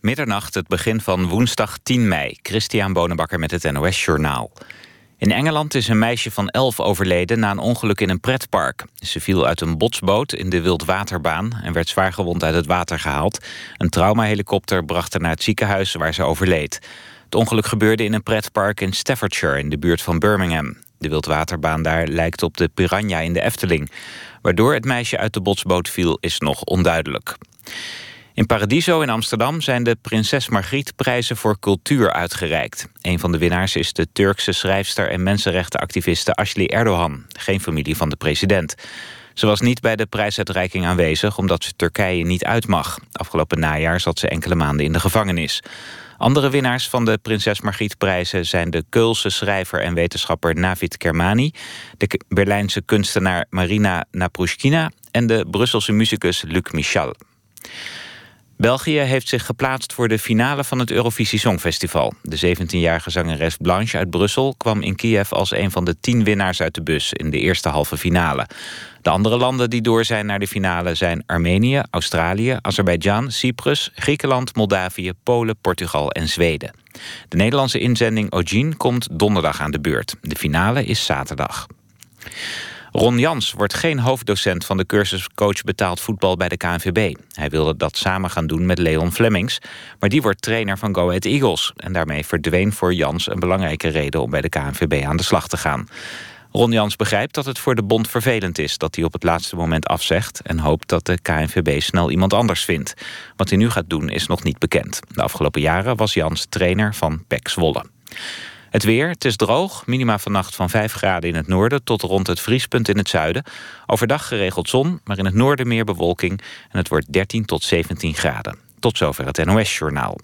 Middernacht, het begin van woensdag 10 mei. Christian Bonenbakker met het NOS Journaal. In Engeland is een meisje van 11 overleden na een ongeluk in een pretpark. Ze viel uit een botsboot in de wildwaterbaan... en werd zwaargewond uit het water gehaald. Een traumahelikopter bracht haar naar het ziekenhuis waar ze overleed. Het ongeluk gebeurde in een pretpark in Staffordshire... in de buurt van Birmingham. De wildwaterbaan daar lijkt op de Piranha in de Efteling. Waardoor het meisje uit de botsboot viel is nog onduidelijk. In Paradiso in Amsterdam zijn de Prinses Margriet prijzen voor cultuur uitgereikt. Een van de winnaars is de Turkse schrijfster en mensenrechtenactiviste Ashley Erdogan, geen familie van de president. Ze was niet bij de prijsuitreiking aanwezig omdat ze Turkije niet uit mag. Afgelopen najaar zat ze enkele maanden in de gevangenis. Andere winnaars van de Prinses Margriet prijzen zijn de Keulse schrijver en wetenschapper Navid Kermani, de Berlijnse kunstenaar Marina Naprushkina en de Brusselse muzikus Luc Michel. België heeft zich geplaatst voor de finale van het Eurovisie Songfestival. De 17-jarige zangeres Blanche uit Brussel kwam in Kiev als een van de tien winnaars uit de bus in de eerste halve finale. De andere landen die door zijn naar de finale zijn Armenië, Australië, Azerbeidzjan, Cyprus, Griekenland, Moldavië, Polen, Portugal en Zweden. De Nederlandse inzending Ogin komt donderdag aan de beurt. De finale is zaterdag. Ron Jans wordt geen hoofddocent van de cursus coach betaald voetbal bij de KNVB. Hij wilde dat samen gaan doen met Leon Flemings, maar die wordt trainer van Go Ahead Eagles. En daarmee verdween voor Jans een belangrijke reden om bij de KNVB aan de slag te gaan. Ron Jans begrijpt dat het voor de bond vervelend is dat hij op het laatste moment afzegt en hoopt dat de KNVB snel iemand anders vindt. Wat hij nu gaat doen is nog niet bekend. De afgelopen jaren was Jans trainer van PEC Zwolle. Het weer, het is droog, minima vannacht van 5 graden in het noorden... tot rond het vriespunt in het zuiden. Overdag geregeld zon, maar in het noorden meer bewolking... en het wordt 13 tot 17 graden. Tot zover het NOS-journaal.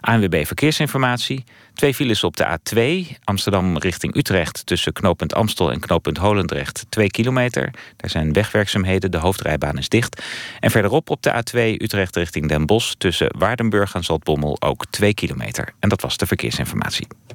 ANWB Verkeersinformatie. Twee files op de A2, Amsterdam richting Utrecht... tussen knooppunt Amstel en knooppunt Holendrecht, 2 kilometer. Daar zijn wegwerkzaamheden, de hoofdrijbaan is dicht. En verderop op de A2 Utrecht richting Den Bosch... tussen Waardenburg en Zaltbommel ook 2 kilometer. En dat was de verkeersinformatie.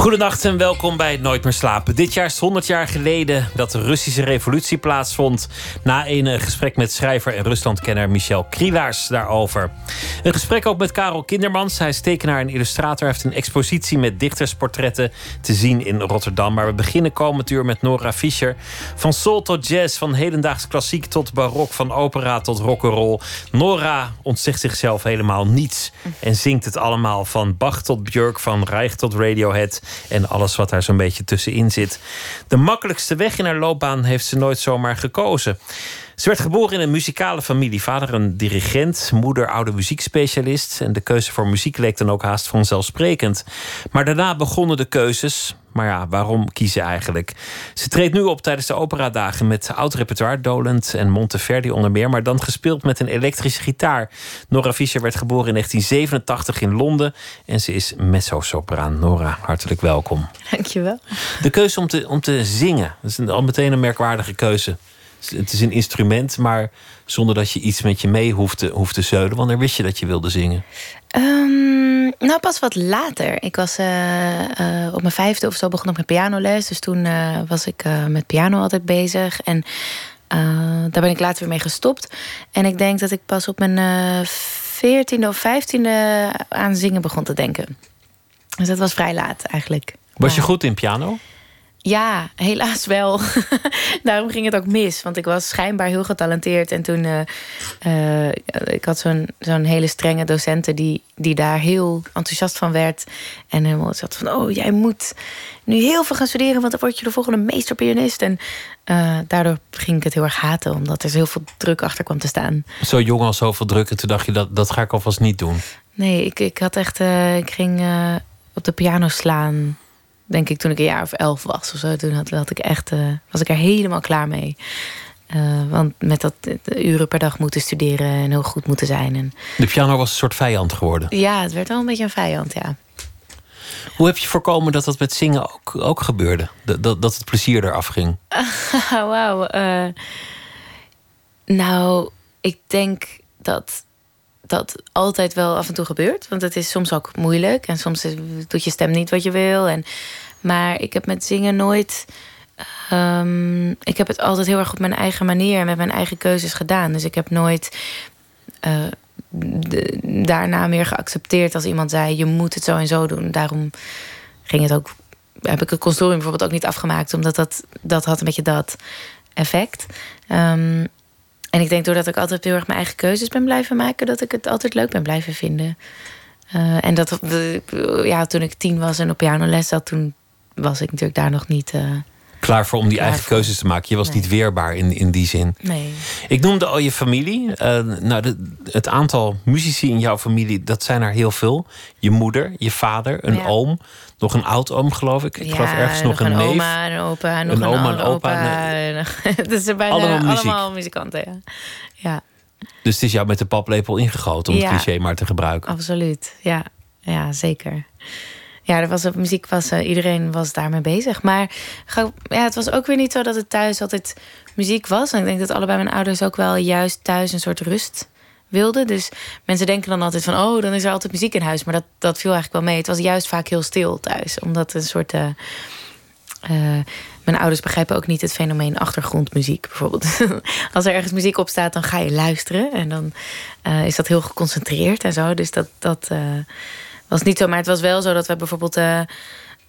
Goedenacht en welkom bij Nooit meer slapen. Dit jaar is 100 jaar geleden dat de Russische revolutie plaatsvond. Na een eh, gesprek met schrijver en Ruslandkenner Michel Krielaars daarover. Een gesprek ook met Karel Kindermans. Hij is tekenaar en illustrator. Hij heeft een expositie met dichtersportretten te zien in Rotterdam. Maar we beginnen komend uur met Nora Fischer. Van soul tot jazz, van hedendaags klassiek tot barok, van opera tot rock'n'roll. Nora ontzegt zichzelf helemaal niets en zingt het allemaal van Bach tot Björk, van Reich tot Radiohead en alles wat daar zo'n beetje tussenin zit. De makkelijkste weg in haar loopbaan heeft ze nooit zomaar gekozen. Ze werd geboren in een muzikale familie. Vader een dirigent, moeder oude muziekspecialist. En de keuze voor muziek leek dan ook haast vanzelfsprekend. Maar daarna begonnen de keuzes. Maar ja, waarom kiezen eigenlijk? Ze treedt nu op tijdens de operadagen met oud repertoire, Dolent en Monteverdi onder meer, maar dan gespeeld met een elektrische gitaar. Nora Fischer werd geboren in 1987 in Londen en ze is mezzo-sopraan. Nora, hartelijk welkom. Dankjewel. De keuze om te, om te zingen, dat is al meteen een merkwaardige keuze. Het is een instrument, maar zonder dat je iets met je mee hoeft te, hoeft te zeulen. Wanneer wist je dat je wilde zingen? Um, nou, pas wat later. Ik was uh, uh, op mijn vijfde of zo begonnen met pianoles. Dus toen uh, was ik met piano altijd bezig. En daar ben ik later weer mee gestopt. En ik denk dat ik pas op mijn veertiende of vijftiende aan zingen begon te denken. Dus dat was vrij laat eigenlijk. Was je goed in piano? Ja, helaas wel. Daarom ging het ook mis. Want ik was schijnbaar heel getalenteerd. En toen... Uh, uh, ik had zo'n zo'n hele strenge docenten... Die, die daar heel enthousiast van werd. En helemaal zat van... Oh, jij moet nu heel veel gaan studeren... want dan word je de volgende meesterpianist. En uh, daardoor ging ik het heel erg haten... omdat er heel veel druk achter kwam te staan. Zo jong al zoveel druk. En toen dacht je, dat, dat ga ik alvast niet doen. Nee, ik, ik had echt... ik ging op de piano slaan denk ik, toen ik een jaar of elf was of zo. Toen had, had ik echt, uh, was ik er helemaal klaar mee. Uh, want met dat uh, uren per dag moeten studeren en heel goed moeten zijn. En... De piano was een soort vijand geworden? Ja, het werd wel een beetje een vijand, ja. Hoe heb je voorkomen dat dat met zingen ook, ook gebeurde? Dat, dat, dat het plezier eraf ging? Wauw. nou, ik denk dat dat altijd wel af en toe gebeurt. Want het is soms ook moeilijk. En soms doet je stem niet wat je wil. En, maar ik heb met zingen nooit... Um, ik heb het altijd heel erg op mijn eigen manier... en met mijn eigen keuzes gedaan. Dus ik heb nooit... De, daarna meer geaccepteerd als iemand zei... je moet het zo en zo doen. Daarom ging het ook... heb ik het consortium bijvoorbeeld ook niet afgemaakt... omdat dat, dat had een beetje dat effect. Um, en ik denk doordat ik altijd heel erg mijn eigen keuzes ben blijven maken... dat ik het altijd leuk ben blijven vinden. Uh, en dat, ja, toen ik tien was en op pianoles zat... toen was ik natuurlijk daar nog niet... Uh, klaar voor om die eigen keuzes te maken. Je was niet weerbaar in, in die zin. Nee. Ik noemde al je familie. Uh, nou, de, het aantal muzici in jouw familie, dat zijn er heel veel. Je moeder, je vader, een oom. Nog een oud-oom, geloof ik. Ik ja, geloof ergens nog, een, een neef. oma, een opa, nog een, een oma, een opa. Het is bijna allemaal, muziek. allemaal muzikanten, ja. ja. Dus het is jou met de paplepel ingegoten, om het cliché maar te gebruiken. Absoluut, ja. Ja, zeker. Ja, er was, muziek was, uh, iedereen was daarmee bezig. Maar ja, het was ook weer niet zo dat het thuis altijd muziek was. En ik denk dat allebei mijn ouders ook wel juist thuis een soort rust wilden. Dus mensen denken dan altijd van, oh, dan is er altijd muziek in huis. Maar dat, dat viel eigenlijk wel mee. Het was juist vaak heel stil thuis. Omdat een soort... Uh, uh, mijn ouders begrijpen ook niet het fenomeen achtergrondmuziek. Bijvoorbeeld, als er ergens muziek op staat, dan ga je luisteren. En dan is dat heel geconcentreerd en zo. Dus dat, dat was niet zo. Maar het was wel zo dat we bijvoorbeeld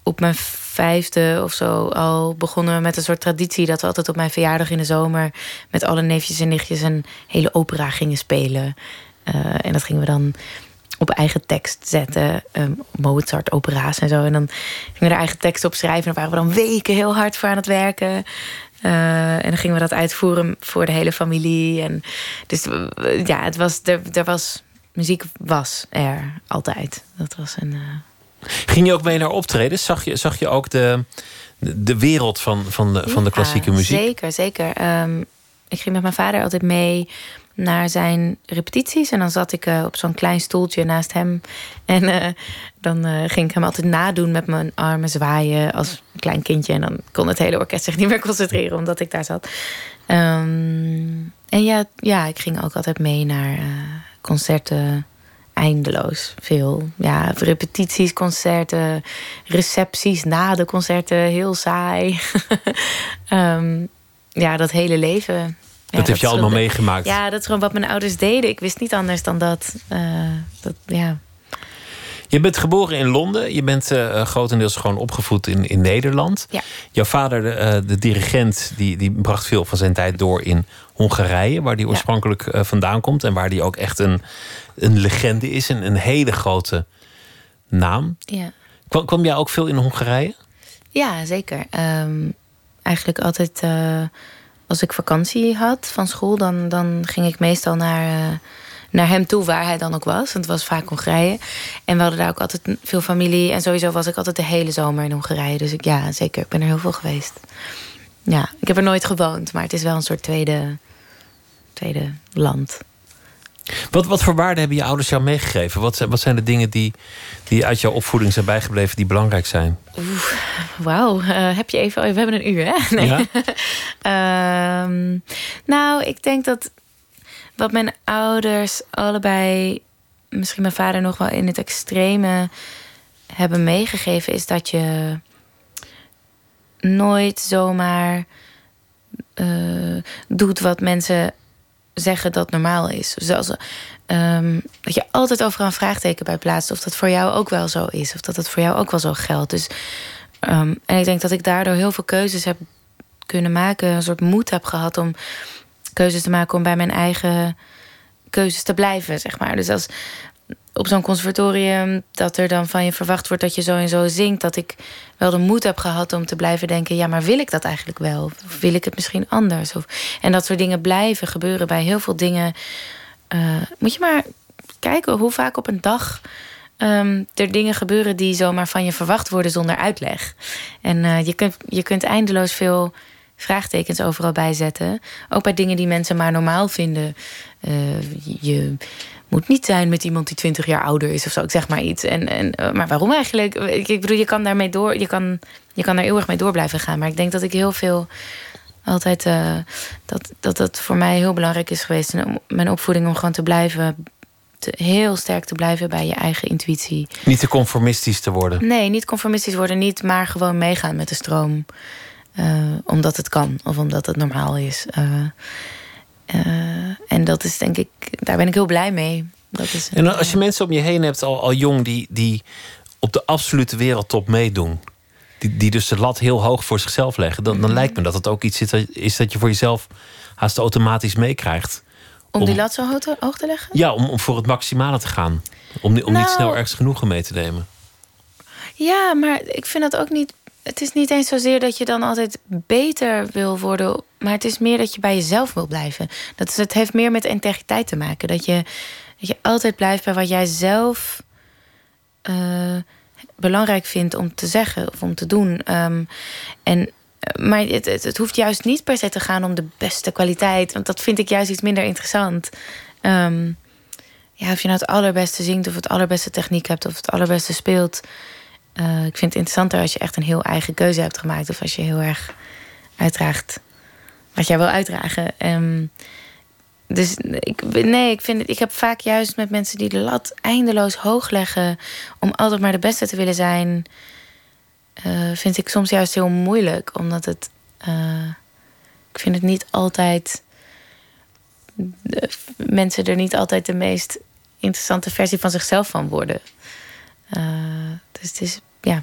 op mijn vijfde of zo al begonnen met een soort traditie dat we altijd op mijn verjaardag in de zomer met alle neefjes en nichtjes een hele opera gingen spelen. Uh, en dat gingen we dan op eigen tekst zetten. Um, Mozart, opera's en zo. En dan gingen we er eigen tekst op schrijven. En daar waren we dan weken heel hard voor aan het werken. Uh, en dan gingen we dat uitvoeren voor de hele familie. En dus ja, het was, er, er was, muziek was er altijd. Dat was een. Uh, Ging je ook mee naar optredens? Zag je, zag je ook de, de wereld van, van, de, van de klassieke muziek? Zeker, zeker. Um, ik ging met mijn vader altijd mee naar zijn repetities. En dan zat ik uh, op zo'n klein stoeltje naast hem. En uh, dan uh, ging ik hem altijd nadoen met mijn armen zwaaien als klein kindje. En dan kon het hele orkest zich niet meer concentreren omdat ik daar zat. Um, en ja, ja, ik ging ook altijd mee naar concerten eindeloos veel. Ja, repetities, concerten, recepties na de concerten, heel saai. um, ja, dat hele leven. Dat ja, heeft je allemaal meegemaakt. Ja, dat is gewoon wat mijn ouders deden. Ik wist niet anders dan dat. Uh, dat ja. Je bent geboren in Londen. Je bent uh, grotendeels gewoon opgevoed in, in Nederland. Ja. Jouw vader, de, uh, de dirigent, die, die bracht veel van zijn tijd door in Hongarije, waar die oorspronkelijk ja. vandaan komt. En waar die ook echt een, een legende is. Een, een hele grote naam. Ja. Kwam, kwam jij ook veel in Hongarije? Ja, zeker. Um, eigenlijk altijd uh, als ik vakantie had van school, dan, dan ging ik meestal naar, uh, naar hem toe, waar hij dan ook was. Want het was vaak Hongarije. En we hadden daar ook altijd veel familie. En sowieso was ik altijd de hele zomer in Hongarije. Dus ik, ja, zeker. Ik ben er heel veel geweest. Ja, ik heb er nooit gewoond, maar het is wel een soort tweede, tweede land. Wat, wat voor waarden hebben je ouders jou meegegeven? Wat zijn, wat zijn de dingen die, die uit jouw opvoeding zijn bijgebleven die belangrijk zijn? Wauw, uh, heb je even. We hebben een uur, hè? Nee. Ja? um, nou, ik denk dat wat mijn ouders allebei, misschien mijn vader nog wel in het extreme hebben meegegeven, is dat je nooit zomaar uh, doet wat mensen zeggen dat normaal is. Zoals um, dat je altijd overal een vraagteken bij plaatst of dat voor jou ook wel zo is, of dat het voor jou ook wel zo geldt. Dus, um, en ik denk dat ik daardoor heel veel keuzes heb kunnen maken, een soort moed heb gehad om keuzes te maken om bij mijn eigen keuzes te blijven, zeg maar. Dus als op zo'n conservatorium dat er dan van je verwacht wordt dat je zo en zo zingt, dat ik wel de moed heb gehad om te blijven denken: ja, maar wil ik dat eigenlijk wel? Of wil ik het misschien anders? Of, en dat soort dingen blijven gebeuren bij heel veel dingen. Uh, moet je maar kijken hoe vaak op een dag um, er dingen gebeuren die zomaar van je verwacht worden zonder uitleg. En uh, je, kunt, je kunt eindeloos veel vraagtekens overal bijzetten. Ook bij dingen die mensen maar normaal vinden. Uh, je moet niet zijn met iemand die 20 jaar ouder is of zo. Ik zeg maar iets. En, en, eh, maar waarom eigenlijk? Ik, bedoel, je kan daarmee door. Je kan, je kan daar heel erg mee door blijven gaan. Maar ik denk dat ik heel veel Altijd uh, dat, dat dat voor mij heel belangrijk is geweest. in mijn opvoeding om gewoon te blijven te, heel sterk te blijven bij je eigen intuïtie. Niet te conformistisch te worden. Nee, niet conformistisch worden, niet maar gewoon meegaan met de stroom. Uh, omdat het kan of omdat het normaal is. Uh, en dat is denk ik, daar ben ik heel blij mee. Dat is, en als je mensen om je heen hebt, al, al jong, die, die op de absolute wereldtop meedoen. Die, die dus de lat heel hoog voor zichzelf leggen. Dan, dan mhm. lijkt me dat het ook iets is, is dat je voor jezelf haast automatisch meekrijgt. Om, die lat zo hoog te, leggen? Ja, om, om voor het maximale te gaan. Om, om niet nou- snel ergens genoegen mee te nemen. Ja, maar ik vind dat ook niet. Het is niet eens zozeer dat je dan altijd beter wil worden. Maar het is meer dat je bij jezelf wil blijven. Dat het heeft meer met integriteit te maken. Dat je, dat je altijd blijft bij wat jij zelf uh, belangrijk vindt om te zeggen of om te doen. Um, en maar het, het, hoeft juist niet per se te gaan om de beste kwaliteit. Want dat vind ik juist iets minder interessant. Um, ja, of je nou het allerbeste zingt of het allerbeste techniek hebt of het allerbeste speelt. Uh, ik vind het interessanter als je echt een heel eigen keuze hebt gemaakt. Of als je heel erg uitdraagt wat jij wil uitdragen. Um, dus ik, nee, ik, vind het, ik heb vaak juist met mensen die de lat eindeloos hoog leggen. om altijd maar de beste te willen zijn. Uh, vind ik soms juist heel moeilijk. Omdat het. Uh, ik vind het niet altijd. Mensen er niet altijd de meest interessante versie van zichzelf van worden. Uh, dus het is. Ja.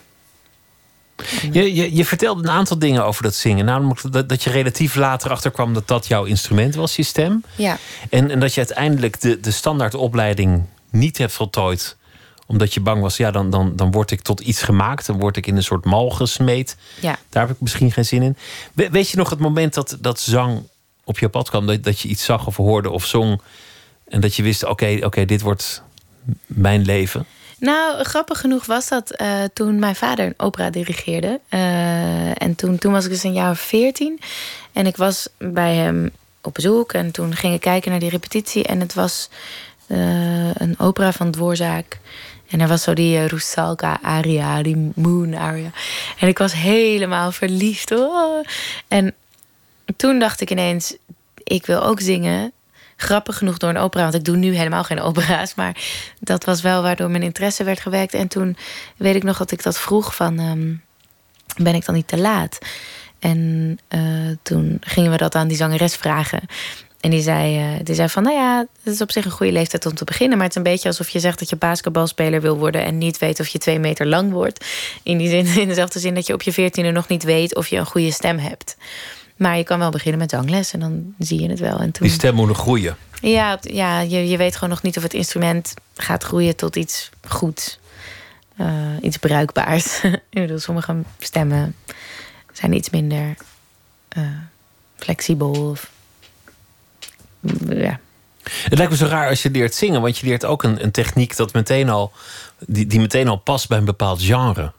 Je, je, je, vertelde een aantal dingen over dat zingen. Namelijk dat, dat je relatief later achterkwam dat dat jouw instrument was, je stem. Ja. En, en dat je uiteindelijk de, de standaardopleiding niet hebt voltooid omdat je bang was, ja, dan, dan, dan word ik tot iets gemaakt. Dan word ik in een soort mal gesmeed. Ja. Daar heb ik misschien geen zin in. weet je nog het moment dat, dat zang op je pad kwam? Dat, dat je iets zag of hoorde of zong. En dat je wist, oké, oké, dit wordt mijn leven. Nou, grappig genoeg was dat uh, toen mijn vader een opera dirigeerde. Uh, en toen, toen was ik dus een jaar of veertien. En ik was bij hem op bezoek. En toen ging ik kijken naar die repetitie. En het was uh, een opera van Dvorak. En er was zo die uh, Rusalka aria, die moon aria. En ik was helemaal verliefd. En toen dacht ik ineens, ik wil ook zingen. Grappig genoeg door een opera, want ik doe nu helemaal geen opera's. Maar dat was wel waardoor mijn interesse werd gewekt. En toen weet ik nog dat ik dat vroeg van, um, ben ik dan niet te laat? En uh, toen gingen we dat aan die zangeres vragen. En die zei, uh, die zei van, nou ja, het is op zich een goede leeftijd om te beginnen. Maar het is een beetje alsof je zegt dat je basketbalspeler wil worden... en niet weet of je twee meter lang wordt. In, die zin, in dezelfde zin dat je op je veertiende nog niet weet of je een goede stem hebt. Maar je kan wel beginnen met zangles en dan zie je het wel. En toen... Die stem moet nog groeien. Ja, ja je, je weet gewoon nog niet of het instrument gaat groeien tot iets goeds. Uh, iets bruikbaars. Sommige stemmen zijn iets minder uh, flexibel of ja. Het lijkt me zo raar als je leert zingen, want je leert ook een, een techniek dat meteen al, die, die meteen al past bij een bepaald genre.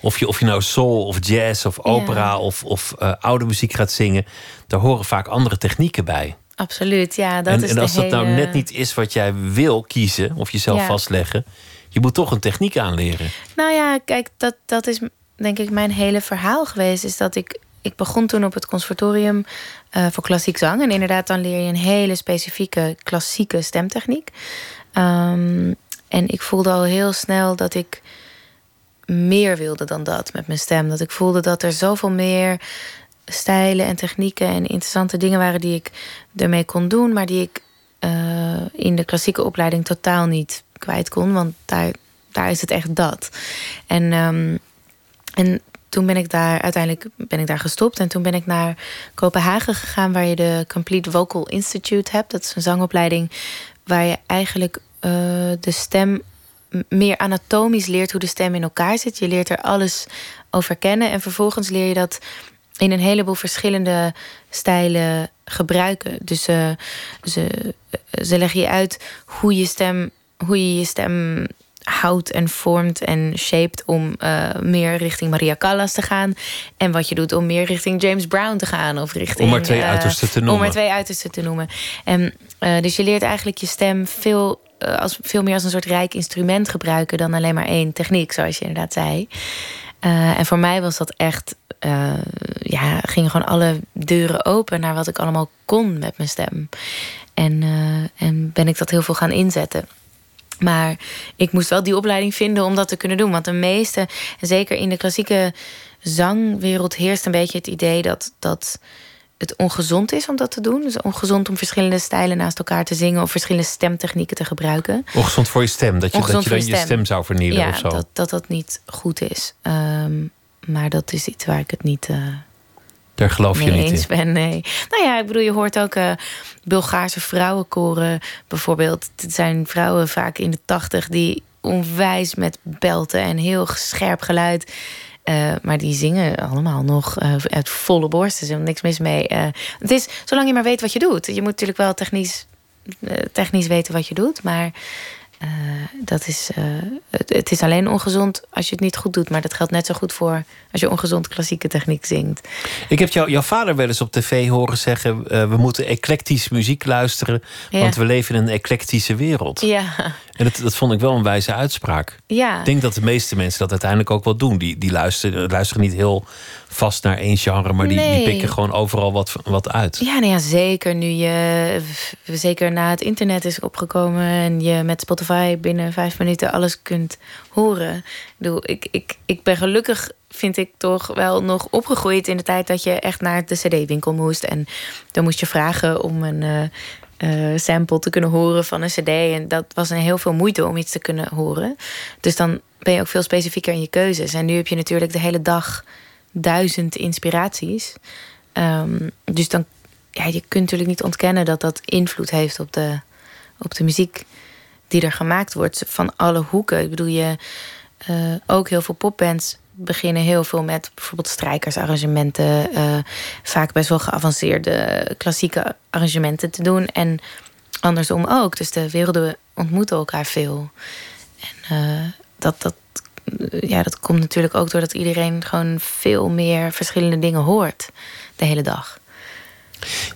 Of je, of je nou soul of jazz of opera of, of uh, oude muziek gaat zingen, daar horen vaak andere technieken bij. Absoluut, ja. Dat en, is en als dat nou net niet is wat jij wil kiezen of jezelf vastleggen, je moet toch een techniek aanleren. Nou ja, kijk, dat, dat is denk ik mijn hele verhaal geweest. Is dat ik ik begon toen op het conservatorium uh, voor klassiek zang. En inderdaad, dan leer je een hele specifieke klassieke stemtechniek. Um, en ik voelde al heel snel dat ik meer wilde dan dat met mijn stem. Dat ik voelde dat er zoveel meer stijlen en technieken en interessante dingen waren die ik ermee kon doen, maar die ik uh, in de klassieke opleiding totaal niet kwijt kon. Want daar, daar is het echt dat. En, um, en toen ben ik daar uiteindelijk ben ik daar gestopt. En toen ben ik naar Kopenhagen gegaan, waar je de Complete Vocal Institute hebt. Dat is een zangopleiding waar je eigenlijk uh, de stem meer anatomisch leert hoe de stem in elkaar zit. Je leert er alles over kennen. En vervolgens leer je dat in een heleboel verschillende stijlen gebruiken. Dus uh, ze, ze leggen je uit hoe je stem, hoe je je stem houdt en vormt en shaped om uh, meer richting Maria Callas te gaan. En wat je doet om meer richting James Brown te gaan. Of richting, om maar twee uh, uitersten te noemen. Om maar twee uitersten te noemen. En, dus je leert eigenlijk je stem veel, als, veel meer als een soort rijk instrument gebruiken dan alleen maar één techniek, zoals je inderdaad zei. en voor mij was dat echt, ja, gingen gewoon alle deuren open naar wat ik allemaal kon met mijn stem. En, en ben ik dat heel veel gaan inzetten. Maar ik moest wel die opleiding vinden om dat te kunnen doen. Want de meeste, zeker in de klassieke zangwereld, heerst een beetje het idee dat, dat het ongezond is om dat te doen. Dus ongezond om verschillende stijlen naast elkaar te zingen of verschillende stemtechnieken te gebruiken. Ongezond voor je stem, dat je, dat je dan je stem. zou vernielen ja, of zo. Dat, dat dat niet goed is. Ehm, maar dat is iets waar ik het niet. Uh, Daar geloof je niet eens in. ben. Nee. Nou ja, ik bedoel, je hoort ook uh, Bulgaarse vrouwenkoren bijvoorbeeld. Het zijn vrouwen vaak in de tachtig die onwijs met belten en heel scherp geluid uh, maar die zingen allemaal nog uh, uit volle borst. Er is niks mis mee. Uh, het is, zolang je maar weet wat je doet. Je moet natuurlijk wel technisch, technisch weten wat je doet. Maar uh, dat is, uh, het, het, is alleen ongezond als je het niet goed doet. Maar dat geldt net zo goed voor als je ongezond klassieke techniek zingt. Ik heb jou, jouw vader wel eens op tv horen zeggen... Uh, we moeten eclectisch muziek luisteren... Ja. want we leven in een eclectische wereld. Ja. En dat, dat vond ik wel een wijze uitspraak. Ja. Ik denk dat de meeste mensen dat uiteindelijk ook wel doen. Die, die luisteren, luisteren niet heel vast naar één genre... maar die, nee. die pikken gewoon overal wat, wat uit. Ja, nou ja, zeker. Nu je... Zeker na het internet is opgekomen... en je met Spotify binnen vijf minuten alles kunt horen. Ik, ik, ik ben gelukkig, vind ik toch wel nog opgegroeid... in de tijd dat je echt naar de cd-winkel moest. En dan moest je vragen om een... Uh, uh, sample te kunnen horen van een cd. En dat was een heel veel moeite om iets te kunnen horen. Dus dan ben je ook veel specifieker in je keuzes. En nu heb je natuurlijk de hele dag duizend inspiraties. Um, dus dan, ja, je kunt natuurlijk niet ontkennen dat dat invloed heeft op de, op de muziek die er gemaakt wordt. Van alle hoeken. Ik bedoel, je uh, ook heel veel popbands beginnen heel veel met bijvoorbeeld strijkersarrangementen. Uh, vaak best wel geavanceerde klassieke arrangementen te doen. En andersom ook. Dus de werelden ontmoeten elkaar veel. En uh, dat, dat, ja, dat komt natuurlijk ook doordat iedereen gewoon veel meer verschillende dingen hoort de hele dag.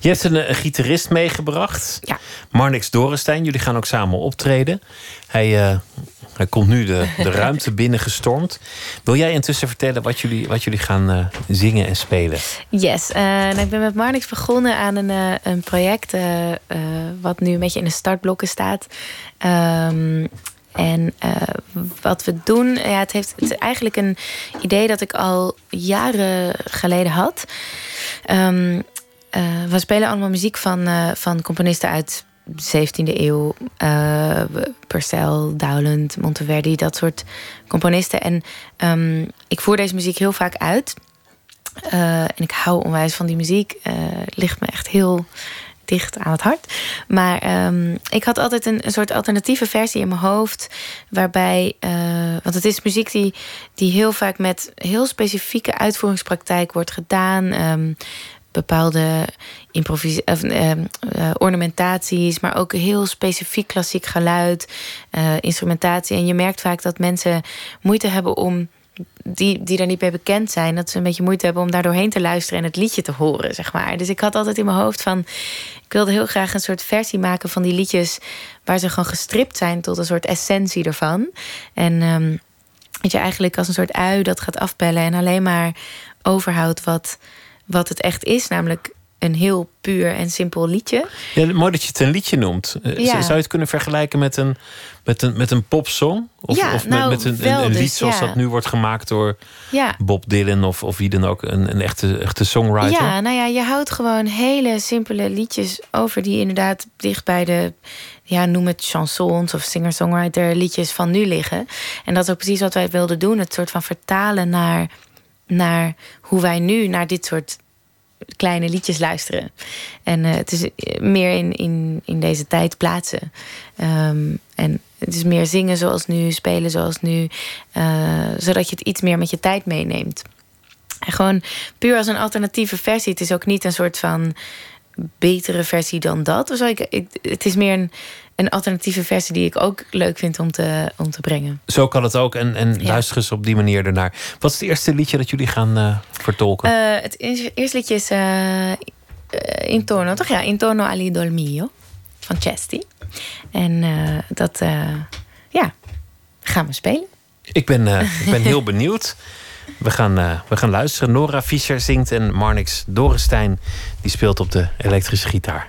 Je hebt een, een gitarist meegebracht. Ja. Marnix Dorenstein. Jullie gaan ook samen optreden. Hij, uh, hij komt nu de, de ruimte binnengestormd. Wil jij intussen vertellen wat jullie, wat jullie gaan uh, zingen en spelen? Yes. Uh, nou, ik ben met Marnix begonnen aan een, een project... wat nu een beetje in de startblokken staat. Um, en uh, wat we doen, ja, het, heeft, het is eigenlijk een idee dat ik al jaren geleden had. Um, uh, we spelen allemaal muziek van, uh, van componisten uit de 17e eeuw. Purcell, Dowland, Monteverdi, dat soort componisten. En um, ik voer deze muziek heel vaak uit. en ik hou onwijs van die muziek. ligt me echt heel dicht aan het hart. Maar um, ik had altijd een, soort alternatieve versie in mijn hoofd. Waarbij, uh, want het is muziek die, die heel vaak met heel specifieke uitvoeringspraktijk wordt gedaan. Um, bepaalde of, uh, uh, ornamentaties, maar ook heel specifiek klassiek geluid, uh, instrumentatie. En je merkt vaak dat mensen moeite hebben om die, die daar niet mee bekend zijn, dat ze een beetje moeite hebben om daar doorheen te luisteren en het liedje te horen, zeg maar. Dus ik had altijd in mijn hoofd van, ik wilde heel graag een soort versie maken van die liedjes waar ze gewoon gestript zijn tot een soort essentie ervan. En um, dat je eigenlijk als een soort ui dat gaat afpellen en alleen maar overhoudt wat, wat het echt is, namelijk een heel puur en simpel liedje. Ja, mooi dat je het een liedje noemt. Ja. Zou je het kunnen vergelijken met een, met een, met een popsong? Of, ja, of nou, met, met een, een, een, lied dus, zoals dat nu wordt gemaakt door. Bob Dylan of, of wie dan ook, een, een echte, echte songwriter? Ja, nou ja, je houdt gewoon hele simpele liedjes over die inderdaad dicht bij de, ja, noem het chansons of singer-songwriter liedjes van nu liggen. En dat is ook precies wat wij wilden doen: het soort van vertalen naar, naar hoe wij nu naar dit soort kleine liedjes luisteren. En uh, het is meer in, in, in deze tijd plaatsen. Um, en het is meer zingen zoals nu, spelen zoals nu. Uh, zodat je het iets meer met je tijd meeneemt. En gewoon puur als een alternatieve versie. Het is ook niet een soort van betere versie dan dat. Dus het is meer een, een alternatieve versie die ik ook leuk vind om te, om te brengen. Zo kan het ook. En, en ja. luister eens op die manier ernaar. Wat is het eerste liedje dat jullie gaan uh, vertolken? Uh, het eerste liedje is uh, Intorno, toch? Ja, Intorno all'idol mio van Chesty. En dat, ja, gaan we spelen. Ik ben, ik ben heel benieuwd. We gaan, uh, we gaan luisteren. Nora Fischer zingt en Marnix Dorenstein die speelt op de elektrische gitaar.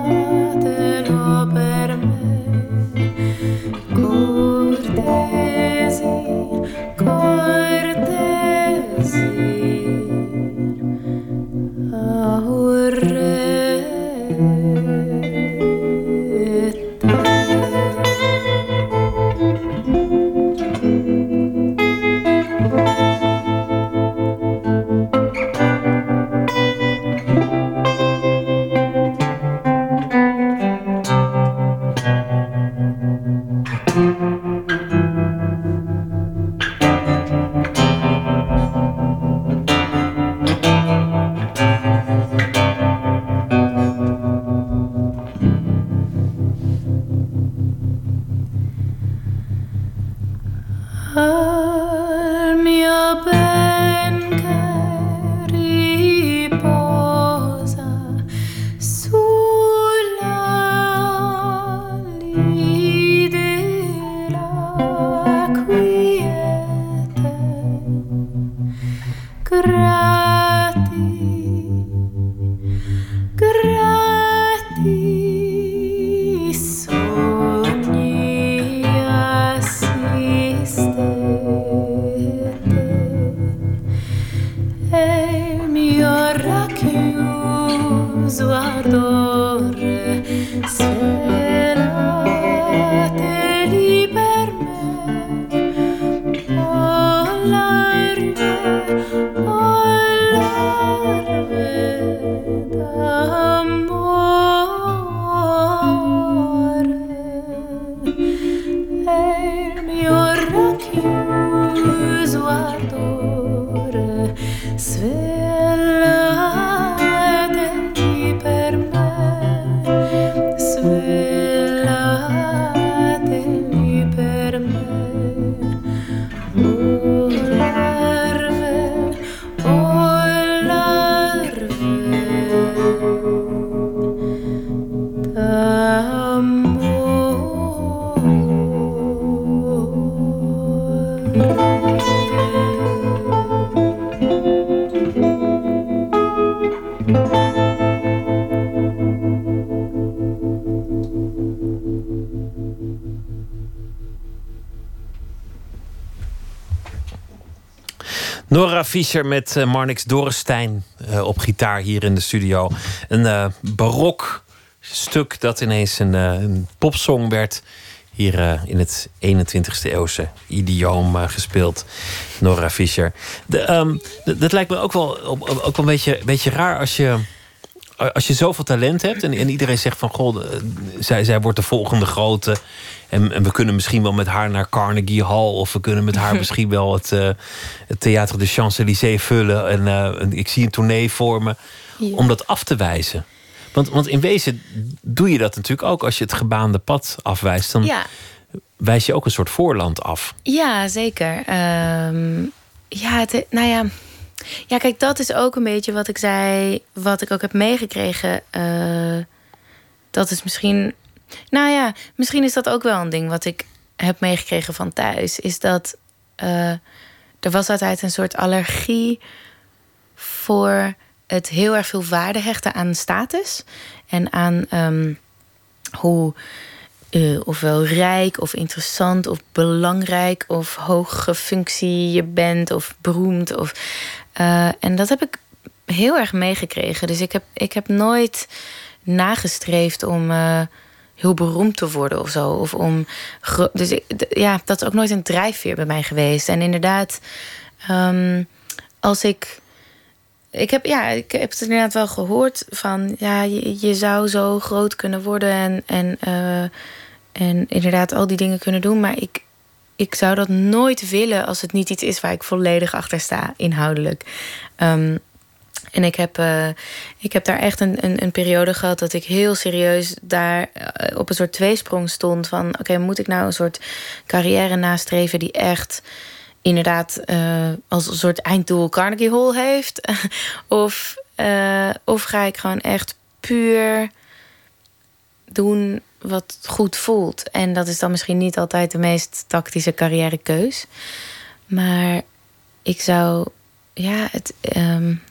Nora Fischer met uh, Marnix Dorenstein uh, op gitaar hier in de studio. Een uh, barok stuk dat ineens een, een popsong werd. Hier in het 21ste eeuwse idioom gespeeld. Nora Fischer. De, um, dat lijkt me ook wel, ook wel een beetje, beetje raar als je als je zoveel talent hebt en, en iedereen zegt van goh, zij, zij wordt de volgende grote. En, en, we kunnen misschien wel met haar naar Carnegie Hall. Of we kunnen met haar misschien wel het, uh, het Theater de Champs-Élysées vullen. En uh, ik zie een tournee voor me. Om dat af te wijzen. Want, want in wezen doe je dat natuurlijk ook als je het gebaande pad afwijst. Dan ja. wijs je ook een soort voorland af. Ja, zeker. Um, ja, het, nou ja. Ja, kijk, dat is ook een beetje wat ik zei, wat ik ook heb meegekregen. Uh, dat is misschien. Nou ja, misschien is dat ook wel een ding wat ik heb meegekregen van thuis. Is dat uh, er was altijd een soort allergie voor het heel erg veel waarde hechten aan status en aan um, hoe uh, ofwel rijk of interessant of belangrijk of hoge functie je bent of beroemd. Of, uh, en dat heb ik heel erg meegekregen. Dus ik heb, ik heb nooit nagestreefd om uh, heel beroemd te worden of zo. Of om, dus ja, dat is ook nooit een drijfveer bij mij geweest. En inderdaad, um, als ik. Ik heb, ja, ik heb het inderdaad wel gehoord van ja, je, zou zo groot kunnen worden en, en uh, en inderdaad al die dingen kunnen doen. Maar ik, ik zou dat nooit willen als het niet iets is waar ik volledig achter sta, inhoudelijk. Um, en ik heb, uh, ik heb daar echt een, een, een, periode gehad dat ik heel serieus daar uh, op een soort tweesprong stond. Van oké, moet ik nou een soort carrière nastreven die echt inderdaad uh, als een soort einddoel Carnegie Hall heeft? of, of ga ik gewoon echt puur doen wat goed voelt. En dat is dan misschien niet altijd de meest tactische carrièrekeus. Maar ik zou, ja, het, um,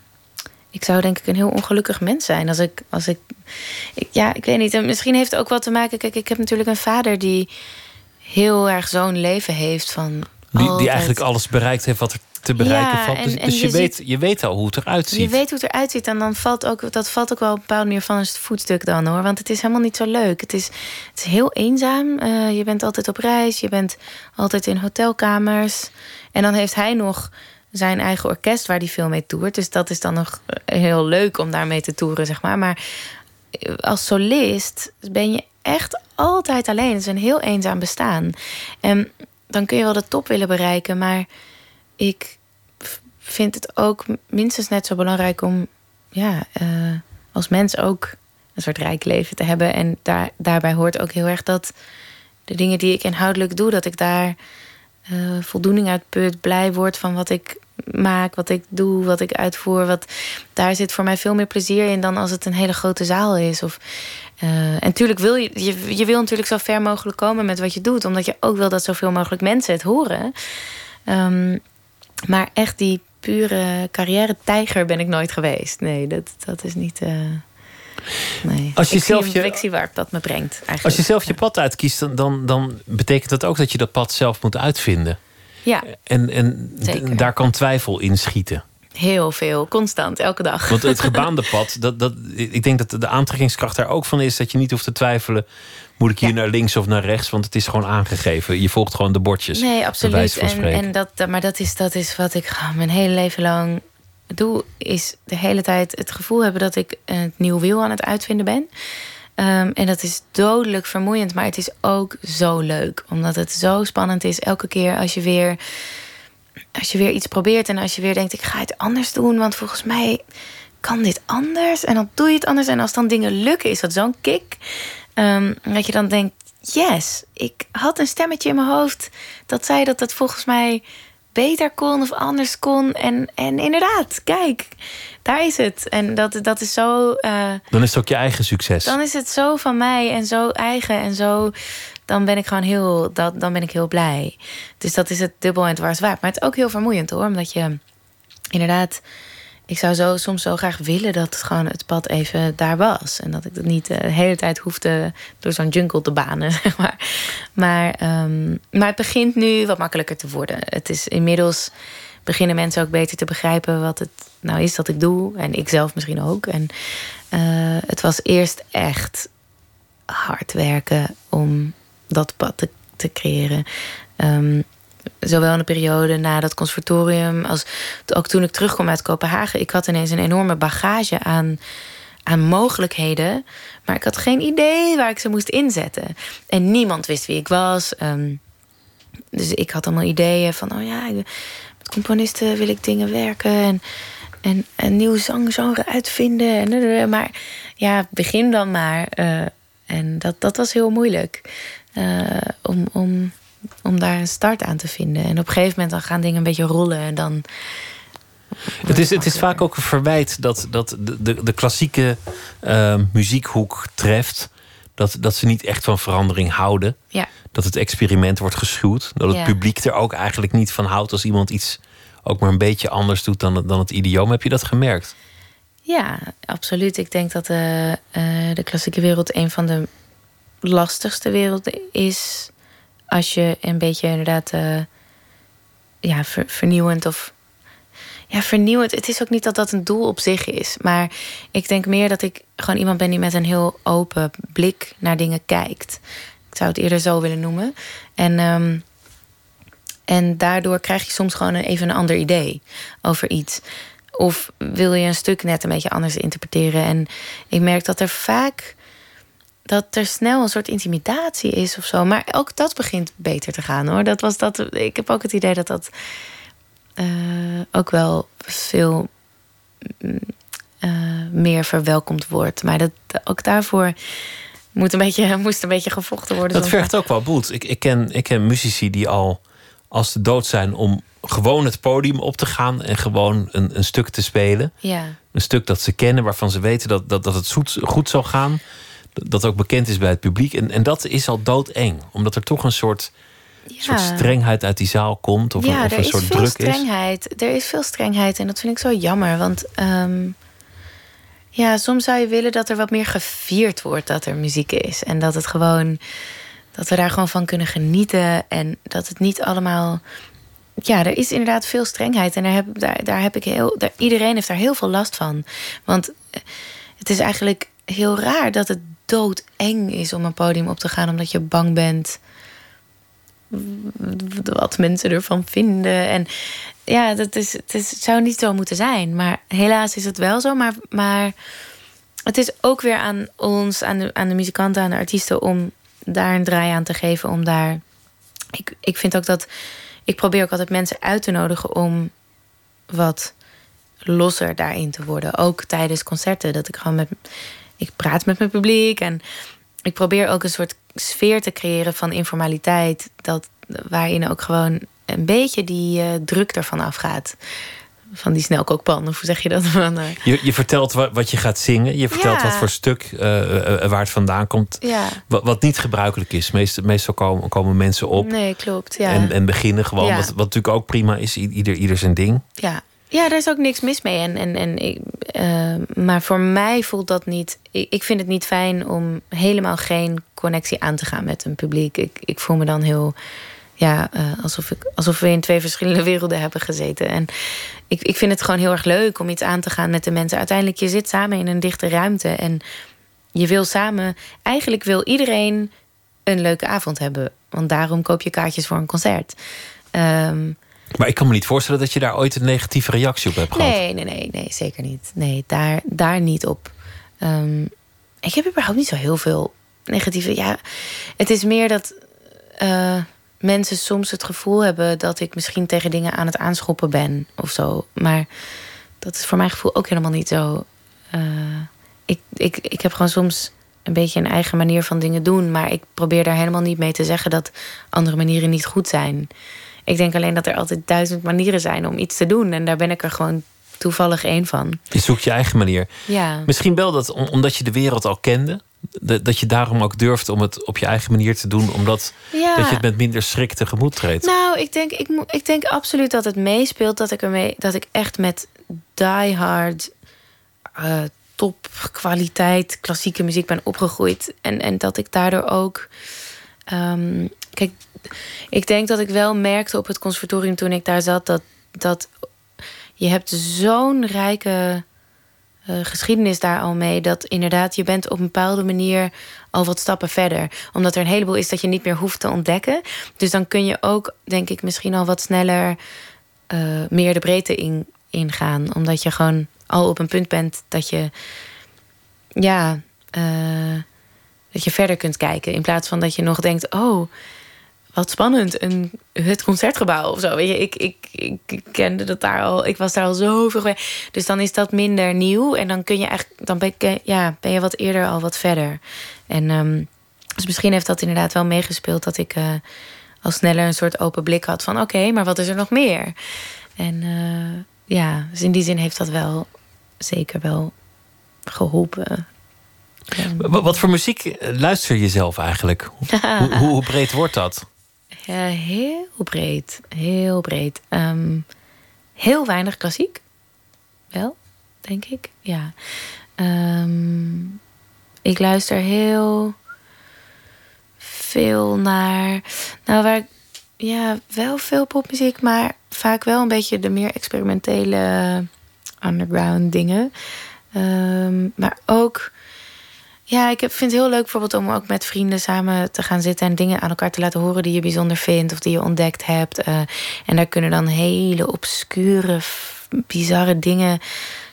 ik zou denk ik een heel ongelukkig mens zijn als ik, als ik, ik, ja, ik weet niet. misschien heeft het ook wat te maken. Kijk, ik heb natuurlijk een vader die heel erg zo'n leven heeft van. Die, die eigenlijk alles bereikt heeft wat er te bereiken ja, valt. Dus, en, dus je, je, weet, ziet, je weet al hoe het eruit ziet. Je weet hoe het eruit ziet. En dan valt ook, dat valt ook wel op een bepaalde manier van een voetstuk dan hoor. Want het is helemaal niet zo leuk. Het is, het is heel eenzaam. Uh, je bent altijd op reis. Je bent altijd in hotelkamers. En dan heeft hij nog zijn eigen orkest waar hij veel mee toert. Dus dat is dan nog heel leuk om daarmee te toeren, zeg maar. Maar als solist ben je echt altijd alleen. Het is een heel eenzaam bestaan. En dan kun je wel de top willen bereiken, maar ik vind het ook minstens net zo belangrijk om ja, uh, als mens ook een soort rijk leven te hebben. En daar, daarbij hoort ook heel erg dat de dingen die ik inhoudelijk doe, dat ik daar uh, voldoening uit put, blij word van wat ik maak, wat ik doe, wat ik uitvoer. Wat, daar zit voor mij veel meer plezier in dan als het een hele grote zaal is. Of, uh, en natuurlijk wil je, je, je wil natuurlijk zo ver mogelijk komen met wat je doet, omdat je ook wil dat zoveel mogelijk mensen het horen. Um, maar echt die pure carrière-tijger ben ik nooit geweest. Nee, dat, dat is niet. Uh, nee. Als je ik, zelf je, dat me brengt. Eigenlijk. Als je zelf je pad uitkiest, dan, dan, dan betekent dat ook dat je dat pad zelf moet uitvinden. Ja. En, en daar kan twijfel in schieten. Heel veel, constant, elke dag. Want het gebaande pad, dat, dat, ik denk dat de aantrekkingskracht daar ook van is dat je niet hoeft te twijfelen. Moet ik hier naar links of naar rechts? Want het is gewoon aangegeven. Je volgt gewoon de bordjes. Nee, absoluut. En, en dat, maar dat is, dat is wat ik mijn hele leven lang doe. Is de hele tijd het gevoel hebben dat ik het nieuw wiel aan het uitvinden ben. Um, en dat is dodelijk vermoeiend, maar het is ook zo leuk. Omdat het zo spannend is elke keer als je weer, als je weer iets probeert. En als je weer denkt, ik ga het anders doen. Want volgens mij kan dit anders. En dan doe je het anders. En als dan dingen lukken, is dat zo'n kick. Um, dat je dan denkt, yes, ik had een stemmetje in mijn hoofd dat zei dat het volgens mij beter kon of anders kon. En, en inderdaad, kijk, daar is het. En dat, dat is zo. Uh, dan is het ook je eigen succes. Dan is het zo van mij en zo eigen en zo. Dan ben ik gewoon heel, dat, dan ben ik heel blij. Dus dat is het dubbel en dwars waard. Maar het is ook heel vermoeiend hoor, omdat je inderdaad ik zou zo, soms zo graag willen dat het gewoon het pad even daar was. En dat ik het niet eh, de hele tijd hoefde door zo'n jungle te banen. Zeg maar maar, um, maar het begint nu wat makkelijker te worden. Het is inmiddels beginnen mensen ook beter te begrijpen wat het nou is dat ik doe. En ik zelf misschien ook. En uh, het was eerst echt hard werken om dat pad te, te creëren. Um, zowel in de periode na dat conservatorium als ook toen ik terugkwam uit Kopenhagen. Ik had ineens een enorme bagage aan, aan mogelijkheden. Maar ik had geen idee waar ik ze moest inzetten. En niemand wist wie ik was. Um, dus ik had allemaal ideeën van, oh ja, met componisten wil ik dingen werken. En, en een nieuw zanggenre uitvinden. En, maar ja, begin dan maar. Uh, en dat, dat was heel moeilijk. Uh, om, om om daar een start aan te vinden. En op een gegeven moment dan gaan dingen een beetje rollen en dan. Het is, het is vaak ook een verwijt dat, dat de, de, de klassieke uh, muziekhoek treft. Dat, dat ze niet echt van verandering houden. Ja. Dat het experiment wordt geschuwd. Dat het Ja. publiek er ook eigenlijk niet van houdt als iemand iets ook maar een beetje anders doet dan, het- dan het idioom. Heb je dat gemerkt? Ja, absoluut. Ik denk dat eh, eh, de klassieke wereld een van de lastigste werelden is. Als je een beetje inderdaad eh, ja, ver- vernieuwend of. Ja, vernieuwend. Het is ook niet dat dat een doel op zich is. Maar ik denk meer dat ik gewoon iemand ben die met een heel open blik naar dingen kijkt. Ik zou het eerder zo willen noemen. En, ehm, en daardoor krijg je soms gewoon even een ander idee over iets. Of wil je een stuk net een beetje anders interpreteren. En ik merk dat er vaak dat er snel een soort intimidatie is of zo. Maar ook dat begint beter te gaan hoor. Dat was dat, ik heb ook het idee dat dat eh, ook wel veel mm, eh, meer verwelkomd wordt. Maar dat, ook daarvoor moet een beetje, moest een beetje gevochten worden. Dat vergt ook wel bloed. Ik, ik, ken, ik ken muzici die al als de dood zijn om gewoon het podium op te gaan en gewoon een, een stuk te spelen. Ja. Een stuk dat ze kennen, waarvan ze weten dat, dat, dat het zoet, goed zal gaan. Dat ook bekend is bij het publiek. En, en dat is al doodeng. Omdat er toch een soort, soort strengheid uit die zaal komt. Of, ja, een, of er een is soort veel druk is. strengheid. Er is veel strengheid en dat vind ik zo jammer. Want ehm, ja, soms zou je willen dat er wat meer gevierd wordt dat er muziek is. En dat het gewoon dat we daar gewoon van kunnen genieten. En dat het niet allemaal. Ja, er is inderdaad veel strengheid. En daar heb, daar, daar heb ik heel. Daar, iedereen heeft daar heel veel last van. Want eh, het is eigenlijk heel raar dat het doodeng is om een podium op te gaan, omdat je bang bent wat mensen ervan vinden. En ja, dat is, het, is, zou niet zo moeten zijn. Maar helaas is het wel zo. Maar, maar het is ook weer aan ons, aan de, aan de muzikanten, aan de artiesten, om daar een draai aan te geven. Om daar. Ik, ik vind ook dat. Ik probeer ook altijd mensen uit te nodigen om wat losser daarin te worden. Ook tijdens concerten. Dat ik gewoon met. Ik praat met mijn publiek en ik probeer ook een soort sfeer te creëren van informaliteit. Dat, waarin ook gewoon een beetje die uh, druk ervan afgaat. Van die snelkookpan, of hoe zeg je dat? Van, uh... je, je vertelt wat, wat, je gaat zingen. Je vertelt ja. wat voor stuk, uh, waar het vandaan komt. Ja. Wat, wat, niet gebruikelijk is. Meestal, meestal komen, komen, mensen op. Nee, klopt. Ja. En, en beginnen gewoon. Wat, wat natuurlijk ook prima is. Ieder, ieder zijn ding. Ja. Ja, daar is ook niks mis mee. En, en, en ik, uh, maar voor mij voelt dat niet. Ik, ik, vind het niet fijn om helemaal geen connectie aan te gaan met een publiek. Ik, ik voel me dan heel. Ja, uh, alsof, ik, alsof we in twee verschillende werelden hebben gezeten. En ik, ik vind het gewoon heel erg leuk om iets aan te gaan met de mensen. Uiteindelijk, je zit samen in een dichte ruimte. En je wil samen. Eigenlijk wil iedereen een leuke avond hebben. Want daarom koop je kaartjes voor een concert. Um, maar ik kan me niet voorstellen dat je daar ooit een negatieve reactie op hebt gehad. Nee, nee, nee, nee zeker niet. Nee, daar, daar niet op. Um, ik heb überhaupt niet zo heel veel negatieve. Ja, het is meer dat uh, mensen soms het gevoel hebben dat ik misschien tegen dingen aan het aanschoppen ben of zo. Maar dat is voor mijn gevoel ook helemaal niet zo. Uh, ik, ik, ik heb gewoon soms een beetje een eigen manier van dingen doen. Maar ik probeer daar helemaal niet mee te zeggen dat andere manieren niet goed zijn. Ik denk alleen dat er altijd duizend manieren zijn om iets te doen. En daar ben ik er gewoon toevallig één van. Je zoekt je eigen manier. Ja. Misschien wel dat omdat je de wereld al kende. Dat je daarom ook durft om het op je eigen manier te doen. Omdat ja. dat je het met minder schrik tegemoot treedt. Nou, ik denk, ik, ik denk absoluut dat het meespeelt. Dat ik, ermee, dat ik echt met die hard... Uh, topkwaliteit klassieke muziek ben opgegroeid. En, en dat ik daardoor ook... Um, kijk, ik denk dat ik wel merkte op het conservatorium toen ik daar zat... dat, dat je hebt zo'n rijke uh, geschiedenis daar al mee... dat inderdaad je bent op een bepaalde manier al wat stappen verder. Omdat er een heleboel is dat je niet meer hoeft te ontdekken. Dus dan kun je ook, denk ik, misschien al wat sneller... Uh, meer de breedte in, ingaan. Omdat je gewoon al op een punt bent dat je... Ja... Uh, dat je verder kunt kijken. In plaats van dat je nog denkt... oh, wat spannend, een, het concertgebouw of zo. Weet je, ik, ik, ik kende dat daar al... Ik was daar al zoveel geweest. Dus dan is dat minder nieuw. En dan kun je eigenlijk... Dan ben, ik, ja, ben je wat eerder al wat verder. En um, dus misschien heeft dat inderdaad wel meegespeeld... dat ik uh, al sneller een soort open blik had van... oké, okay, maar wat is er nog meer? En uh, ja, dus in die zin heeft dat wel zeker wel geholpen. Wat voor muziek luister je zelf eigenlijk? hoe, hoe, breed wordt dat? Ja, heel breed. Heel breed. Ehm, heel weinig klassiek. Wel, denk ik. Ja. Ehm, ik luister heel veel naar. Nou, waar ja, wel veel popmuziek, maar vaak wel een beetje de meer experimentele underground dingen. Ehm, maar ook. Ja, ik vind het heel leuk bijvoorbeeld om ook met vrienden samen te gaan zitten en dingen aan elkaar te laten horen die je bijzonder vindt of die je ontdekt hebt. Uh, en daar kunnen dan hele obscure, bizarre dingen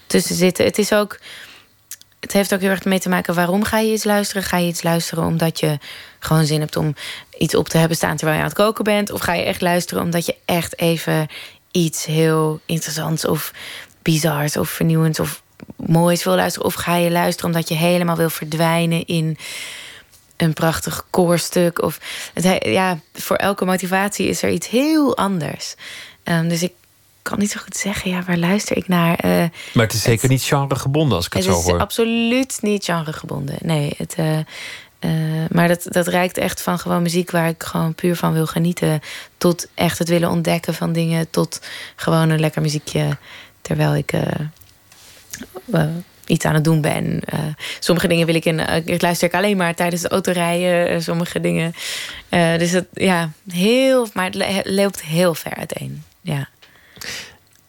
tussen zitten. Het is ook het heeft ook heel erg mee te maken waarom ga je iets luisteren. Ga je iets luisteren omdat je gewoon zin hebt om iets op te hebben staan terwijl je aan het koken bent? Of ga je echt luisteren omdat je echt even iets heel interessants of bizars of vernieuwends of moois wil luisteren? Of ga je luisteren omdat je helemaal wil verdwijnen in een prachtig koorstuk? Of het, ja, voor elke motivatie is er iets heel anders. Um, dus ik kan niet zo goed zeggen, ja, waar luister ik naar? Uh, maar het is zeker niet genregebonden als ik het, het zo hoor. Het is absoluut niet genregebonden. Nee, het, uh, uh, maar dat, dat reikt echt van gewoon muziek waar ik gewoon puur van wil genieten. Tot echt het willen ontdekken van dingen. Tot gewoon een lekker muziekje terwijl ik iets aan het doen ben. sommige dingen wil ik in. ik luister ik alleen maar tijdens het autorijden. sommige dingen. dus het, ja, heel. Maar het loopt heel ver uiteen. Ja.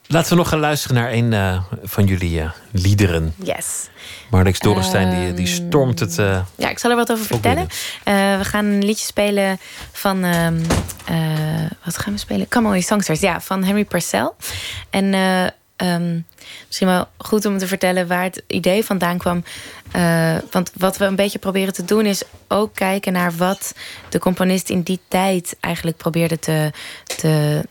Laten we nog gaan luisteren naar een van jullie liederen. Yes. Marlex Dorrestein die, die ehm, stormt het. Ja, ik zal er wat over vertellen. we gaan een liedje spelen van. Um, wat gaan we spelen? Come On Songsters. Ja, van Henry Purcell. En um, misschien wel goed om te vertellen waar het idee vandaan kwam. want wat we een beetje proberen te doen is ook kijken naar wat de componist in die tijd eigenlijk probeerde te. te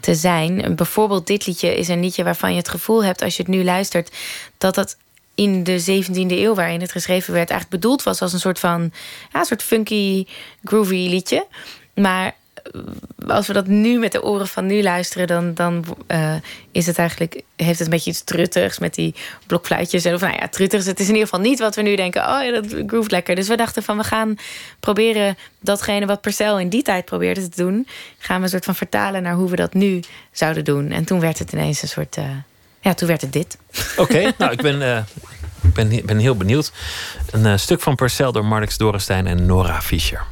te zijn. Bijvoorbeeld dit liedje is een liedje waarvan je het gevoel hebt als je het nu luistert dat dat in de 17e eeuw waarin het geschreven werd eigenlijk bedoeld was als een soort van ja, een soort funky groovy liedje. Maar als we dat nu met de oren van nu luisteren, dan, dan uh, is het eigenlijk, heeft het een beetje iets truttigs met die blokfluitjes. Of nou ja, truttigs. Het is in ieder geval niet wat we nu denken. Oh ja, dat groeft lekker. Dus we dachten van we gaan proberen datgene wat Percel in die tijd probeerde te doen, gaan we een soort van vertalen naar hoe we dat nu zouden doen. En toen werd het ineens een soort. Uh, ja, toen werd het dit. Oké, nou ik ben. Uh, ben, ben heel benieuwd. Een stuk van Percel door Marx Dorenstein en Nora Fischer.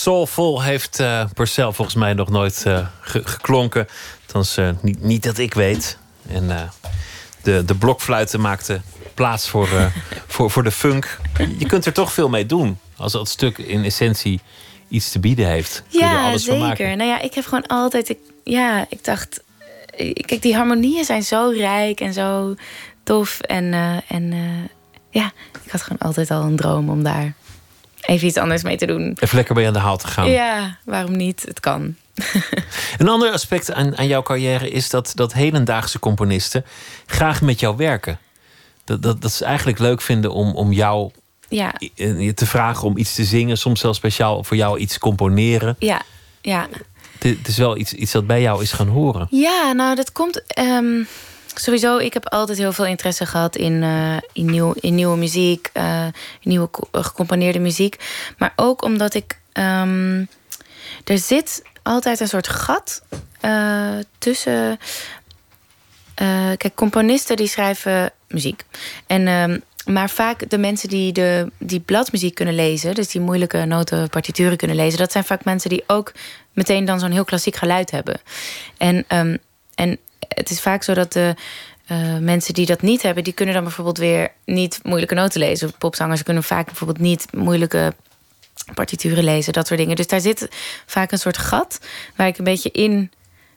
Soulful heeft uh, Purcell volgens mij nog nooit uh, ge geklonken. Althans, niet, niet dat ik weet. En de, de blokfluiten maakten plaats voor, voor, voor de funk. Je kunt er toch veel mee doen. Als dat stuk in essentie iets te bieden heeft. Kun ja, alles zeker. Nou ja, ik heb gewoon altijd... Ik, ja, ik dacht... Kijk, die harmonieën zijn zo rijk en zo tof. En, en ja, ik had gewoon altijd al een droom om daar even iets anders mee te doen. Even lekker bij aan de haal te gaan. Ja, waarom niet? Het kan. een ander aspect aan, aan jouw carrière is dat, dat hedendaagse componisten graag met jou werken. Dat, dat, dat ze eigenlijk leuk vinden om, om jou ja. je te vragen om iets te zingen. Soms zelfs speciaal voor jou iets componeren. Ja, ja. Het, is wel iets, iets dat bij jou is gaan horen. Ja, nou dat komt... Um sowieso, ik heb altijd heel veel interesse gehad in, uh, in, nieuw, in nieuwe muziek, uh, nieuwe gecomponeerde muziek. Maar ook omdat ik. Um, er zit altijd een soort gat tussen. kijk, componisten die schrijven muziek. En, um, maar vaak de mensen die, de, die bladmuziek kunnen lezen, dus die moeilijke noten, partituren kunnen lezen, dat zijn vaak mensen die ook meteen dan zo'n heel klassiek geluid hebben. En, um, en het is vaak zo dat de uh, mensen die dat niet hebben, die kunnen dan bijvoorbeeld weer niet moeilijke noten lezen. Popzangers kunnen vaak bijvoorbeeld niet moeilijke partituren lezen, dat soort dingen. Dus daar zit vaak een soort gat waar ik een beetje in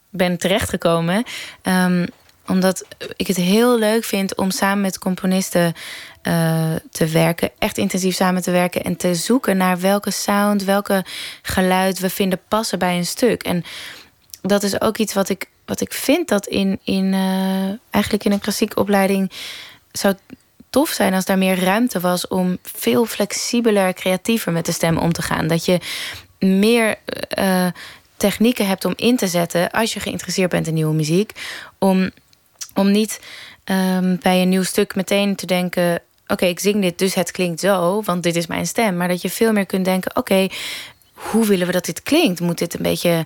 ben terechtgekomen. Um, omdat ik het heel leuk vind om samen met componisten uh, te werken. Echt intensief samen te werken. En te zoeken naar welke sound, welke geluid we vinden passen bij een stuk. En dat is ook iets wat ik wat ik vind dat in, in uh, eigenlijk in een klassieke opleiding zou tof zijn als daar meer ruimte was om veel flexibeler, creatiever met de stem om te gaan. Dat je meer uh, technieken hebt om in te zetten als je geïnteresseerd bent in nieuwe muziek. Om, om niet um, bij een nieuw stuk meteen te denken. Oké, ik zing dit, dus het klinkt zo, want dit is mijn stem. Maar dat je veel meer kunt denken: oké, hoe willen we dat dit klinkt? Moet dit een beetje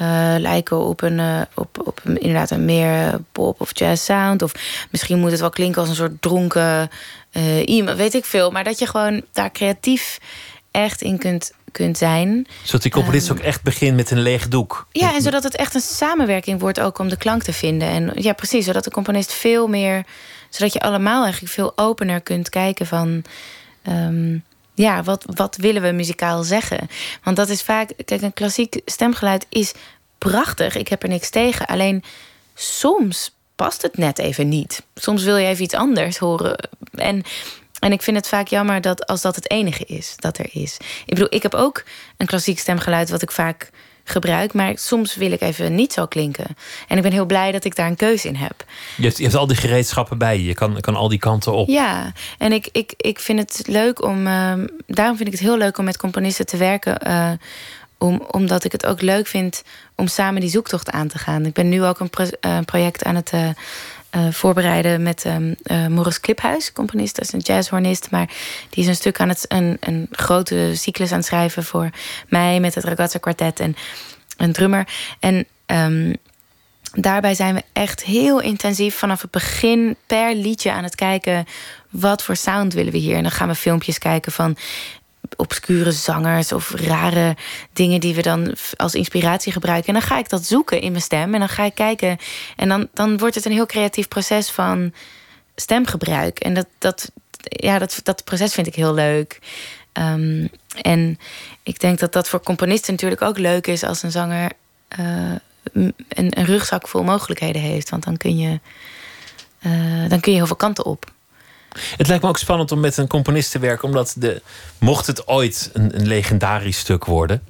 uh, lijken op een, uh, op, op een, inderdaad een meer pop of jazz sound? Of misschien moet het wel klinken als een soort dronken uh, iemand, weet ik veel. Maar dat je gewoon daar creatief echt in kunt, kunt zijn. Zodat die componist um, ook echt begint met een leeg doek. Ja, en zodat het echt een samenwerking wordt ook om de klank te vinden. En ja, precies, zodat de componist veel meer... zodat je allemaal eigenlijk veel opener kunt kijken van... Um, ja, wat, wat willen we muzikaal zeggen? Want dat is vaak, kijk, een klassiek stemgeluid is prachtig. Ik heb er niks tegen. Alleen soms past het net even niet. Soms wil je even iets anders horen. En, en ik vind het vaak jammer dat als dat het enige is dat er is. Ik bedoel, ik heb ook een klassiek stemgeluid wat ik vaak gebruik. Maar soms wil ik even niet zo klinken. En ik ben heel blij dat ik daar een keuze in heb. Je hebt, je hebt al die gereedschappen bij je. Je kan, kan al die kanten op. Ja, en ik, ik, ik vind het leuk om... Uh, daarom vind ik het heel leuk om met componisten te werken... Uh, om, omdat ik het ook leuk vind om samen die zoektocht aan te gaan. Ik ben nu ook een pro uh, project aan het uh, voorbereiden met um, uh, Morris Kliphuis, componist, dat is een jazzhornist. Maar die is een stuk aan het een, een grote cyclus aan het schrijven voor mij met het Ragazza Quartet en een drummer. En um, daarbij zijn we echt heel intensief vanaf het begin per liedje aan het kijken. Wat voor sound willen we hier? En dan gaan we filmpjes kijken van obscure zangers of rare dingen die we dan als inspiratie gebruiken. En dan ga ik dat zoeken in mijn stem en dan ga ik kijken. En dan, dan wordt het een heel creatief proces van stemgebruik. En dat, dat, ja, dat, dat proces vind ik heel leuk. Um, en ik denk dat dat voor componisten natuurlijk ook leuk is als een zanger uh, een, een, rugzak vol mogelijkheden heeft. Want dan kun je, uh, dan kun je heel veel kanten op. Het lijkt me ook spannend om met een componist te werken, omdat de, mocht het ooit een, een legendarisch stuk worden,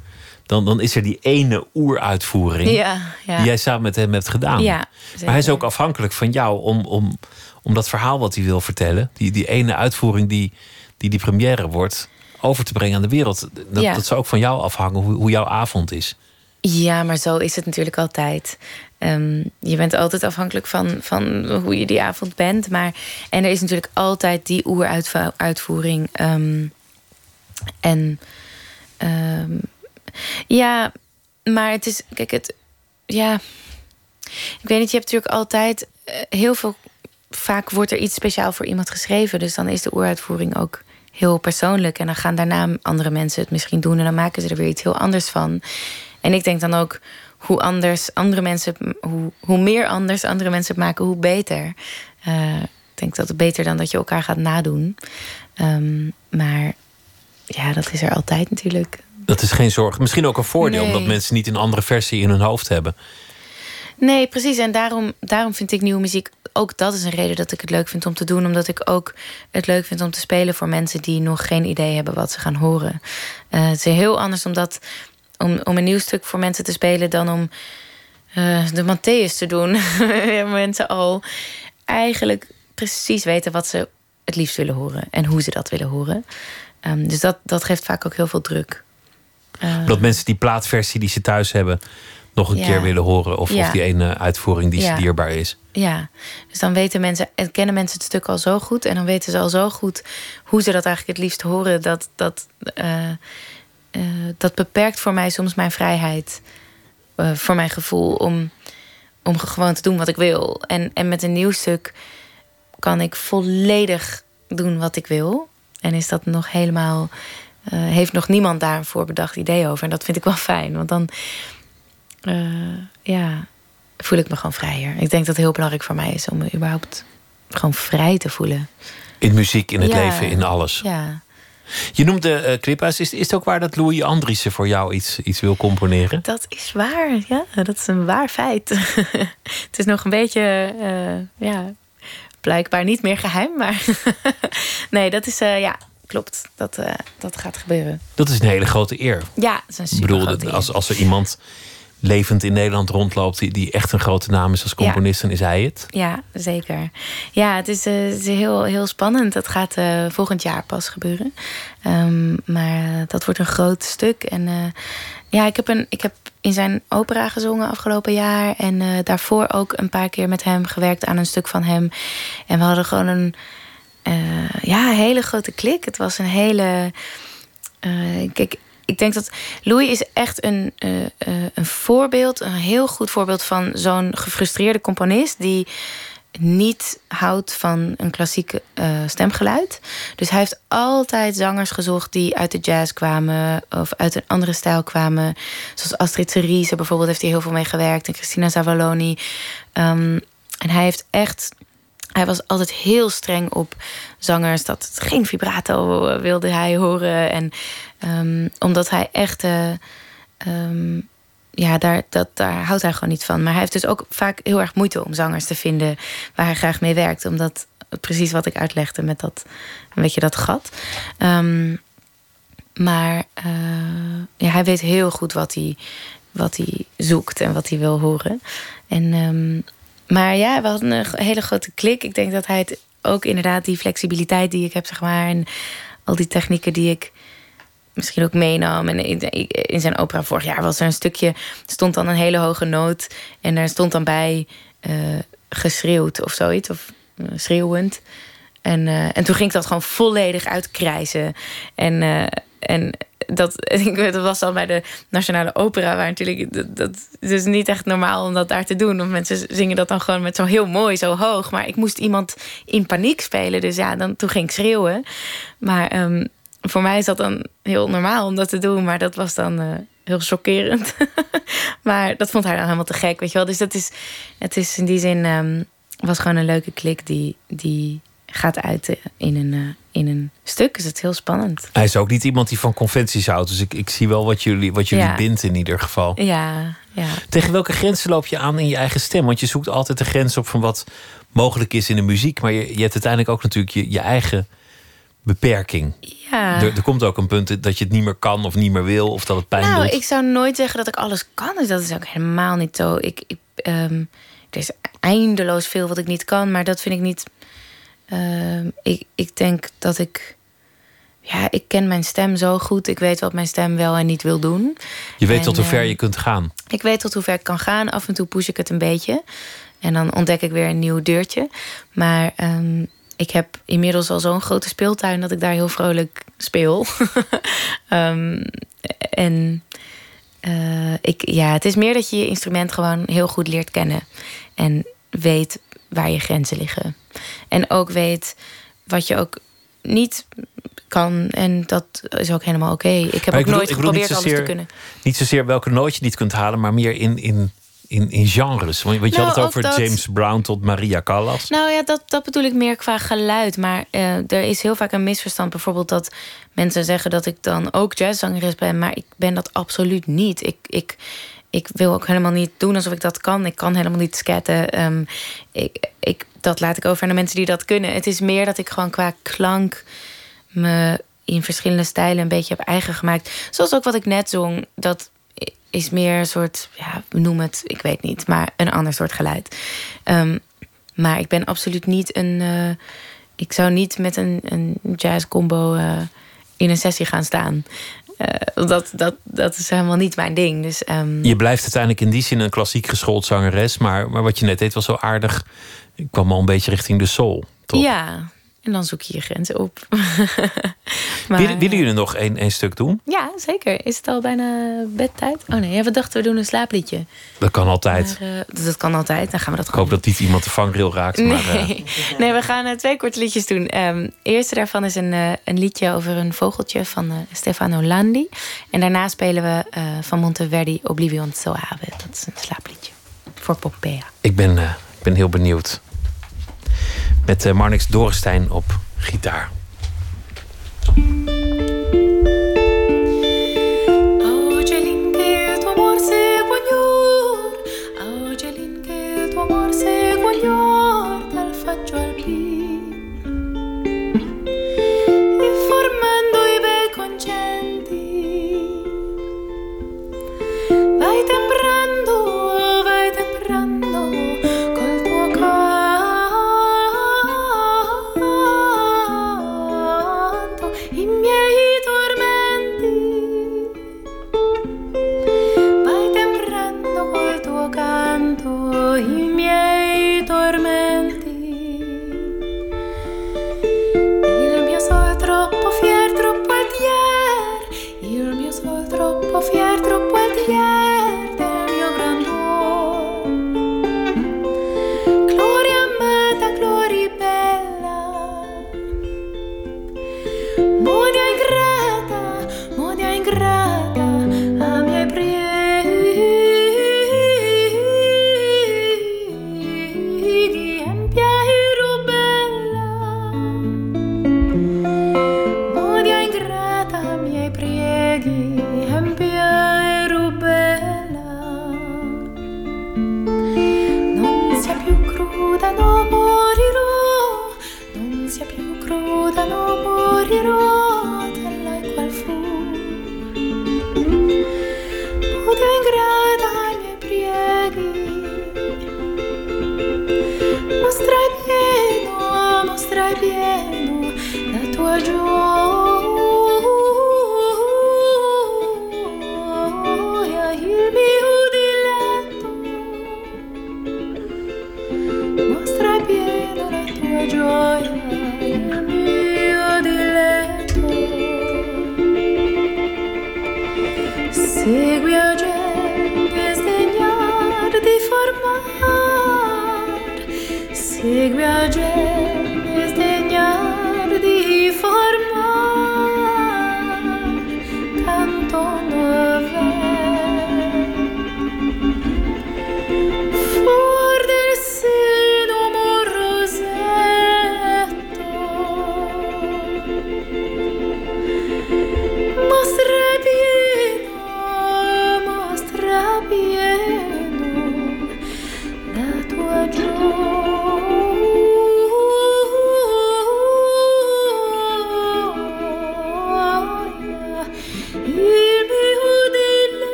dan, dan is er die ene oeruitvoering ja, ja. die jij samen met hem hebt gedaan. Ja, maar hij is ook afhankelijk van jou om, om, om dat verhaal wat hij wil vertellen, die, die ene uitvoering die, die die première wordt, over te brengen aan de wereld. Dat, dat zou ook van jou afhangen hoe, hoe jouw avond is. Ja, maar zo is het natuurlijk altijd. Um, je bent altijd afhankelijk van, van hoe je die avond bent. Maar, en er is natuurlijk altijd die oeruitvoering. Um, en um, ja, maar het is, kijk, het, ja, ik weet niet, je hebt natuurlijk altijd uh, heel veel, vaak wordt er iets speciaal voor iemand geschreven. Dus dan is de oeruitvoering ook heel persoonlijk. En dan gaan daarna andere mensen het misschien doen. En dan maken ze er weer iets heel anders van. En ik denk dan ook hoe anders andere mensen, hoe, hoe meer anders andere mensen het maken, hoe beter. Uh, ik denk dat het beter dan dat je elkaar gaat nadoen. Um, maar ja, dat is er altijd natuurlijk. Dat is geen zorg. Misschien ook een voordeel, omdat mensen niet een andere versie in hun hoofd hebben. Nee, precies. En daarom, daarom vind ik nieuwe muziek ook dat is een reden dat ik het leuk vind om te doen. Omdat ik ook het leuk vind om te spelen voor mensen die nog geen idee hebben wat ze gaan horen. Uh, het is heel anders omdat, om, om een nieuw stuk voor mensen te spelen dan om uh, de Matthäus te doen. mensen al eigenlijk precies weten wat ze het liefst willen horen en hoe ze dat willen horen. Um, dus dat, dat geeft vaak ook heel veel druk. Uh, dat mensen die plaatversie die ze thuis hebben nog een keer willen horen. Of, of die ene uitvoering die ja. dierbaar is. Ja, dus dan weten mensen, en kennen mensen het stuk al zo goed. En dan weten ze al zo goed hoe ze dat eigenlijk het liefst horen. Dat, dat, uh, uh, dat beperkt voor mij soms mijn vrijheid. Uh, voor mijn gevoel om, om gewoon te doen wat ik wil. En, en met een nieuw stuk kan ik volledig doen wat ik wil. En is dat nog helemaal. heeft nog niemand daar een voorbedacht idee over. En dat vind ik wel fijn. Want dan ja, voel ik me gewoon vrijer. Ik denk dat het heel belangrijk voor mij is om me überhaupt gewoon vrij te voelen. In muziek, in het leven, in alles. Ja. Je noemde uh, Clippa's. Is, is het ook waar dat Louis Andriessen voor jou iets, iets wil componeren? Dat is waar, ja. Dat is een waar feit. het is nog een beetje, uh, ja, blijkbaar niet meer geheim. Maar nee, dat is, uh, ja, klopt. Dat, dat gaat gebeuren. Dat is een hele grote eer. Ja, dat is een super Ik bedoel, als, als er iemand levend in Nederland rondloopt, die, die echt een grote naam is als componist, dan is hij het. Ja, zeker. Ja, het is, uh, het is heel, heel spannend. Dat gaat uh, volgend jaar pas gebeuren. Um, maar dat wordt een groot stuk. En uh, ja, ik heb, een, ik heb in zijn opera gezongen afgelopen jaar. En daarvoor ook een paar keer met hem gewerkt aan een stuk van hem. En we hadden gewoon een ja, hele grote klik. Het was een hele. kijk, ik denk dat Louis is echt een, uh, uh, een voorbeeld, een heel goed voorbeeld van zo'n gefrustreerde componist die niet houdt van een klassieke uh, stemgeluid. Dus hij heeft altijd zangers gezocht die uit de jazz kwamen of uit een andere stijl kwamen. Zoals Astrid Cerise bijvoorbeeld heeft hij heel veel mee gewerkt en Christina Zavaloni. Um, en hij heeft echt hij was altijd heel streng op zangers. Dat geen vibrato wilde hij horen. En um, omdat hij echt. Uh, um, ja, daar, dat, daar houdt hij gewoon niet van. Maar hij heeft dus ook vaak heel erg moeite om zangers te vinden waar hij graag mee werkt. Omdat precies wat ik uitlegde met dat, weet je, dat gat. Um, maar uh, ja, hij weet heel goed wat hij, wat hij zoekt en wat hij wil horen. En maar ja, we hadden een hele grote klik. Ik denk dat hij het ook inderdaad die flexibiliteit die ik heb, zeg maar. En al die technieken die ik misschien ook meenam. En in zijn opera vorig jaar was er een stukje, stond dan een hele hoge noot. En daar stond dan bij uh, geschreeuwd of zoiets, of uh, schreeuwend. En, uh, en toen ging ik dat gewoon volledig uitkrijzen. En, en dat, dat was dan bij de Nationale Opera, waar natuurlijk. Dat, het is niet echt normaal om dat daar te doen. Want mensen zingen dat dan gewoon met zo heel mooi, zo hoog. Maar ik moest iemand in paniek spelen. Dus ja, dan, toen ging ik schreeuwen. Maar um, voor mij is dat dan heel normaal om dat te doen. Maar dat was dan uh, heel chockerend. maar dat vond hij dan helemaal te gek, weet je wel. Dus dat is, het is in die zin. Um, was gewoon een leuke klik die. die gaat uit in een, uh, in een stuk. Dus het is heel spannend. Hij is ook niet iemand die van conventies houdt. Dus ik, ik zie wel wat jullie, wat jullie ja. bindt in ieder geval. Ja, ja. Tegen welke grenzen loop je aan in je eigen stem? Want je zoekt altijd de grens op van wat mogelijk is in de muziek. Maar je, je hebt uiteindelijk ook natuurlijk je, je eigen beperking. Ja. Er, er, komt ook een punt dat je het niet meer kan of niet meer wil. Of dat het pijn nou, doet. ik zou nooit zeggen dat ik alles kan. Dus dat is ook helemaal niet zo. Ik, ik, um, er is eindeloos veel wat ik niet kan. Maar dat vind ik niet Uh, ik, ik denk dat ik. Ja, ik ken mijn stem zo goed. Ik weet wat mijn stem wel en niet wil doen. Je weet en, tot hoe ver uh, je kunt gaan. Ik weet tot hoe ver ik kan gaan. Af en toe push ik het een beetje. En dan ontdek ik weer een nieuw deurtje. Maar um, ik heb inmiddels al zo'n grote speeltuin dat ik daar heel vrolijk speel. um, en uh, ik, ja, het is meer dat je je instrument gewoon heel goed leert kennen. En weet waar je grenzen liggen. En ook weet wat je ook niet kan. En dat is ook helemaal oké. Ik heb ook nooit geprobeerd alles te kunnen. Niet zozeer welke noot je niet kunt halen, maar meer in, in in, in genres? Want je had het nou, over James Brown tot Maria Callas. Nou ja, dat, dat bedoel ik meer qua geluid. Maar uh, er is heel vaak een misverstand. Bijvoorbeeld dat mensen zeggen dat ik dan ook jazzzangeres ben. Maar ik ben dat absoluut niet. Ik, ik, ik wil ook helemaal niet doen alsof ik dat kan. Ik kan helemaal niet scatten. Um, ik, ik, dat laat ik over aan de mensen die dat kunnen. Het is meer dat ik gewoon qua klank me in verschillende stijlen een beetje heb eigen gemaakt. Zoals ook wat ik net zong. Dat is meer een soort, ja, noem het, ik weet niet, maar een ander soort geluid. Um, maar ik ben absoluut niet een. Uh, ik zou niet met een, een jazz combo uh, in een sessie gaan staan. Uh, dat, dat, dat is helemaal niet mijn ding. Dus, um... Je blijft uiteindelijk in die zin een klassiek geschoold zangeres. Maar, maar wat je net deed was zo aardig. Ik kwam al een beetje richting de soul. Toch? Ja, en dan zoek je je grenzen op. maar, willen, willen jullie nog één, één stuk doen? Ja, zeker. Is het al bijna bedtijd? Oh nee, ja, we dachten we doen een slaapliedje. Dat kan altijd. Maar, uh, dat kan altijd. Dan gaan we dat Ik hoop dat niet iemand de vangrail raakt. Nee, maar, uh... nee we gaan uh, twee korte liedjes doen. Um, eerste daarvan is een, een liedje over een vogeltje van Stefano Landi. En daarna spelen we van Monteverdi Oblivion Soave. Dat is een slaapliedje voor Poppea. Ik ben, ben heel benieuwd. Met uh, Marnix Dorenstein op gitaar.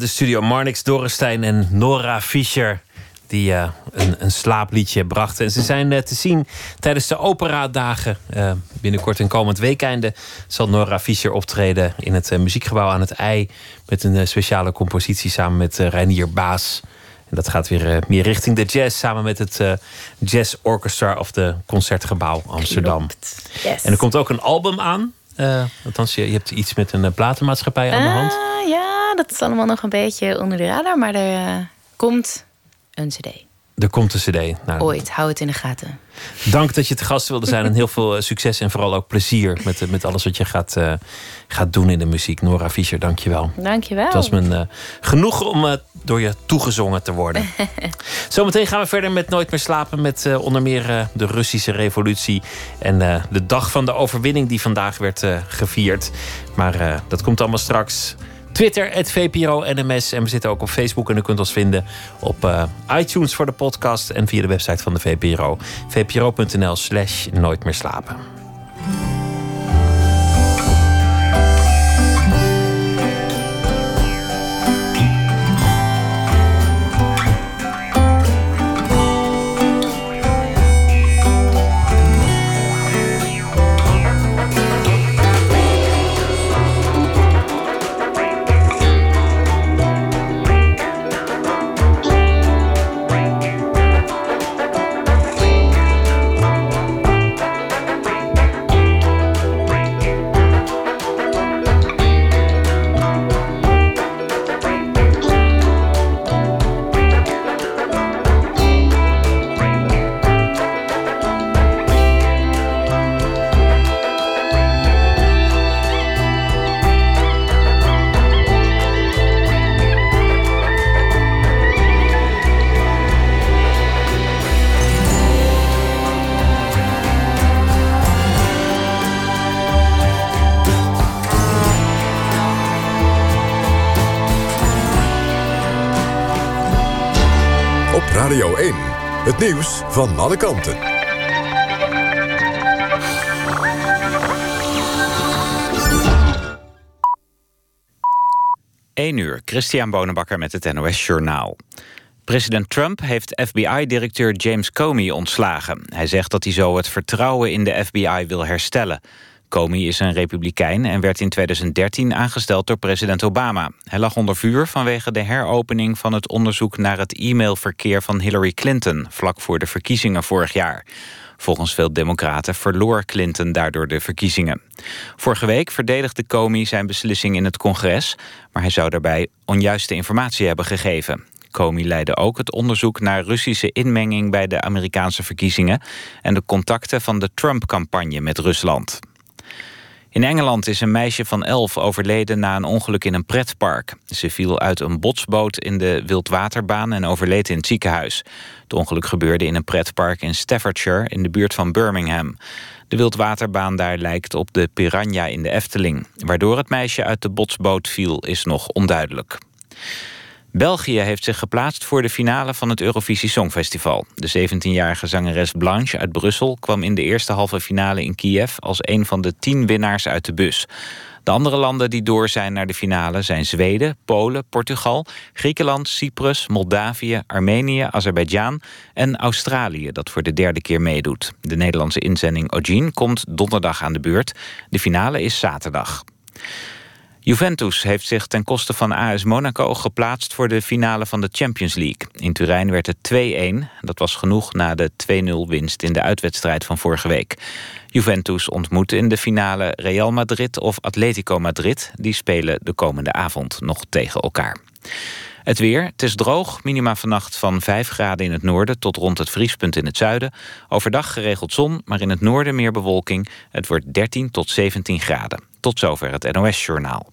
De studio Marnix Dorrestein en Nora Fischer die uh, een, een, slaapliedje brachten. En ze zijn uh, te zien tijdens de operadagen. Uh, binnenkort een komend weekende zal Nora Fischer optreden in het muziekgebouw aan het IJ. Met een speciale compositie samen met Reinier Baas. En dat gaat weer meer richting de jazz. Samen met het Jazz Orchestra of de Concertgebouw Amsterdam. Yes. En er komt ook een album aan. Althans, je, je, hebt iets met een platenmaatschappij aan de hand. Ja, dat is allemaal nog een beetje onder de radar. Maar er komt een cd. Er komt een cd. Nou, Ooit, hou het in de gaten. Dank dat je te gast wilde zijn en heel veel eh, succes en vooral ook plezier met, eh, met alles wat je gaat, uh, gaat doen in de muziek. Nora Fischer, dank je wel. Dank je wel. Het was me uh, genoeg om uh, door je toegezongen te worden. Zometeen gaan we verder met Nooit meer slapen met onder meer de Russische revolutie en de dag van de overwinning die vandaag werd gevierd. Maar dat komt allemaal straks. Twitter, het VPRO NMS. En we zitten ook op Facebook en u kunt ons vinden op uh, iTunes voor de podcast en via de website van de VPRO. vpro.nl slash nooit meer slapen. Nieuws van alle kanten. 1 uur, Christian Bonenbakker met het NOS Journaal. President Trump heeft FBI-directeur James Comey ontslagen. Hij zegt dat hij zo het vertrouwen in de FBI wil herstellen. Comey is een republikein en werd in 2013 aangesteld door president Obama. Hij lag onder vuur vanwege de heropening van het onderzoek naar het e-mailverkeer van Hillary Clinton, vlak voor de verkiezingen vorig jaar. Volgens veel democraten verloor Clinton daardoor de verkiezingen. Vorige week verdedigde Comey zijn beslissing in het congres... maar hij zou daarbij onjuiste informatie hebben gegeven. Comey leidde ook het onderzoek naar Russische inmenging... bij de Amerikaanse verkiezingen... en de contacten van de Trump-campagne met Rusland. In Engeland is een meisje van elf overleden na een ongeluk in een pretpark. Ze viel uit een botsboot in de wildwaterbaan en overleed in het ziekenhuis. Het ongeluk gebeurde in een pretpark in Staffordshire in de buurt van Birmingham. De wildwaterbaan daar lijkt op de Piranha in de Efteling. Waardoor het meisje uit de botsboot viel is nog onduidelijk. België heeft zich geplaatst voor de finale van het Eurovisie Songfestival. De 17-jarige zangeres Blanche uit Brussel kwam in de eerste halve finale in Kiev... als een van de tien winnaars uit de bus. De andere landen die door zijn naar de finale zijn Zweden, Polen, Portugal... Griekenland, Cyprus, Moldavië, Armenië, Azerbeidzjan en Australië... dat voor de derde keer meedoet. De Nederlandse inzending Ogin komt donderdag aan de beurt. De finale is zaterdag. Juventus heeft zich ten koste van AS Monaco geplaatst voor de finale van de Champions League. In Turijn werd het 2-1. Dat was genoeg na de 2-0 winst in de uitwedstrijd van vorige week. Juventus ontmoet in de finale Real Madrid of Atletico Madrid. Die spelen de komende avond nog tegen elkaar. Het weer, het is droog, minima vannacht van 5 graden in het noorden... tot rond het vriespunt in het zuiden. Overdag geregeld zon, maar in het noorden meer bewolking. Het wordt 13 tot 17 graden. Tot zover het NOS-journaal.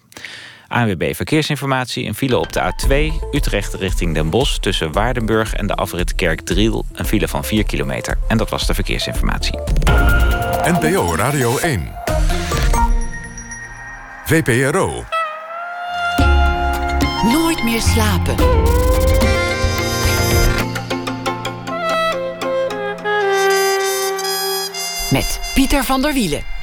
ANWB Verkeersinformatie, een file op de A2... Utrecht richting Den Bosch tussen Waardenburg en de afrit Kerkdriel... een file van 4 kilometer. En dat was de verkeersinformatie. NPO Radio 1. VPRO. Nooit meer slapen. Met Pieter van der Wielen.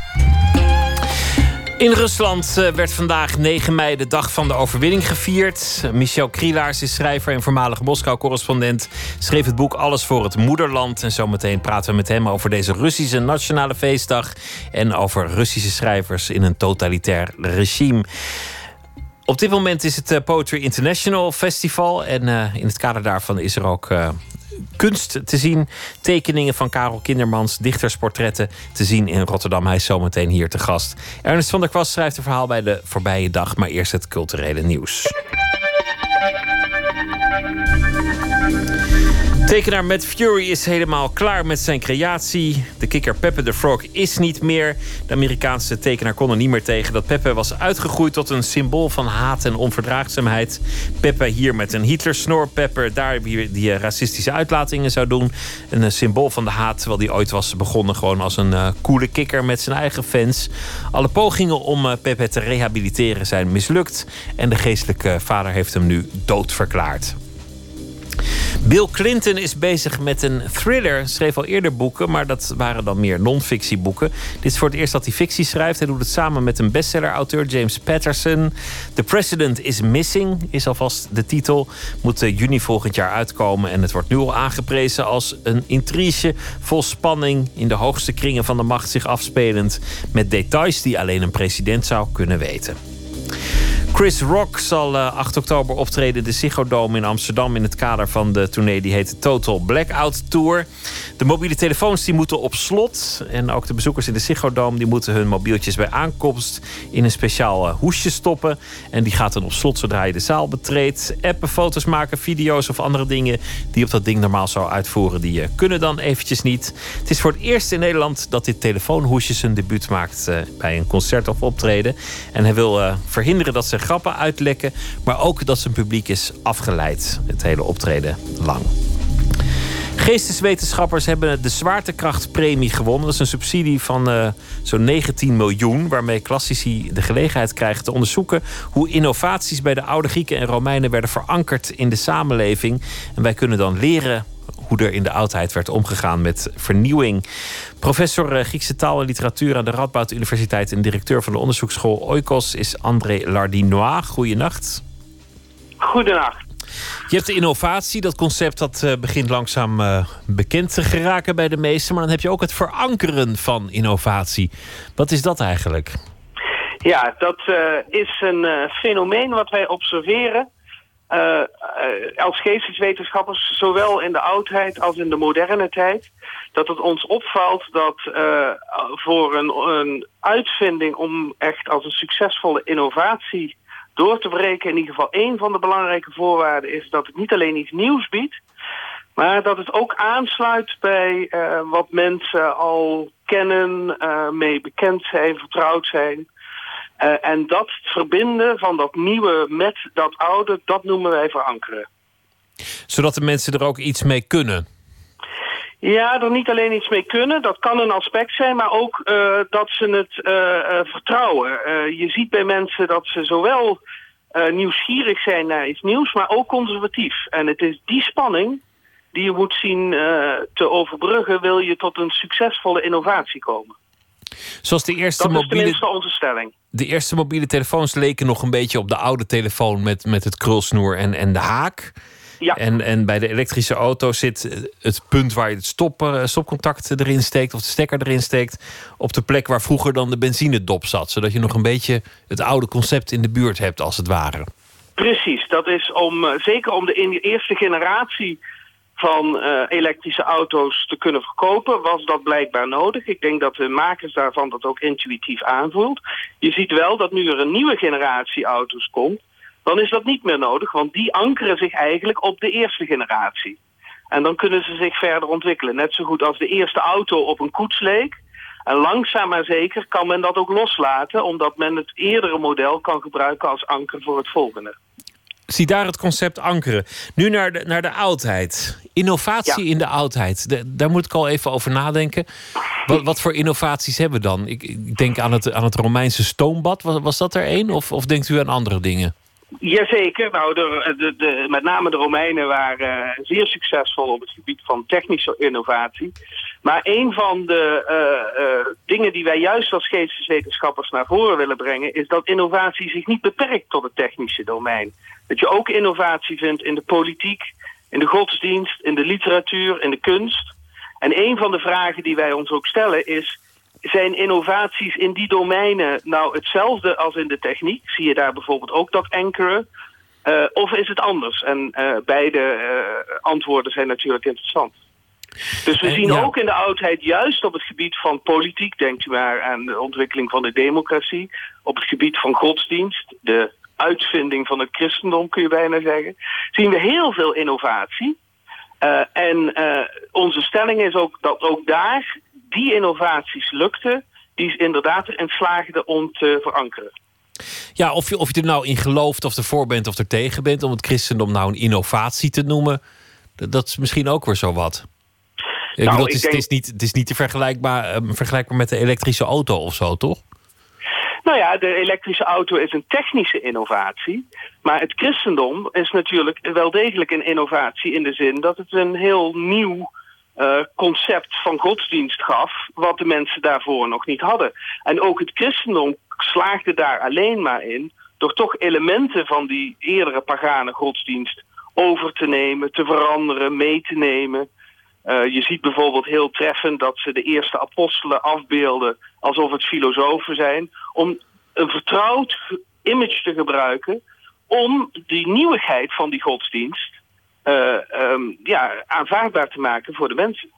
In Rusland eh, werd vandaag 9 mei de dag van de overwinning gevierd. Michel Krielaars is schrijver en voormalig Moskou-correspondent. Schreef het boek Alles voor het Moederland. En zometeen praten we met hem over deze Russische nationale feestdag. En over Russische schrijvers in een totalitair regime. Op dit moment is het eh, Poetry International Festival. En uh, in het kader daarvan is er ook uh, kunst te zien. Tekeningen van Karel Kindermans, dichtersportretten te zien in Rotterdam. Hij is zometeen hier te gast. Ernest van der Kwast schrijft een verhaal bij de voorbije dag. Maar eerst het culturele nieuws. Tekenaar Matt Fury is helemaal klaar met zijn creatie. De kikker Peppe the Frog is niet meer. De Amerikaanse tekenaar kon er niet meer tegen dat Peppe was uitgegroeid tot een symbool van haat en onverdraagzaamheid. Peppe hier met een Hitler-snor, Peppe daar die eh, racistische uitlatingen zou doen. Een eh, symbool van de haat, terwijl die ooit was begonnen gewoon als een uh, coole kikker met zijn eigen fans. Alle pogingen om uh, Peppe te rehabiliteren zijn mislukt. En de geestelijke vader heeft hem nu dood verklaard. Bill Clinton is bezig met een thriller. Schreef al eerder boeken, maar dat waren dan meer non-fictieboeken. Dit is voor het eerst dat hij fictie schrijft. Hij doet het samen met een bestseller-auteur, James Patterson. The President is Missing is alvast de titel. Moet juni volgend jaar uitkomen. En het wordt nu al aangeprezen als een intrige vol spanning... in de hoogste kringen van de macht zich afspelend... met details die alleen een president zou kunnen weten. Chris Rock zal 8 eh, oktober optreden de Ziggo Dome in Amsterdam... in het kader van de tournee die heet Total Blackout Tour. De mobiele telefoons die moeten op slot. En ook de bezoekers in de Ziggo Dome die moeten hun mobieltjes bij aankomst... in een speciaal eh, hoesje stoppen. En die gaat dan op slot zodra je de zaal betreedt. Appen, foto's maken, video's of andere dingen... die op dat ding normaal zou uitvoeren, die eh, kunnen dan eventjes niet. Het is voor het eerst in Nederland dat dit telefoonhoesje zijn debuut maakt... bij een concert of optreden. En hij wil verhinderen dat ze grappen uitlekken, maar ook dat zijn publiek is afgeleid. Het hele optreden lang. Geesteswetenschappers hebben de zwaartekrachtpremie gewonnen. Dat is een subsidie van uh, zo'n 19 miljoen, waarmee klassici de gelegenheid krijgen te onderzoeken hoe innovaties bij de oude Grieken en Romeinen werden verankerd in de samenleving. En wij kunnen dan leren hoe er in de oudheid werd omgegaan met vernieuwing. Professor eh, Griekse taal en literatuur aan de Radboud Universiteit en directeur van de onderzoeksschool Oikos is André Lardinois. Goedenacht. Goedenacht. Je hebt de innovatie, dat concept dat uh, begint langzaam uh, bekend te geraken bij de meesten. Maar dan heb je ook het verankeren van innovatie. Wat is dat eigenlijk? Ja, dat uh, is een fenomeen wat wij observeren als geesteswetenschappers, zowel in de oudheid als in de moderne tijd, dat het ons opvalt dat uh, voor een, een, uitvinding om echt als een succesvolle innovatie door te breken, in ieder geval één van de belangrijke voorwaarden is dat het niet alleen iets nieuws biedt, maar dat het ook aansluit bij wat mensen al kennen, mee bekend zijn, vertrouwd zijn. Uh, en dat verbinden van dat nieuwe met dat oude, dat noemen wij verankeren. Zodat de mensen er ook iets mee kunnen? Ja, er niet alleen iets mee kunnen, dat kan een aspect zijn, maar ook uh, dat ze het uh, vertrouwen. je ziet bij mensen dat ze zowel nieuwsgierig zijn naar iets nieuws, maar ook conservatief. En het is die spanning die je moet zien te overbruggen, wil je tot een succesvolle innovatie komen. Zoals de eerste dat mobiele... is onze stelling. De eerste mobiele telefoons leken nog een beetje op de oude telefoon... met, met het krulsnoer en, en de haak. Ja. En, en bij de elektrische auto zit het punt waar je het stop, stopcontact erin steekt... of de stekker erin steekt... op de plek waar vroeger dan de benzinedop zat. Zodat je nog een beetje het oude concept in de buurt hebt, als het ware. Precies, dat is om, zeker om de eerste generatie van uh, elektrische auto's te kunnen verkopen, was dat blijkbaar nodig. Ik denk dat de makers daarvan dat ook intuïtief aanvoelt. Je ziet wel dat nu er een nieuwe generatie auto's komt, dan is dat niet meer nodig, want die ankeren zich eigenlijk op de eerste generatie. En dan kunnen ze zich verder ontwikkelen. Net zo goed als de eerste auto op een koets leek. En langzaam maar zeker kan men dat ook loslaten, omdat men het eerdere model kan gebruiken als anker voor het volgende. Zie daar het concept ankeren. Nu naar de, naar de oudheid. Innovatie in de oudheid. daar moet ik al even over nadenken. Wat, wat voor innovaties hebben we dan? Ik, ik, denk aan het, aan het Romeinse stoombad. Was, was dat er één? Of, of denkt u aan andere dingen? Jazeker. Nou, de, de, de, met name de Romeinen waren zeer succesvol op het gebied van technische innovatie. Maar een van de uh, dingen die wij juist als geesteswetenschappers naar voren willen brengen, is dat innovatie zich niet beperkt tot het technische domein. Dat je ook innovatie vindt in de politiek, in de godsdienst, in de literatuur, in de kunst. En een van de vragen die wij ons ook stellen is, zijn innovaties in die domeinen nou hetzelfde als in de techniek? Zie je daar bijvoorbeeld ook dat enkele? Uh, of is het anders? En beide antwoorden zijn natuurlijk interessant. Dus we zien ook in de oudheid, juist op het gebied van politiek, denkt u maar aan de ontwikkeling van de democratie, op het gebied van godsdienst, de uitvinding van het christendom kun je bijna zeggen, zien we heel veel innovatie. Uh, en uh, onze stelling is ook dat ook daar die innovaties lukten, die inderdaad erin slaagden om te verankeren. Ja, of je, of je er nou in gelooft of ervoor bent of er tegen bent, om het christendom nou een innovatie te noemen, dat, dat is misschien ook weer zo wat. Nou, bedoel, het, is, denk... het, is niet, het is niet te vergelijkbaar, uh, vergelijkbaar met de elektrische auto of zo, toch? Nou ja, de elektrische auto is een technische innovatie. Maar het christendom is natuurlijk wel degelijk een innovatie in de zin dat het een heel nieuw uh, concept van godsdienst gaf, wat de mensen daarvoor nog niet hadden. En ook het christendom slaagde daar alleen maar in door toch elementen van die eerdere pagane godsdienst over te nemen, te veranderen, mee te nemen. Uh, je ziet bijvoorbeeld heel treffend dat ze de eerste apostelen afbeelden alsof het filosofen zijn, om een vertrouwd image te gebruiken om die nieuwigheid van die godsdienst uh, um, ja, aanvaardbaar te maken voor de mensen.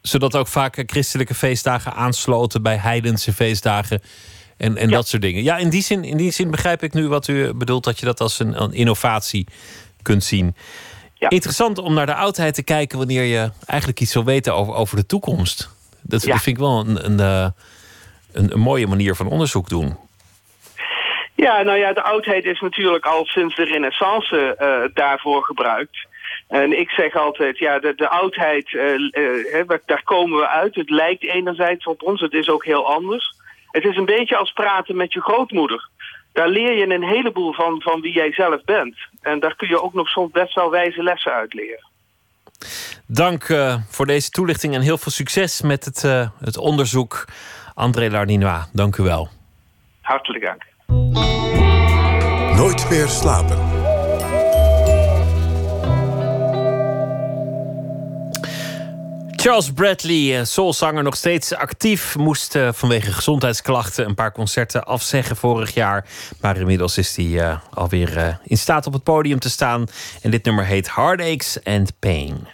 Zodat ook vaak christelijke feestdagen aansloten bij heidense feestdagen en, en ja. dat soort dingen. Ja, in die, zin, in die zin begrijp ik nu wat u bedoelt, dat je dat als een, een innovatie kunt zien. Ja. Interessant om naar de oudheid te kijken wanneer je eigenlijk iets wil weten over, over de toekomst. Dat ja. vind ik wel een, een, een, een mooie manier van onderzoek doen. Ja, nou ja, de oudheid is natuurlijk al sinds de renaissance uh, daarvoor gebruikt. En ik zeg altijd, ja, de, de oudheid, uh, uh, daar komen we uit. Het lijkt enerzijds op ons, het is ook heel anders. Het is een beetje als praten met je grootmoeder. Daar leer je een heleboel van, van wie jij zelf bent. En daar kun je ook nog soms best wel wijze lessen uit leren. Dank uh, voor deze toelichting en heel veel succes met het, uh, het onderzoek. André Lardinois, dank u wel. Hartelijk dank. Nooit meer slapen. Charles Bradley, eh, soulzanger, nog steeds actief. Moest uh, vanwege gezondheidsklachten een paar concerten afzeggen vorig jaar. Maar inmiddels is hij uh, alweer in staat op het podium te staan. En dit nummer heet Heartaches and Pain.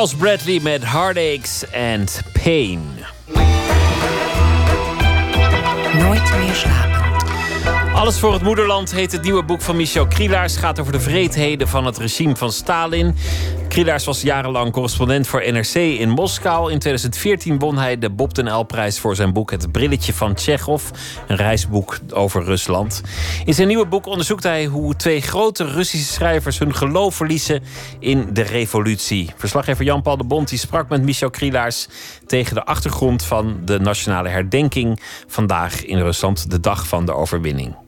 Charles Bradley met Heartaches and Pain. Nooit meer slapen. Alles voor het moederland heet het nieuwe boek van Michel Krielaars. Gaat over de vreedheden van het regime van Stalin. Krielaars was jarenlang correspondent voor NRC in Moskou. In 2014 won hij de Bob den L-prijs voor zijn boek Het Brilletje van Tsjechov. Een reisboek over Rusland. In zijn nieuwe boek onderzoekt hij hoe twee grote Russische schrijvers hun geloof verliezen in de revolutie. Verslaggever Jan-Paul de die sprak met Michel Krielaars tegen de achtergrond van de nationale herdenking vandaag in Rusland, de dag van de overwinning.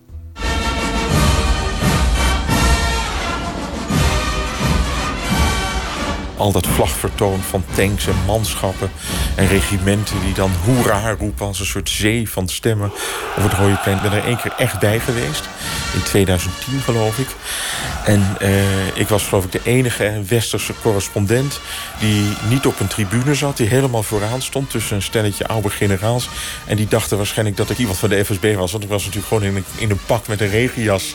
Al dat vlagvertoon van tanks en manschappen en regimenten die dan hoera roepen als een soort zee van stemmen over het Rode Plein. Ik ben er één keer echt bij geweest, in 2010 geloof ik. En eh, ik was geloof ik de enige westerse correspondent die niet op een tribune zat, die helemaal vooraan stond tussen een stelletje oude generaals. En die dachten waarschijnlijk dat ik iemand van de FSB was, want ik was natuurlijk gewoon in een, in een pak met een regenjas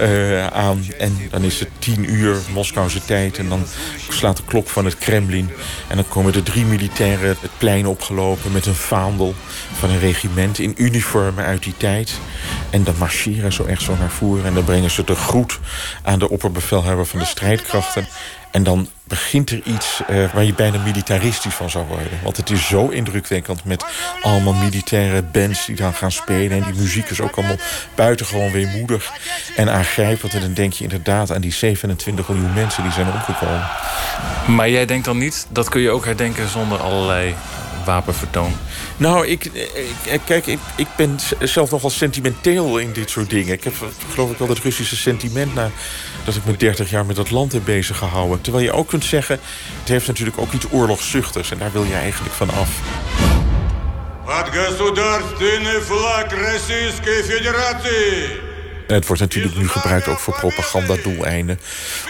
uh, aan. En dan is het tien uur Moskouse tijd en dan slaat de klok van het Kremlin. En dan komen de drie militairen het plein opgelopen met een vaandel van een regiment in uniformen uit die tijd. En dan marcheren ze echt zo naar voren en dan brengen ze de groet de opperbevelhebber van de strijdkrachten. En dan begint er iets uh, waar je bijna militaristisch van zou worden. Want het is zo indrukwekkend met allemaal militaire bands die dan gaan spelen. En die muziek is ook allemaal buitengewoon weemoedig en aangrijpend. En dan denk je inderdaad aan die 27 miljoen mensen die zijn omgekomen. Maar jij denkt dan niet, dat kun je ook herdenken zonder allerlei wapenvertoon? Nou, ik, ik kijk, ik, ik ben zelf nogal sentimenteel in dit soort dingen. Ik heb geloof ik wel het Russische sentiment na dat ik me 30 jaar met dat land heb bezig gehouden. Terwijl je ook kunt zeggen, het heeft natuurlijk ook iets oorlogszuchtigs. En daar wil je eigenlijk van af. Het wordt natuurlijk nu gebruikt ook voor propagandadoeleinden.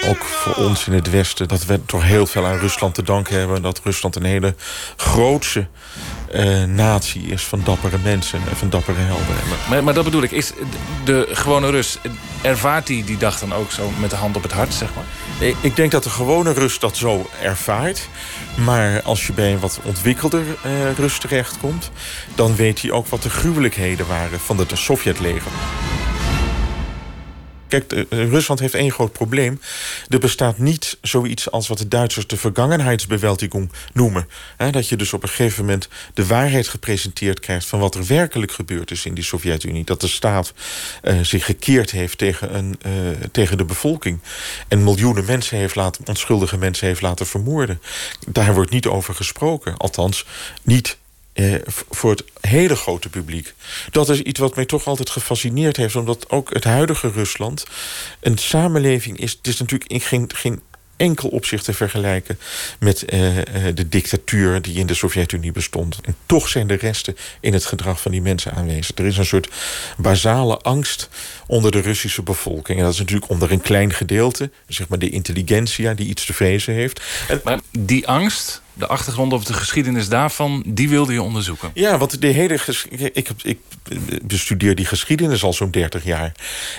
Ook voor ons in het Westen. Dat we toch heel veel aan Rusland te danken hebben. Dat Rusland een hele grootse uh, natie is van dappere mensen en van dappere helden. Maar, maar dat bedoel ik, is de gewone Rus, ervaart die die dag dan ook zo met de hand op het hart, zeg maar? Ik denk dat de gewone Rus dat zo ervaart. Maar als je bij een wat ontwikkelder uh, Rus terechtkomt... dan weet hij ook wat de gruwelijkheden waren van het Sovjetleger. Kijk, Rusland heeft één groot probleem. Er bestaat niet zoiets als wat de Duitsers de vergangenheidsbewältigung noemen. dat je dus op een gegeven moment de waarheid gepresenteerd krijgt... van wat er werkelijk gebeurd is in die Sovjet-Unie. Dat de staat uh, zich gekeerd heeft tegen, een, uh, tegen de bevolking. En miljoenen mensen heeft laten, onschuldige mensen heeft laten vermoorden. Daar wordt niet over gesproken. Althans, niet eh, voor het hele grote publiek. Dat is iets wat mij toch altijd gefascineerd heeft... omdat ook het huidige Rusland een samenleving is... het is natuurlijk geen, geen enkel opzicht te vergelijken met uh, de dictatuur die in de Sovjet-Unie bestond. En toch zijn de resten in het gedrag van die mensen aanwezig. Er is een soort basale angst onder de Russische bevolking. En dat is natuurlijk onder een klein gedeelte, zeg maar de intelligentsia die iets te vrezen heeft. En, maar die angst, de achtergrond of de geschiedenis daarvan, die wilde je onderzoeken? Ja, want de hele. Ik, ik bestudeer die geschiedenis al zo'n 30 jaar.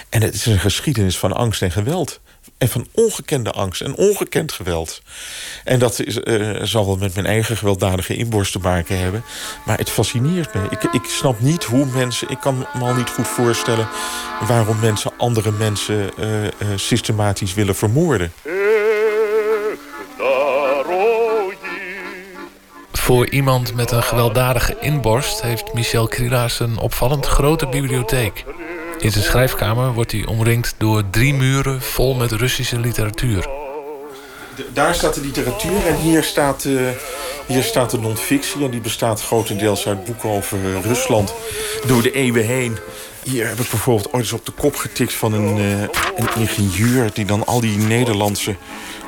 En het is een geschiedenis van angst en geweld en van ongekende angst en ongekend geweld. En dat is, uh, zal wel met mijn eigen gewelddadige inborst te maken hebben. Maar het fascineert me. Ik, ik snap niet hoe mensen... Ik kan me al niet goed voorstellen... waarom mensen andere mensen uh, uh, systematisch willen vermoorden. Voor iemand met een gewelddadige inborst... heeft Michel Krielaars een opvallend grote bibliotheek. In zijn schrijfkamer wordt hij omringd door drie muren vol met Russische literatuur. Daar staat de literatuur en hier staat, uh, hier staat de non-fictie. En die bestaat grotendeels uit boeken over Rusland door de eeuwen heen. Hier heb ik bijvoorbeeld ooit eens op de kop getikt van een, uh, een ingenieur... die dan al die Nederlandse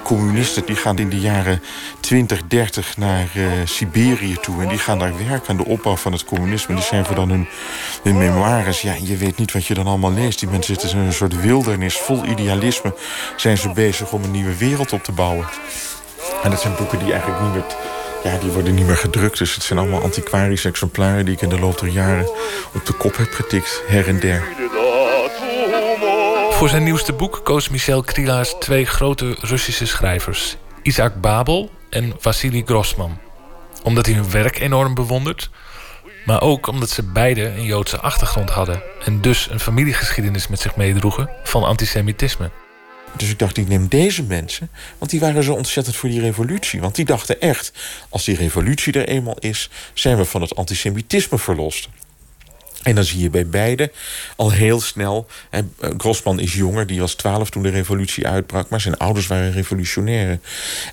communisten die gaan in de jaren 20, 30 naar uh, Siberië toe. En die gaan daar werken aan de opbouw van het communisme. Die schrijven dan hun, hun memoires. Ja, je weet niet wat je dan allemaal leest. Die mensen zitten in een soort wildernis, vol idealisme. Zijn ze bezig om een nieuwe wereld op te bouwen. En dat zijn boeken die eigenlijk niet meer... Ja, die worden niet meer gedrukt. Dus het zijn allemaal antiquarische exemplaren... die ik in de loop der jaren op de kop heb getikt, her en der. Voor zijn nieuwste boek koos Michel Krielaars twee grote Russische schrijvers. Isaac Babel, en Vassili Grossman. Omdat hij hun werk enorm bewondert, maar ook omdat ze beide een Joodse achtergrond hadden en dus een familiegeschiedenis met zich meedroegen van antisemitisme. Dus ik dacht, ik neem deze mensen, want die waren zo ontzettend voor die revolutie. Want die dachten echt, als die revolutie er eenmaal is, zijn we van het antisemitisme verlost. En dan zie je bij beide al heel snel. Hè, Grossman is jonger, die was twaalf toen de revolutie uitbrak, maar zijn ouders waren revolutionairen.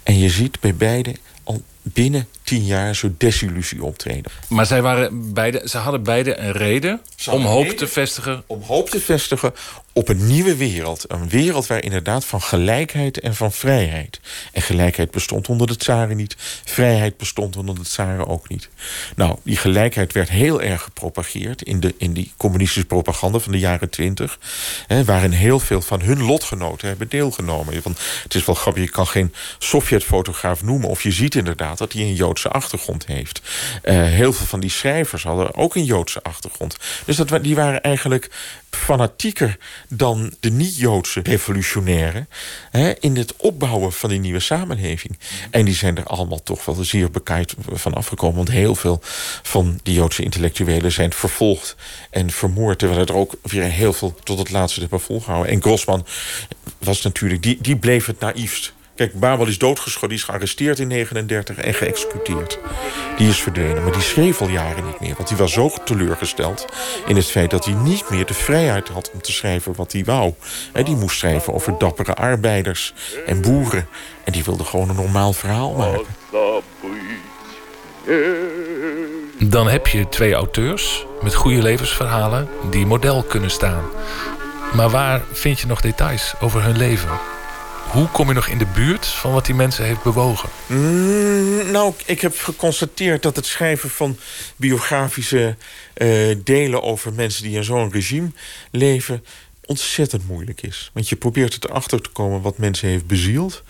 En je ziet bij beide al binnen tien jaar zo desillusie optreden. Maar zij waren beide, ze hadden beide een reden om hoop te vestigen. Om hoop te vestigen op een nieuwe wereld. Een wereld waar inderdaad van gelijkheid en van vrijheid. En gelijkheid bestond onder de tsaren niet. Vrijheid bestond onder de tsaren ook niet. Nou, die gelijkheid werd heel erg gepropageerd in, de, in die communistische propaganda van de jaren twintig. Waarin heel veel van hun lotgenoten hebben deelgenomen. Want het is wel grappig, je kan geen Sovjet-fotograaf noemen. Of je ziet inderdaad dat hij een Joodse achtergrond heeft. Uh, heel veel van die schrijvers hadden ook een Joodse achtergrond. Dus dat, die waren eigenlijk fanatieker dan de niet-Joodse revolutionairen in het opbouwen van die nieuwe samenleving. En die zijn er allemaal toch wel zeer bekijkt van afgekomen. Want heel veel van die Joodse intellectuelen zijn vervolgd en vermoord. Terwijl er ook weer heel veel tot het laatste hebben volgehouden. En Grossman was natuurlijk, die, die bleef het naïefst. Kijk, Babel is doodgeschoten, die is gearresteerd in 39 en geëxecuteerd. Die is verdwenen, maar die schreef al jaren niet meer. Want hij was zo teleurgesteld in het feit dat hij niet meer de vrijheid had om te schrijven wat hij wou. En die moest schrijven over dappere arbeiders en boeren. En die wilde gewoon een normaal verhaal maken. Dan heb je twee auteurs met goede levensverhalen die model kunnen staan. Maar waar vind je nog details over hun leven? Hoe kom je nog in de buurt van wat die mensen heeft bewogen? Mm, nou, ik heb geconstateerd dat het schrijven van biografische uh, delen over mensen die in zo'n regime leven ontzettend moeilijk is. Want je probeert erachter te komen wat mensen heeft bezield.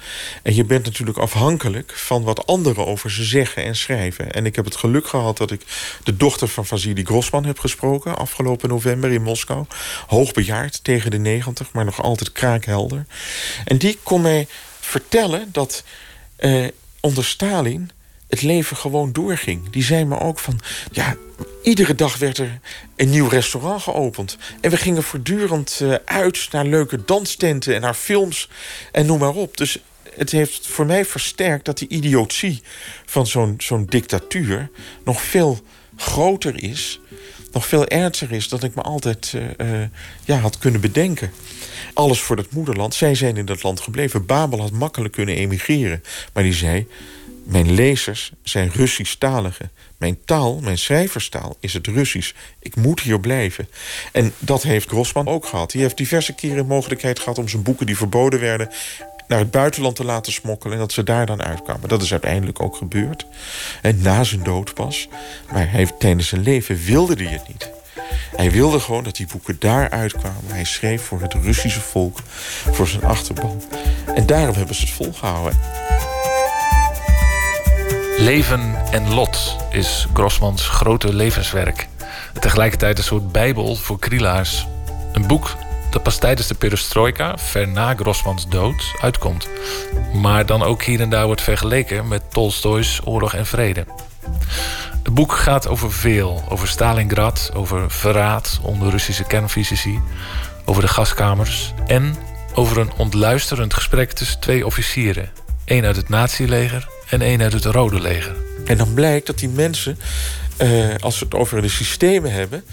En je bent natuurlijk afhankelijk van wat anderen over ze zeggen en schrijven. En ik heb het geluk gehad dat ik de dochter van Vasily Grossman heb gesproken... afgelopen november in Moskou. Hoogbejaard, tegen de negentig, maar nog altijd kraakhelder. En die kon mij vertellen dat eh, onder Stalin het leven gewoon doorging. Die zei me ook van... ja, iedere dag werd er een nieuw restaurant geopend. En we gingen voortdurend uh, uit naar leuke danstenten en naar films en noem maar op. Dus het heeft voor mij versterkt dat die idiotie van zo'n zo'n dictatuur... nog veel groter is, nog veel ernstiger is... dan ik me altijd uh, uh, ja, had kunnen bedenken. Alles voor het moederland. Zij zijn in dat land gebleven. Babel had makkelijk kunnen emigreren. Maar die zei... Mijn lezers zijn Russisch-taligen. Mijn taal, mijn schrijverstaal, is het Russisch. Ik moet hier blijven. En dat heeft Grossman ook gehad. Hij heeft diverse keren mogelijkheid gehad om zijn boeken die verboden werden naar het buitenland te laten smokkelen... en dat ze daar dan uitkwamen. Dat is uiteindelijk ook gebeurd. En na zijn dood pas. Maar tijdens zijn leven wilde hij het niet. Hij wilde gewoon dat die boeken daar uitkwamen. Hij schreef voor het Russische volk, voor zijn achterban. En daarom hebben ze het volgehouden. Leven en lot is Grossmans grote levenswerk. Tegelijkertijd een soort bijbel voor krielaars. Een boek dat pas tijdens de perestroika, ver na Grossmans dood, uitkomt. Maar dan ook hier en daar wordt vergeleken met Tolstoys Oorlog en Vrede. Het boek gaat over veel. Over Stalingrad, over verraad onder Russische kernfysici... over de gaskamers en over een ontluisterend gesprek tussen twee officieren. één uit het nazileger en één uit het Rode Leger. En dan blijkt dat die mensen, uh, als we het over de systemen hebben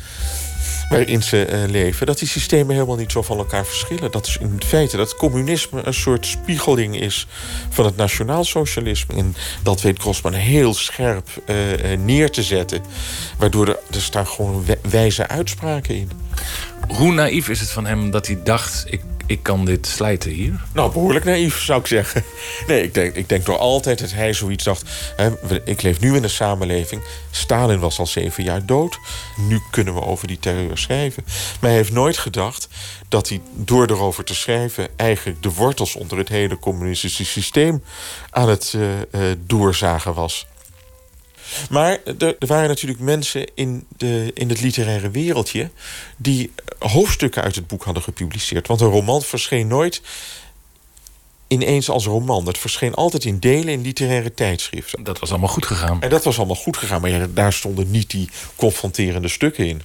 waarin ze uh, leven, dat die systemen helemaal niet zo van elkaar verschillen. Dat is in feite dat communisme een soort spiegeling is van het nationaalsocialisme. En dat weet Grossman heel scherp uh, neer te zetten. Waardoor er, er staan gewoon wijze uitspraken in. Hoe naïef is het van hem dat hij dacht... ik ik kan dit slijten hier? Nou, behoorlijk naïef zou ik zeggen. Nee, ik denk, ik denk door altijd dat hij zoiets dacht... Hè, ik leef nu in een samenleving. Stalin was al zeven jaar dood. Nu kunnen we over die terreur schrijven. Maar hij heeft nooit gedacht dat hij door erover te schrijven... eigenlijk de wortels onder het hele communistische systeem... aan het uh, uh, doorzagen was. Maar er, er, waren natuurlijk mensen in, de, in het literaire wereldje... die hoofdstukken uit het boek hadden gepubliceerd. Want een roman verscheen nooit ineens als roman. Dat verscheen altijd in delen in literaire tijdschriften. Dat was allemaal goed gegaan. En dat was allemaal goed gegaan, maar ja, daar stonden niet die confronterende stukken in.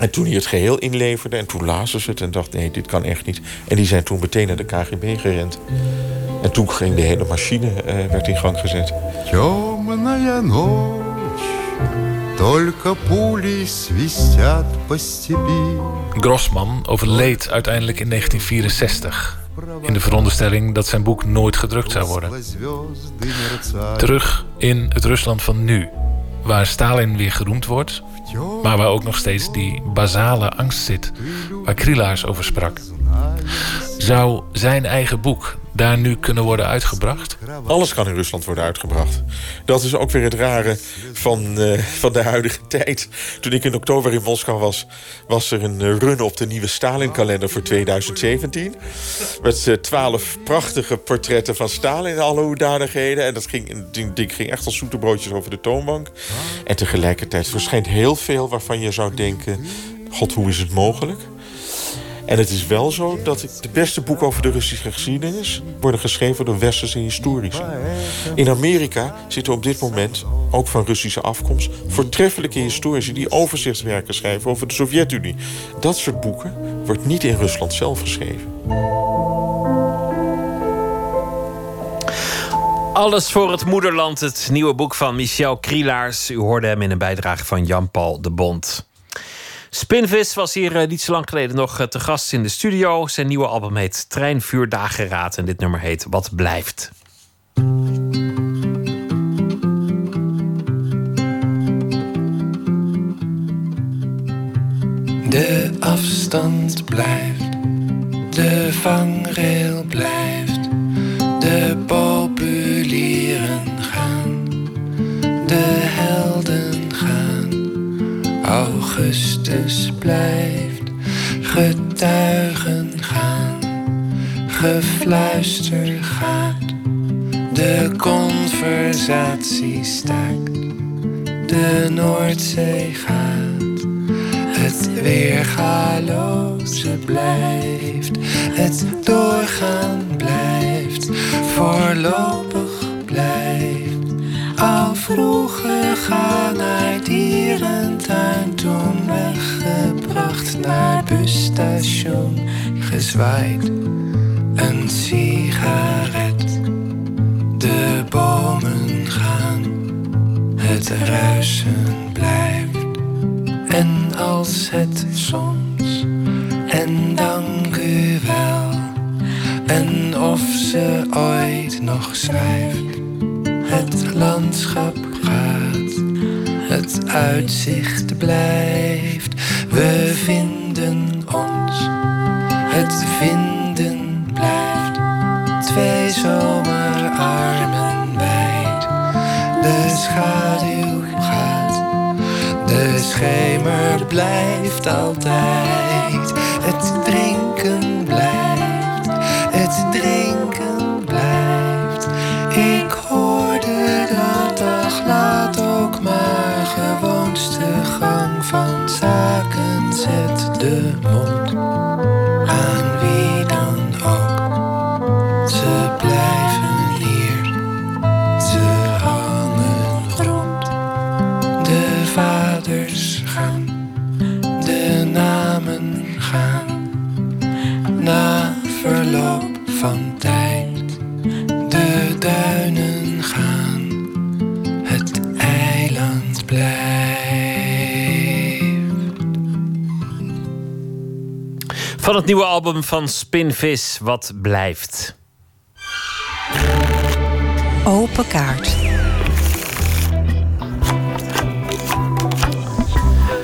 En toen hij het geheel inleverde, en toen lazen ze het en dacht: nee, dit kan echt niet. En die zijn toen meteen naar de KGB gerend. En toen ging de hele machine uh, werd in gang gezet. Темная ночь, только пули свистят по степи. Grossman overleed uiteindelijk in 1964. In de veronderstelling dat zijn boek nooit gedrukt zou worden. Terug in het Rusland van nu, waar Stalin weer geroemd wordt, maar waar ook nog steeds die basale angst zit, waar Krilaars over sprak. Zou zijn eigen boek daar nu kunnen worden uitgebracht? Alles kan in Rusland worden uitgebracht. Dat is ook weer het rare van, uh, van de huidige tijd. Toen ik in oktober in Moskou was, was er een run op de nieuwe Stalin-kalender voor 2017. Met uh, twaalf prachtige portretten van Stalin in alle hoedanigheden. En dat ging, die ging echt als zoete broodjes over de toonbank. En tegelijkertijd verschijnt heel veel waarvan je zou denken... God, hoe is het mogelijk? En het is wel zo dat de beste boeken over de Russische geschiedenis... worden geschreven door westerse historici. In Amerika zitten op dit moment, ook van Russische afkomst... voortreffelijke historici die overzichtswerken schrijven over de Sovjet-Unie. Dat soort boeken wordt niet in Rusland zelf geschreven. Alles voor het moederland, het nieuwe boek van Michel Krielaars. U hoorde hem in een bijdrage van Jan-Paul de Bond. Spinvis was hier uh, niet zo lang geleden nog uh, te gast in de studio. Zijn nieuwe album heet Trein, Vuur, Dageraad. En dit nummer heet Wat Blijft. De afstand blijft, de vangrail blijft, de populieren gaan, de helden. Augustus blijft, getuigen gaan, gefluister gaat, de conversatie staakt, de Noordzee gaat. Het weergaloze blijft, het doorgaan blijft, voorlopig blijft. Al vroeger gaan naar dierentuin, toen weggebracht naar busstation, gezwaaid. Een sigaret, de bomen gaan, het ruisen blijft. En als het soms, en dank u wel, en of ze ooit nog schrijft, het landschap gaat, het uitzicht blijft, we vinden ons, het vinden blijft, twee zomerarmen wijd, de schaduw gaat. De schemer blijft altijd. Het nieuwe album van Spinvis, Wat Blijft. Open kaart.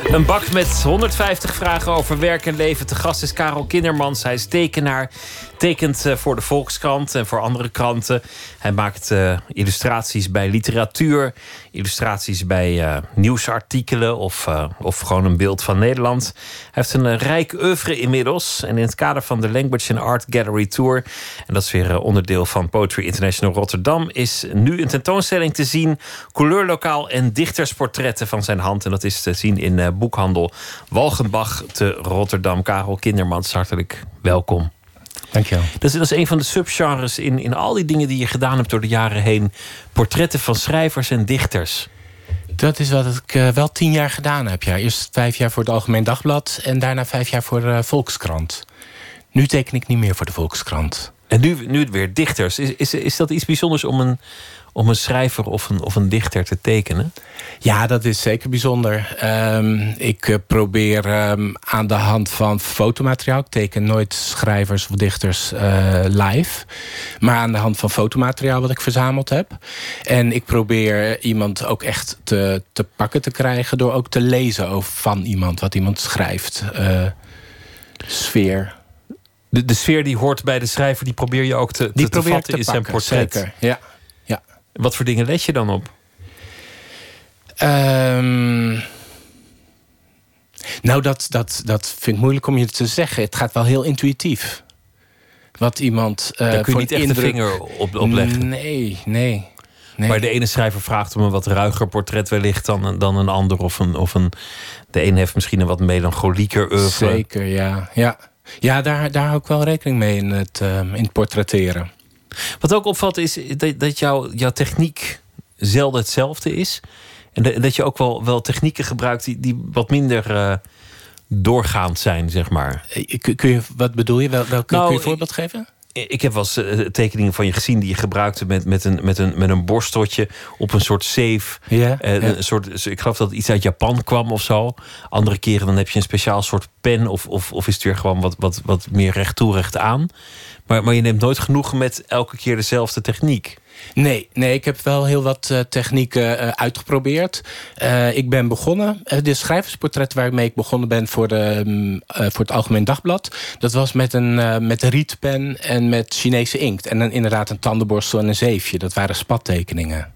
Een bak met 150 vragen over werk en leven. Te gast is Karel Kindermans. Hij is tekenaar. Tekent eh, voor de Volkskrant en voor andere kranten. Hij maakt eh, illustraties bij literatuur. Illustraties bij eh, nieuwsartikelen. Of, of gewoon een beeld van Nederland. Hij heeft een rijk oeuvre inmiddels. En in het kader van de Language and Art Gallery Tour. En dat is weer onderdeel van Poetry International Rotterdam. Is nu een tentoonstelling te zien. Couleurlokaal en dichtersportretten van zijn hand. En dat is te zien in boekhandel Walgenbach te Rotterdam. Karel Kindermans, hartelijk welkom. Dankjewel. Dat is, dat is een van de subgenres in, in al die dingen die je gedaan hebt door de jaren heen. Portretten van schrijvers en dichters. Dat is wat ik uh, wel tien jaar gedaan heb. Ja. Eerst vijf jaar voor het Algemeen Dagblad en daarna vijf jaar voor uh, Volkskrant. Nu teken ik niet meer voor de Volkskrant. En nu, nu weer dichters. Is, is, is dat iets bijzonders om een, om een schrijver of een, of een dichter te tekenen? Ja, dat is zeker bijzonder. Um, ik uh, probeer um, aan de hand van fotomateriaal... ik teken nooit schrijvers of dichters uh, live... maar aan de hand van fotomateriaal wat ik verzameld heb. En ik probeer iemand ook echt te, te pakken te krijgen... door ook te lezen over van iemand, wat iemand schrijft. Uh, sfeer, de, de sfeer die hoort bij de schrijver, die probeer je ook te, die te, te vatten te in zijn portret. Zeker, ja. Wat voor dingen let je dan op? Um, nou, dat, dat, dat vind ik moeilijk om je te zeggen. Het gaat wel heel intuïtief. Wat iemand. Uh, Daar kun je niet echt indruk... de vinger op, op leggen. Nee, nee. Nee. Maar de ene schrijver vraagt om een wat ruiger portret wellicht dan, dan een ander. Of een, of een, de ene heeft misschien een wat melancholieker oeuvre. Zeker, ja. ja. Ja, daar, daar hou ik wel rekening mee in het, uh, in het portretteren. Wat ook opvalt is dat, dat jouw, jouw techniek zelden hetzelfde is. En dat je ook wel, wel technieken gebruikt die, die wat minder uh, doorgaand zijn, zeg maar. Kun, kun je, wat bedoel je? Wel, welke, nou, kun je een voorbeeld geven? Ik heb wel eens uh, tekeningen van je gezien die je gebruikte met, met, een, met, een, met een borsteltje op een soort safe. Ja, uh, ja. Een soort, ik geloof dat het iets uit Japan kwam of zo. Andere keren dan heb je een speciaal soort pen of, of, of is het weer gewoon wat, wat, wat meer recht toe, recht aan. Maar, maar je neemt nooit genoegen met elke keer dezelfde techniek. Nee, nee, ik heb wel heel wat uh, technieken uh, uitgeprobeerd. Uh, ik ben begonnen, de schrijversportret waarmee ik begonnen ben voor, de, um, voor het Algemeen Dagblad. Dat was met een, met een rietpen en met Chinese inkt. En dan inderdaad een tandenborstel en een zeefje. Dat waren spattekeningen.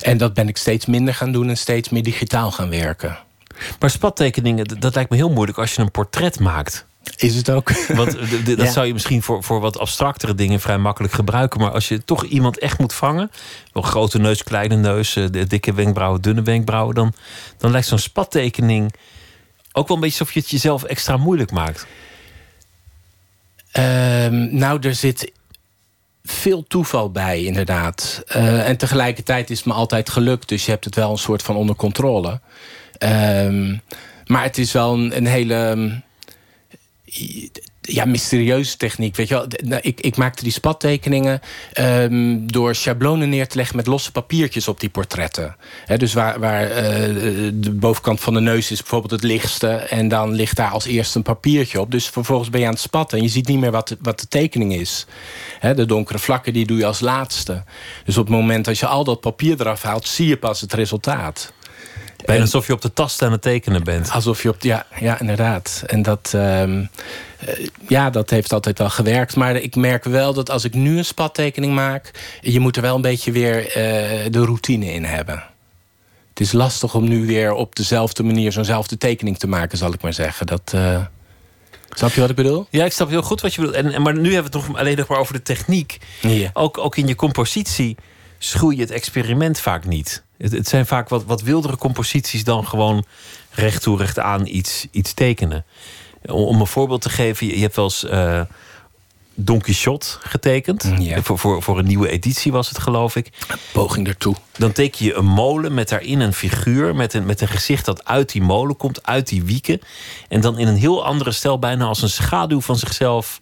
En dat ben ik steeds minder gaan doen en steeds meer digitaal gaan werken. Maar spattekeningen, dat lijkt me heel moeilijk als je een portret maakt. Is het ook? Want de, dat ja. zou je misschien voor, voor wat abstractere dingen vrij makkelijk gebruiken. Maar als je toch iemand echt moet vangen. Wel grote neus, kleine neus, de dikke wenkbrauwen, dunne wenkbrauwen. Dan, dan lijkt zo'n spattekening ook wel een beetje alsof je het jezelf extra moeilijk maakt. Um, nou, er zit veel toeval bij, inderdaad. Uh, en tegelijkertijd is het me altijd gelukt. Dus je hebt het wel een soort van onder controle. Um, maar het is wel een, een hele ja, mysterieuze techniek. Weet je wel? Ik, ik maakte die spattekeningen um, door schablonen neer te leggen met losse papiertjes op die portretten. Dus waar, waar uh, de bovenkant van de neus is bijvoorbeeld het lichtste. En dan ligt daar als eerste een papiertje op. Dus vervolgens ben je aan het spatten en je ziet niet meer wat wat de tekening is. De donkere vlakken die doe je als laatste. Dus op het moment dat je al dat papier eraf haalt, zie je pas het resultaat. Bijna alsof je op de tast aan het tekenen bent. Alsof je op. Ja, ja inderdaad. En dat. Um, uh, ja, dat heeft altijd wel gewerkt. Maar ik merk wel dat als ik nu een spattekening maak. je moet er wel een beetje weer uh, de routine in hebben. Het is lastig om nu weer op dezelfde manier zo'nzelfde tekening te maken, zal ik maar zeggen. Dat. Uh, Snap je wat ik bedoel? Ja, ik snap heel goed wat je bedoelt. En, en, maar nu hebben we het nog alleen nog maar over de techniek. Ja. Ook, ook in je compositie schuw je het experiment vaak niet. Het, het, zijn vaak wat, wat wildere composities dan gewoon recht toe, recht aan iets, iets tekenen. Om, om een voorbeeld te geven, je, je hebt wel eens uh, Don Quixote getekend. Ja. Voor, voor, voor een nieuwe editie was het, geloof ik. Een poging ertoe. Dan teken je een molen met daarin een figuur... met een, met een gezicht dat uit die molen komt, uit die wieken. En dan in een heel andere stijl, bijna als een schaduw van zichzelf...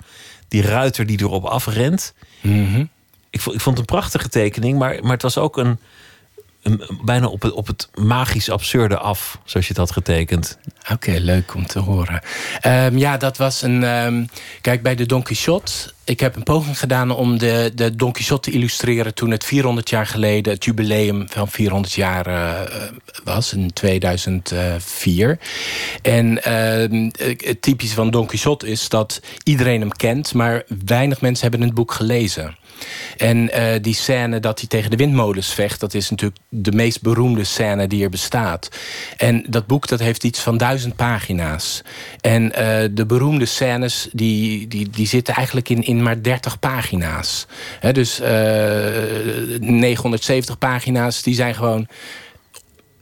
die ruiter die erop afrent. Mm -hmm. Ik, vond, ik vond het een prachtige tekening, maar, maar het was ook een bijna op het, op het magisch absurde af, zoals je het had getekend. Oké, leuk om te horen. Um, ja, dat was een... Um, kijk, bij de Don Quixote... Ik heb een poging gedaan om de, de Don Quixote te illustreren... toen het 400 jaar geleden het jubileum van 400 jaar uh, was, in 2004. En uh, het typische van Don Quixote is dat iedereen hem kent... maar weinig mensen hebben het boek gelezen. En uh, die scène dat hij tegen de windmolens vecht... dat is natuurlijk de meest beroemde scène die er bestaat. En dat boek dat heeft iets van duizend pagina's. En uh, de beroemde scènes die, die, die zitten eigenlijk in, in maar 30 pagina's. He, dus uh, 970 pagina's die zijn gewoon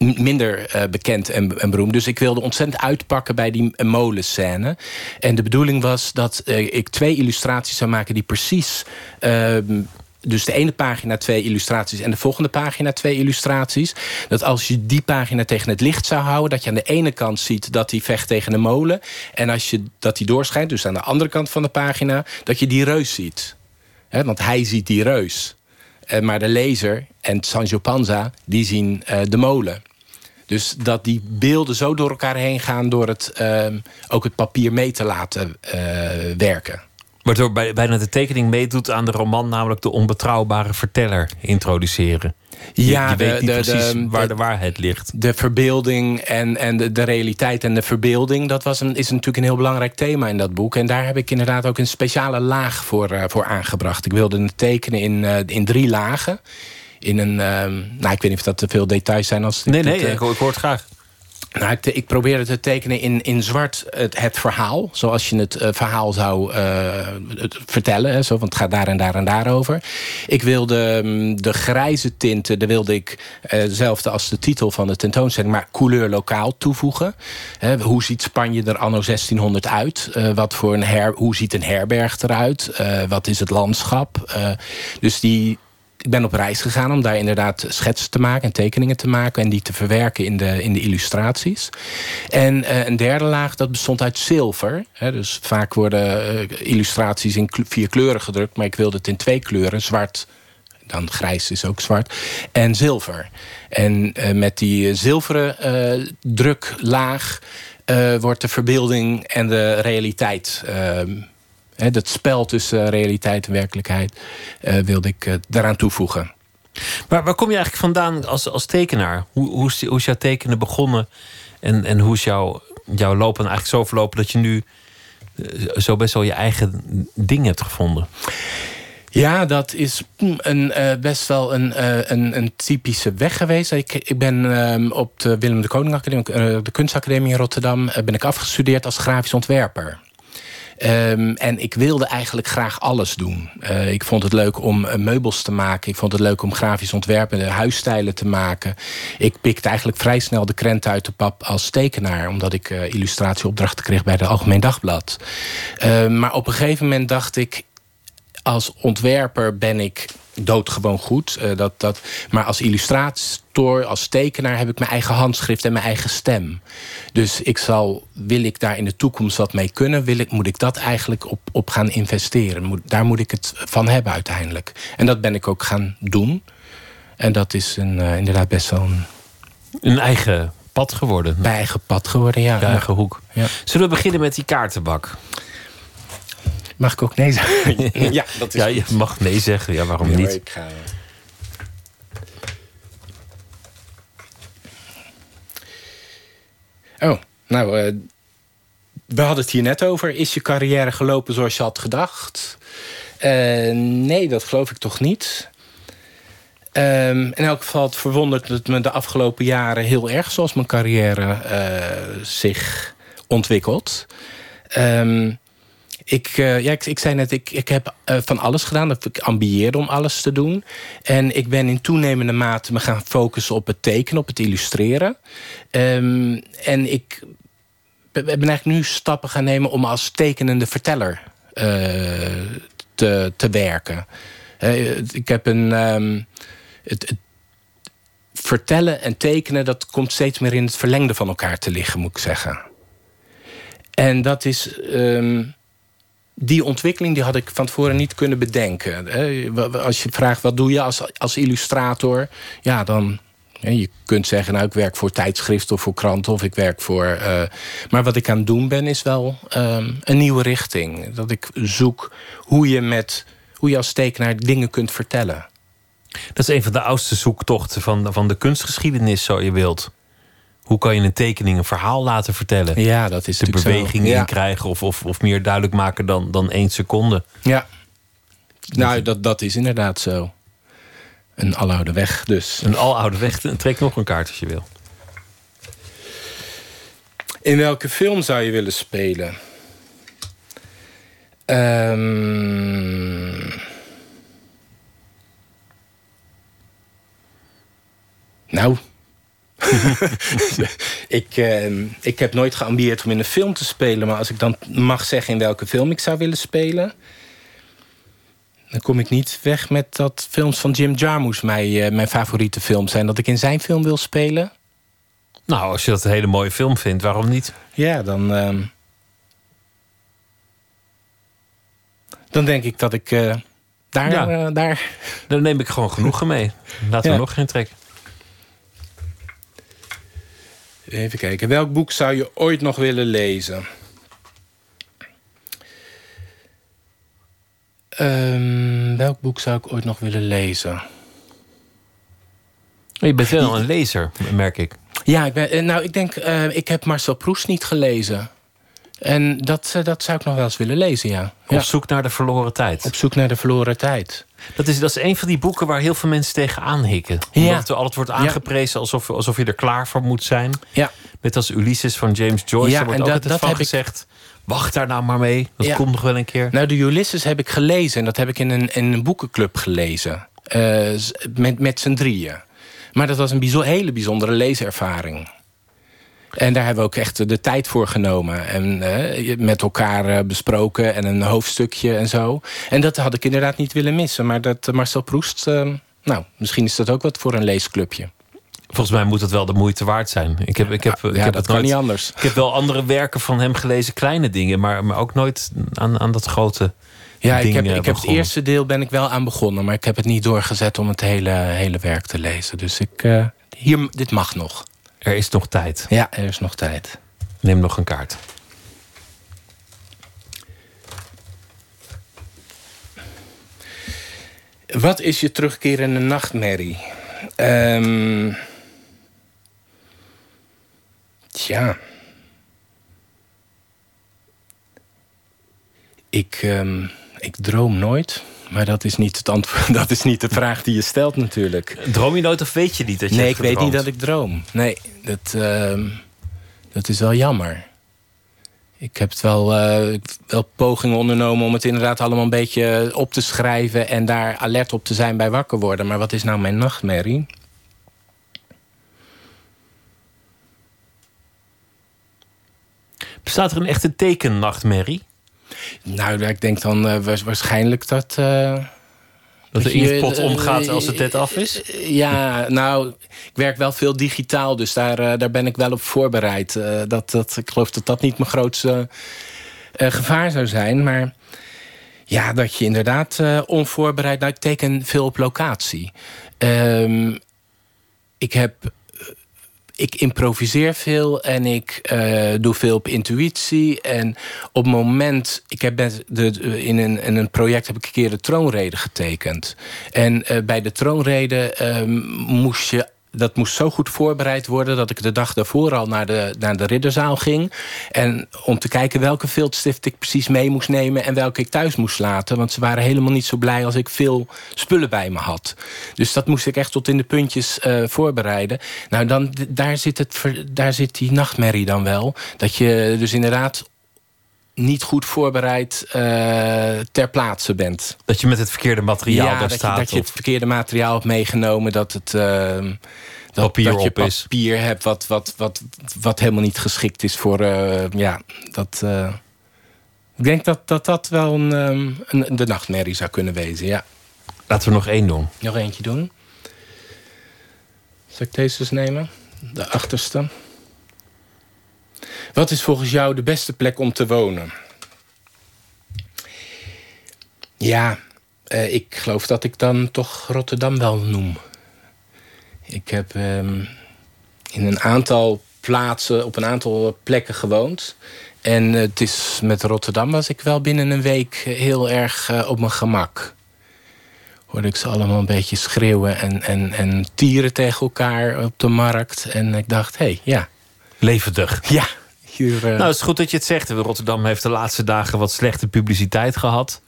minder eh, bekend en, en beroemd. Dus ik wilde ontzettend uitpakken bij die uh, molenscène. En de bedoeling was dat eh, ik twee illustraties zou maken die precies. ehm, dus de ene pagina twee illustraties en de volgende pagina twee illustraties. Dat als je die pagina tegen het licht zou houden, dat je aan de ene kant ziet dat hij vecht tegen een molen. En als je dat die doorschijnt, dus aan de andere kant van de pagina, dat je die reus ziet. Want hij ziet die reus. Eh, maar de lezer en Sancho Panza, die zien eh, de molen. Dus dat die beelden zo door elkaar heen gaan... door het, ehm, ook het papier mee te laten eh, werken. Waardoor bij- bijna de tekening meedoet aan de roman, namelijk de onbetrouwbare verteller introduceren. Je, Ja, je weet de- niet de- precies de- waar de- de waarheid ligt. De verbeelding en, en de, de realiteit en de verbeelding... dat was een, is natuurlijk een heel belangrijk thema in dat boek. En daar heb ik inderdaad ook een speciale laag voor, eh, voor aangebracht. Ik wilde het tekenen in, eh, in drie lagen. In een, ehm, nou, ik weet niet of dat te veel details zijn. Als Nee, nee, eh, ik, hoor het graag. Nou, ik, ik probeerde te tekenen in, in zwart het, het verhaal. Zoals je het eh, verhaal zou eh, het vertellen. Hè, zo, want het gaat daar en daar en daarover. Ik wilde mm, de grijze tinten, daar wilde ik hetzelfde als de titel van de tentoonstelling, maar couleur lokaal toevoegen. Hè, hoe ziet Spanje er anno 1600 uit? Wat voor een her, hoe ziet een herberg eruit? Wat is het landschap? Dus die, ik ben op reis gegaan om daar inderdaad schetsen te maken en tekeningen te maken en die te verwerken in de, in de illustraties. En eh, een derde laag dat bestond uit zilver. Hè, dus vaak worden eh, illustraties in vier kleuren gedrukt, maar ik wilde het in twee kleuren, zwart. Dan grijs is ook zwart. En zilver. En eh, met die zilveren druklaag wordt de verbeelding en de realiteit dat spel tussen realiteit en werkelijkheid eh, wilde ik eh, daaraan toevoegen. Maar waar kom je eigenlijk vandaan als, als tekenaar? Hoe, hoe, is, hoe is jouw tekenen begonnen? En, en hoe is jouw, jouw lopen eigenlijk zo verlopen dat je nu eh, zo best wel je eigen ding hebt gevonden? Ja, dat is mm, een, eh, best wel een, eh, een, een typische weg geweest. Ik, ik ben ehm, op de Willem de Koning Academie, eh, de Kunstacademie in Rotterdam, eh, ben ik afgestudeerd als grafisch ontwerper. Ehm, en ik wilde eigenlijk graag alles doen. Eh, ik vond het leuk om eh, meubels te maken. Ik vond het leuk om grafisch ontwerpen, huisstijlen te maken. Ik pikte eigenlijk vrij snel de krent uit de pap als tekenaar. Omdat ik eh, illustratieopdrachten kreeg bij de Algemeen Dagblad. Ehm, maar op een gegeven moment dacht ik als ontwerper ben ik doodgewoon goed. Eh, dat, dat, maar als illustrator, als tekenaar... heb ik mijn eigen handschrift en mijn eigen stem. Dus ik zal, wil ik daar in de toekomst wat mee kunnen... Wil ik, moet ik dat eigenlijk op, op gaan investeren. Moet, daar moet ik het van hebben uiteindelijk. En dat ben ik ook gaan doen. En dat is een, eh, inderdaad best wel een... Een eigen pad geworden. Mijn eigen pad geworden, ja. Je eigen hoek. Ja. Zullen we beginnen met die kaartenbak? Mag ik ook nee zeggen? ja, dat is ja, je mag nee zeggen. Ja, waarom niet? ik ga- Oh, nou, eh, we hadden het hier net over. Is je carrière gelopen zoals je had gedacht? Eh, nee, dat geloof ik toch niet. Ehm, in elk geval, het verwondert het me de afgelopen jaren heel erg... zoals mijn carrière eh, zich ontwikkelt. Ehm, ik, eh, ja, ik, ik zei net, ik, ik heb eh, van alles gedaan. Ik ambieerde om alles te doen. En ik ben in toenemende mate me gaan focussen op het tekenen, op het illustreren. Ehm, en ik ben eigenlijk nu stappen gaan nemen om als tekenende verteller eh, te, te werken. Ik heb een. ehm, het, het vertellen en tekenen, dat komt steeds meer in het verlengde van elkaar te liggen, moet ik zeggen. En dat is. ehm, die ontwikkeling die had ik van tevoren niet kunnen bedenken. Als je vraagt wat doe je als, als illustrator, ja, dan. Je kunt zeggen, nou, ik werk voor tijdschriften of voor kranten of ik werk voor. eh, maar wat ik aan het doen ben, is wel ehm, een nieuwe richting. Dat ik zoek hoe je met hoe je als tekenaar dingen kunt vertellen. Dat is een van de oudste zoektochten van, van de kunstgeschiedenis, zo je wilt. Hoe kan je een tekening een verhaal laten vertellen? Ja, dat is De beweging Ja. in krijgen of, of, of meer duidelijk maken dan, dan één seconde. Ja. Nou, dat, dat is inderdaad zo. Een aloude weg, dus. Een aloude weg. Trek nog een kaart als je wil. In welke film zou je willen spelen? Ehm. Nou. ik, ehm, ik heb nooit geambieerd om in een film te spelen. Maar als ik dan mag zeggen in welke film ik zou willen spelen... dan kom ik niet weg met dat films van Jim Jarmusch mij, eh, mijn favoriete films zijn. Dat ik in zijn film wil spelen. Nou, als je dat een hele mooie film vindt, waarom niet? Ja, dan... ehm, dan denk ik dat ik eh, daar, Ja. eh, daar... Dan neem ik gewoon genoegen mee. Laten we Ja. nog geen trek. Even kijken. Welk boek zou je ooit nog willen lezen? Ehm, welk boek zou ik ooit nog willen lezen? Je bent wel een lezer, merk ik. Ja, ik, ben, eh, nou, ik denk, eh, ik heb Marcel Proust niet gelezen. En dat, eh, dat zou ik nog wel eens willen lezen, ja. Op zoek naar de verloren tijd. Op zoek naar de verloren tijd. Dat is, dat is een van die boeken waar heel veel mensen tegenaan hikken. Omdat Ja. er altijd wordt aangeprezen alsof, alsof je er klaar voor moet zijn. Ja. Net als Ulysses van James Joyce. Ja, wordt en ook dat- dat van heb ik- gezegd... wacht daar nou maar mee, dat Ja. komt nog wel een keer. Nou, de Ulysses heb ik gelezen. En dat heb ik in een, in een boekenclub gelezen. S- met, met z'n drieën. Maar dat was een bijzo- hele bijzondere leeservaring. En daar hebben we ook echt de tijd voor genomen. En eh, met elkaar eh, besproken. En een hoofdstukje en zo. En dat had ik inderdaad niet willen missen. Maar dat eh, Marcel Proest... eh, nou, misschien is dat ook wat voor een leesclubje. Volgens mij moet het wel de moeite waard zijn. Ik heb, ik heb, ik ja, heb dat het kan nooit- niet anders. Ik heb wel andere werken van hem gelezen, kleine dingen, maar, maar ook nooit aan, aan dat grote. Ja, ik heb, ik heb het eerste deel ben ik wel aan begonnen. Maar ik heb het niet doorgezet om het hele, hele werk te lezen. Dus ik, hier, dit mag nog. Er is nog tijd. Ja, er is nog tijd. Neem nog een kaart. Wat is je terugkerende nachtmerrie? Ehm tja. Ik, ehm, ik droom nooit. Maar dat is, niet het antwoord, dat is niet de vraag die je stelt natuurlijk. Droom je nooit of weet je niet dat je Nee, ik weet niet dat ik droom. Nee, dat, ehm, dat is wel jammer. Ik heb het wel, eh, wel pogingen ondernomen om het inderdaad allemaal een beetje op te schrijven... en daar alert op te zijn bij wakker worden. Maar wat is nou mijn nachtmerrie? Bestaat er een echte tekennachtmerrie? Nou, ik denk dan eh, wa- waarschijnlijk dat... eh, Dat de inktpot eh, omgaat als het net af is? Ja, nou, ik werk wel veel digitaal, dus daar, daar ben ik wel op voorbereid. Dat, dat, ik geloof dat dat niet mijn grootste gevaar zou zijn. Maar ja, dat je inderdaad onvoorbereid... Nou, ik teken veel op locatie. Ehm, ik heb... Ik improviseer veel en ik eh, doe veel op intuïtie. En op het moment... Ik heb de, de- in, een, in een project heb ik een keer de troonrede getekend. En eh, bij de troonrede ehm, moest je... Dat moest zo goed voorbereid worden dat ik de dag daarvoor al naar de, naar de ridderzaal ging. En om te kijken welke viltstift ik precies mee moest nemen en welke ik thuis moest laten. Want ze waren helemaal niet zo blij als ik veel spullen bij me had. Dus dat moest ik echt tot in de puntjes eh, voorbereiden. Nou, dan, daar, zit het, daar zit die nachtmerrie dan wel. Dat je dus inderdaad niet goed voorbereid eh, ter plaatse bent. Dat je met het verkeerde materiaal ja, daar dat staat. Je, dat je het verkeerde materiaal hebt meegenomen. Dat het... eh, dat, Papier dat je op is. papier hebt wat, wat, wat, wat helemaal niet geschikt is voor... eh, ja, dat... ik denk dat dat, dat wel een, ehm, een, de nachtmerrie zou kunnen wezen, ja. Laten we nog één doen. Nog eentje doen. Zal ik deze eens nemen? De achterste. Wat is volgens jou de beste plek om te wonen? Ja, eh, ik geloof dat ik dan toch Rotterdam wel noem. Ik heb ehm, in een aantal plaatsen, op een aantal plekken gewoond. En het is, met Rotterdam was ik wel binnen een week heel erg eh, op mijn gemak hoorde ik ze allemaal een beetje schreeuwen en, en, en tieren tegen elkaar op de markt. En ik dacht, hé, hey, ja. Levendig. Ja. Hier, eh, Nou, het is goed dat je het zegt. Rotterdam heeft de laatste dagen wat slechte publiciteit gehad.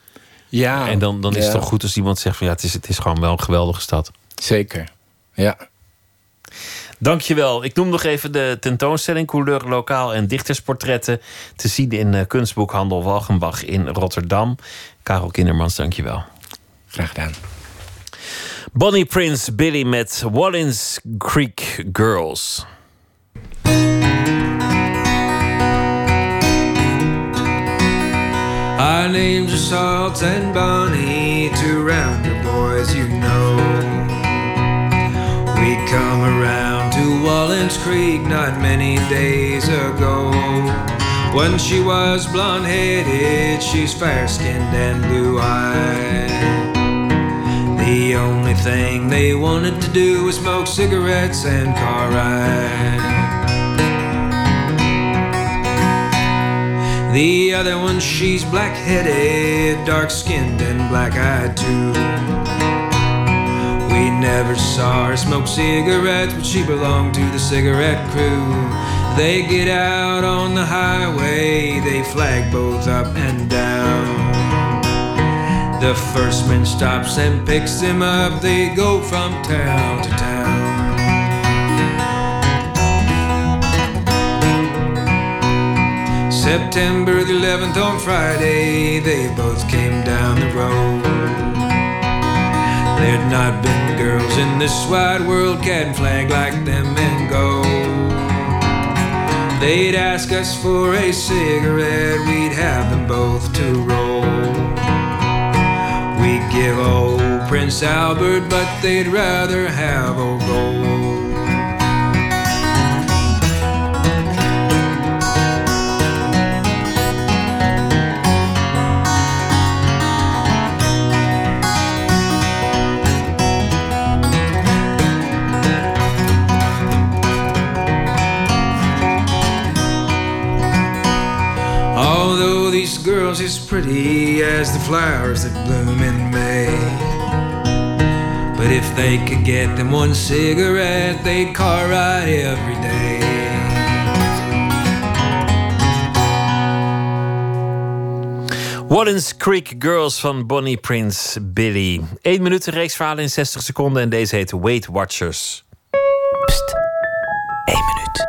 ja, En dan, dan is ja, het toch goed als iemand zegt van ja, het is, het is gewoon wel een geweldige stad. Zeker, ja. Dankjewel. Ik noem nog even de tentoonstelling Couleur Lokaal en Dichtersportretten. Te zien in eh, kunstboekhandel Walgenbach in Rotterdam. Karel Kindermans, dankjewel. Graag gedaan. Bonnie Prince Billy met Wallins Creek Girls. Our names are Salt and Bonnie, two rounder boys you know. We come around to Wallens Creek not many days ago. When she was blonde headed, she's fair skinned and blue eyed. The only thing they wanted to do was smoke cigarettes and car ride. The other one, she's black headed, dark skinned, and black eyed too. We never saw her smoke cigarettes, but she belonged to the cigarette crew. They get out on the highway, they flag both up and down. The first man stops and picks them up, they go from town to town. September the 11th on Friday, they both came down the road. There'd not been girls in this wide world can flag like them and go. They'd ask us for a cigarette, we'd have them both to roll. We'd give old Prince Albert, but they'd rather have old gold. Girls as pretty as the flowers that bloom in May. But if they could get them one cigarette, they'd car ride every day. Wallens Creek Girls van Bonnie Prince Billy. 1 minuut, een reeks verhalen in 60 seconden. En deze heet Weight Watchers. Pst, 1 minuut.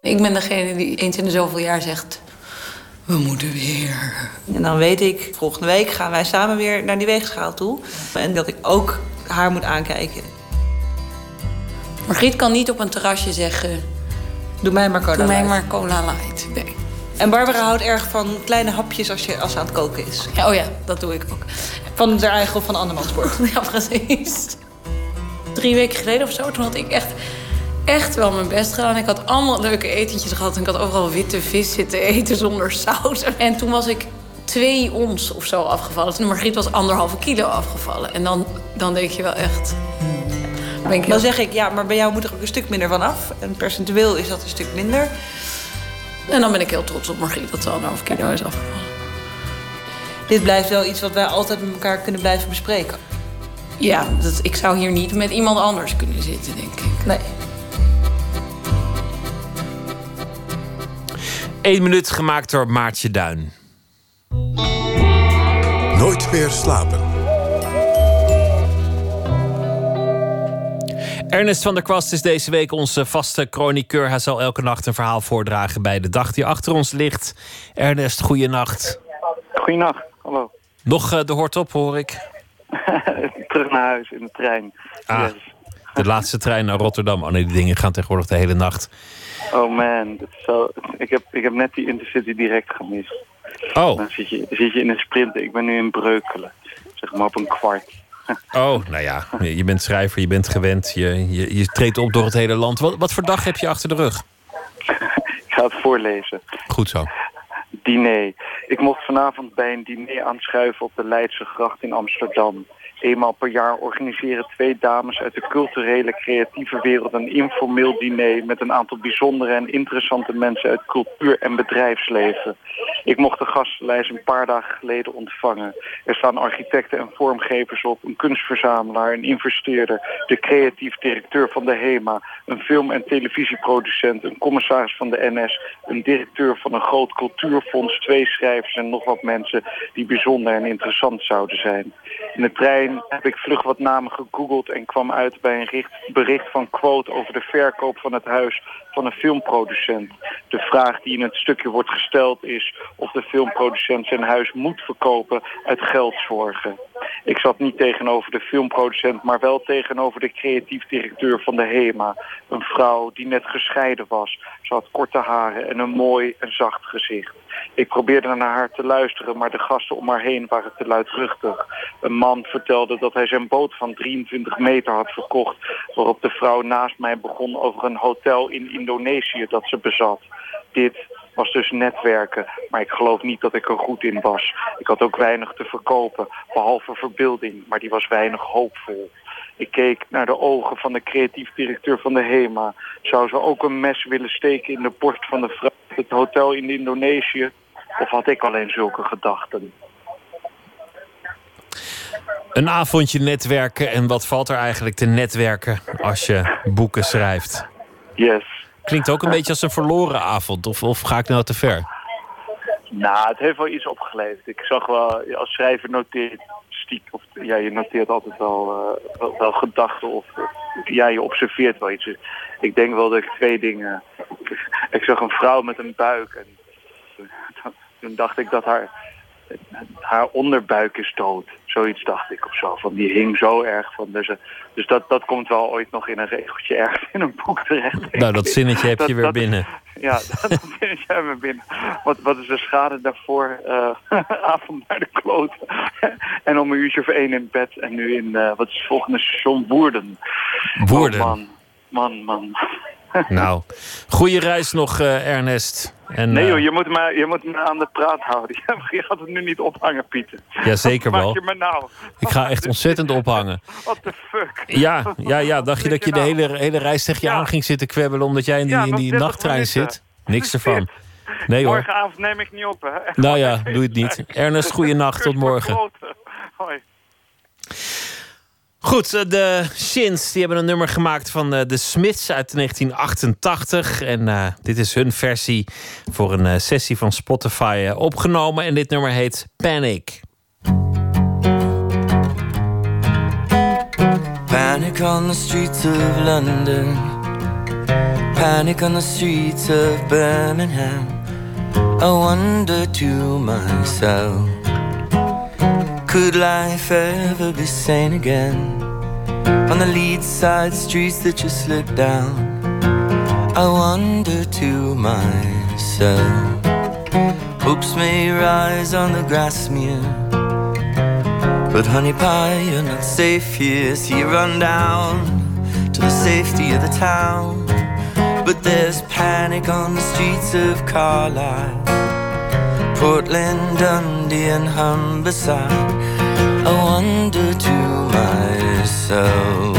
Ik ben degene die eens in de zoveel jaar zegt... We moeten weer. En dan weet ik, volgende week gaan wij samen weer naar die weegschaal toe. En dat ik ook haar moet aankijken. Margriet kan niet op een terrasje zeggen... Doe mij maar cola Doe mij light. maar cola light. Nee. En Barbara houdt erg van kleine hapjes als, je, als ze aan het koken is. Ja, oh ja, dat doe ik ook. Van haar eigen of van andermans bord. Ja, precies. Drie weken geleden of zo, toen had ik echt, echt wel mijn best gedaan. Ik had allemaal leuke etentjes gehad. En ik had overal witte vis zitten eten zonder saus. En toen was ik twee ons of zo afgevallen. Toen Margriet was anderhalve kilo afgevallen. En dan, dan denk je wel echt... Ben ik heel- Dan zeg ik, ja, maar bij jou moet er ook een stuk minder van af. En percentueel is dat een stuk minder. En dan ben ik heel trots op Margriet dat ze anderhalve kilo is afgevallen. Dit blijft wel iets wat wij altijd met elkaar kunnen blijven bespreken. Ja, dat, ik zou hier niet met iemand anders kunnen zitten, denk ik. Nee. 1 minuut gemaakt door Maartje Duin. Nooit meer slapen. Ernest van der Kwast is deze week onze vaste chroniqueur. Hij zal elke nacht een verhaal voordragen bij de dag die achter ons ligt. Ernest, goeienacht. Goeienacht, hallo. Nog eh, de hoort op, hoor ik. Terug naar huis in de trein. Ah, Yes. de laatste trein naar Rotterdam. Oh nee, die dingen gaan tegenwoordig de hele nacht. Oh man, dat is zo... ik, heb, ik heb net die Intercity direct gemist. Oh. Dan zit je, zit je in een sprint. Ik ben nu in Breukelen. Zeg maar op een kwart. Oh, nou ja, je bent schrijver, je bent gewend. Je, je, je treedt op door het hele land. Wat, wat voor dag heb je achter de rug? Ik ga het voorlezen. Goed zo. Diner. Ik mocht vanavond bij een diner aanschuiven op de Leidse gracht in Amsterdam. Eenmaal per jaar organiseren twee dames uit de culturele creatieve wereld een informeel diner met een aantal bijzondere en interessante mensen uit cultuur en bedrijfsleven. Ik mocht de gastenlijst een paar dagen geleden ontvangen. Er staan architecten en vormgevers op, een kunstverzamelaar, een investeerder, de creatief directeur van de HEMA, een film- en televisieproducent, een commissaris van de NS, een directeur van een groot cultuurfonds, twee schrijvers en nog wat mensen die bijzonder en interessant zouden zijn. In de trein heb ik vlug wat namen gegoogeld en kwam uit bij een richt- bericht van Quote over de verkoop van het huis van een filmproducent. De vraag die in het stukje wordt gesteld is of de filmproducent zijn huis moet verkopen uit geldzorgen. Ik zat niet tegenover de filmproducent, maar wel tegenover de creatief directeur van de HEMA. Een vrouw die net gescheiden was. Ze had korte haren en een mooi en zacht gezicht. Ik probeerde naar haar te luisteren, maar de gasten om haar heen waren te luidruchtig. Een man vertelde dat hij zijn boot van 23 meter had verkocht... waarop de vrouw naast mij begon over een hotel in Indonesië dat ze bezat. Dit was dus netwerken, maar ik geloof niet dat ik er goed in was. Ik had ook weinig te verkopen, behalve verbeelding, maar die was weinig hoopvol. Ik keek naar de ogen van de creatief directeur van de HEMA. Zou ze ook een mes willen steken in de borst van de vrouw het hotel in Indonesië? Of had ik alleen zulke gedachten? Een avondje netwerken en wat valt er eigenlijk te netwerken als je boeken schrijft? Yes. Klinkt ook een beetje als een verloren avond, of, of ga ik nou te ver? Nou, het heeft wel iets opgeleverd. Ik zag wel, als schrijver noteert stiek, of ja, je noteert altijd wel, eh, wel, wel gedachten of, of ja, je observeert wel iets. Dus ik denk wel dat ik twee dingen. Ik zag een vrouw met een buik en toen dacht ik dat haar, haar onderbuik is dood. Zoiets dacht ik of zo. Van die hing zo erg van. Dus, dus dat, dat komt wel ooit nog in een regeltje ergens in een boek terecht. Nou, dat zinnetje heb je Dat- weer dat- binnen. Ja, dat zinnetje hebben we binnen. Wat, wat is de schade daarvoor? eh avond de kloten. en om een uurtje of één in bed. En nu in, eh, wat is het volgende station? Woerden. Woerden. Oh, man, man, man. Nou, goede reis nog, eh, Ernest. En, nee eh, joh, je moet, me, je moet me aan de praat houden. Je gaat het nu niet ophangen, Pieter. Ja, zeker Wat wel. Je me nou? ik ga echt ontzettend ophangen. What the fuck? Ja, ja, ja. Dacht je dat je de hele, hele reis tegen je aan ging zitten kwebbelen... omdat jij in die, Ja, in die 30 nachttrein zit? Niks ervan. Nee hoor. Morgenavond neem ik niet op, hè? Nou ja, doe het niet. Ernest, goede nacht. Tot morgen. Hoi. Goed, eh, de Shins die hebben een nummer gemaakt van eh, de Smiths uit 1988. En eh, dit is hun versie voor een sessie van Spotify opgenomen. En dit nummer heet Panic. Panic on the streets of London. Panic on the streets of Birmingham. I wonder to myself, could life ever be sane again? On the lead side streets that you slip down. I wonder to myself, hopes may rise on the grass smear. But honey pie, you're not safe here. So you run down to the safety of the town. But there's panic on the streets of Carlisle, Portland, Dundee, and Humberside. I wonder to myself.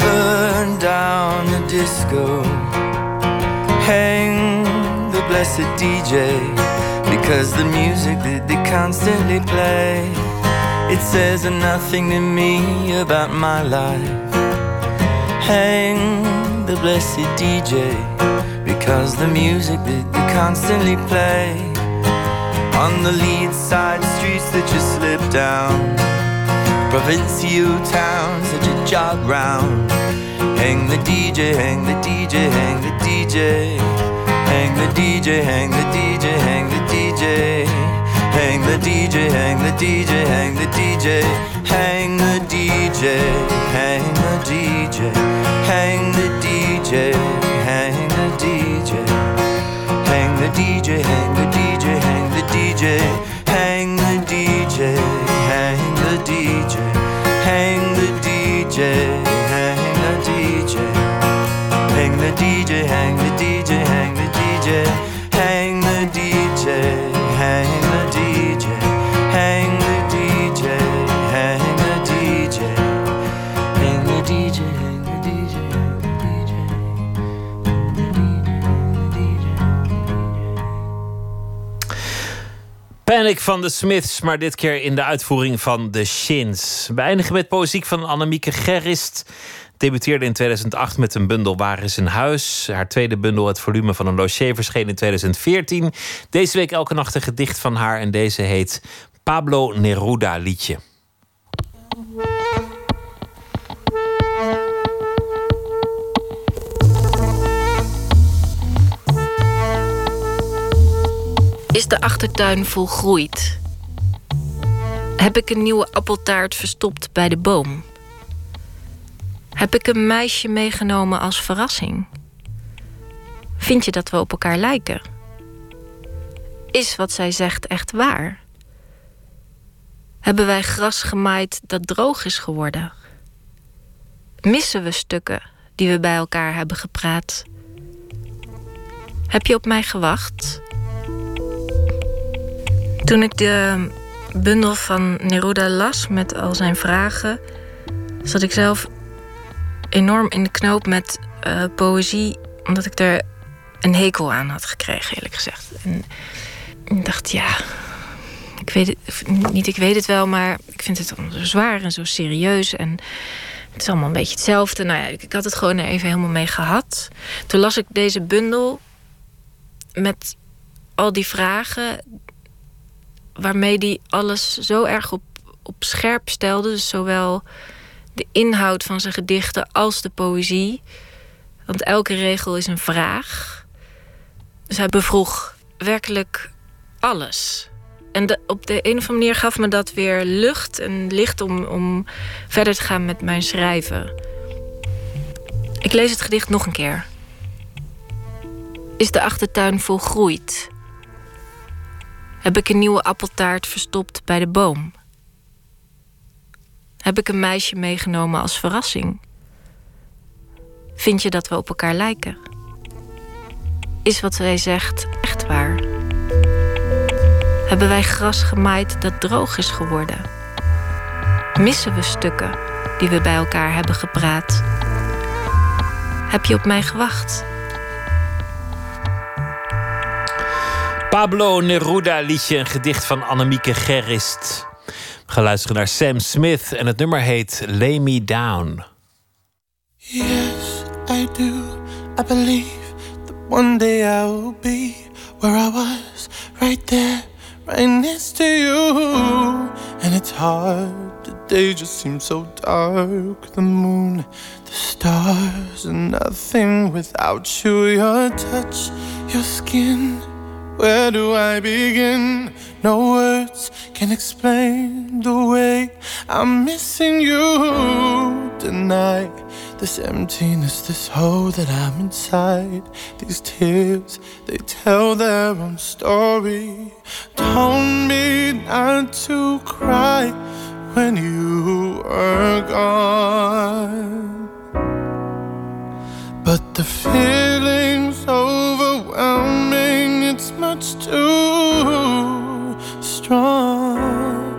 burn down the disco, hang the blessed DJ, because the music that they constantly play, it says nothing to me about my life. Hang the blessed DJ, because the music that they constantly play, on the lead side streets that you slip down provincial towns that you jog round. Hang the DJ, hang the DJ, hang the DJ. Hang the DJ, hang the DJ, hang the DJ. Hang the DJ, hang the DJ, hang the DJ. Hang the DJ, hang the DJ. Hang the DJ, hang the DJ. Hang the DJ, hang the DJ, hang the DJ. Hang the DJ, hang the DJ. Hang the DJ, hang the DJ. Hang the DJ, hang the DJ, DJ. Hang the DJ, hang the DJ. Hang the DJ, hang the DJ. Hang the DJ, hang the DJ, hang the DJ. Panic van de Smiths, maar dit keer in de uitvoering van de Shins. We eindigen met poëziek van Annemieke Gerrist. Debuteerde in 2008 met een bundel Waar is een huis. Haar tweede bundel Het volume van een logier verscheen in 2014. Deze week elke nacht een gedicht van haar en deze heet Pablo Neruda liedje. Is de achtertuin volgroeid? Heb ik een nieuwe appeltaart verstopt bij de boom? Heb ik een meisje meegenomen als verrassing? Vind je dat we op elkaar lijken? Is wat zij zegt echt waar? Hebben wij gras gemaaid dat droog is geworden? Missen we stukken die we bij elkaar hebben gepraat? Heb je op mij gewacht? Toen ik de bundel van Neruda las met al zijn vragen, zat ik zelf enorm in de knoop met uh, poëzie, omdat ik er een hekel aan had gekregen, eerlijk gezegd. En ik dacht, ja, ik weet het niet, ik weet het wel, maar ik vind het zo zwaar en zo serieus. En het is allemaal een beetje hetzelfde. Nou ja, ik had het gewoon er even helemaal mee gehad. Toen las ik deze bundel met al die vragen waarmee hij alles zo erg op, op scherp stelde. Dus zowel de inhoud van zijn gedichten als de poëzie. Want elke regel is een vraag. Dus hij bevroeg werkelijk alles. En op de een of andere manier gaf me dat weer lucht en licht om, om verder te gaan met mijn schrijven. Ik lees het gedicht nog een keer. Is de achtertuin volgroeid? Heb ik een nieuwe appeltaart verstopt bij de boom? Heb ik een meisje meegenomen als verrassing? Vind je dat we op elkaar lijken? Is wat zij zegt echt waar? Hebben wij gras gemaaid dat droog is geworden? Missen we stukken die we bij elkaar hebben gepraat? Heb je op mij gewacht? Pablo Neruda liedje, een gedicht van Annemieke Gerrist. Gaan luisteren naar Sam Smith en het nummer heet Lay Me Down. Yes, I do. I believe that one day I will be where I was, right there, right next to you. And it's hard, the day just seems so dark. The moon, the stars, and nothing without you. Your touch, your skin. Where do I begin? No words can explain the way I'm missing you tonight. This emptiness, this hole that I'm inside. These tears, they tell their own story. Told me not to cry when you were gone. But the feeling's overwhelming, it's much too strong.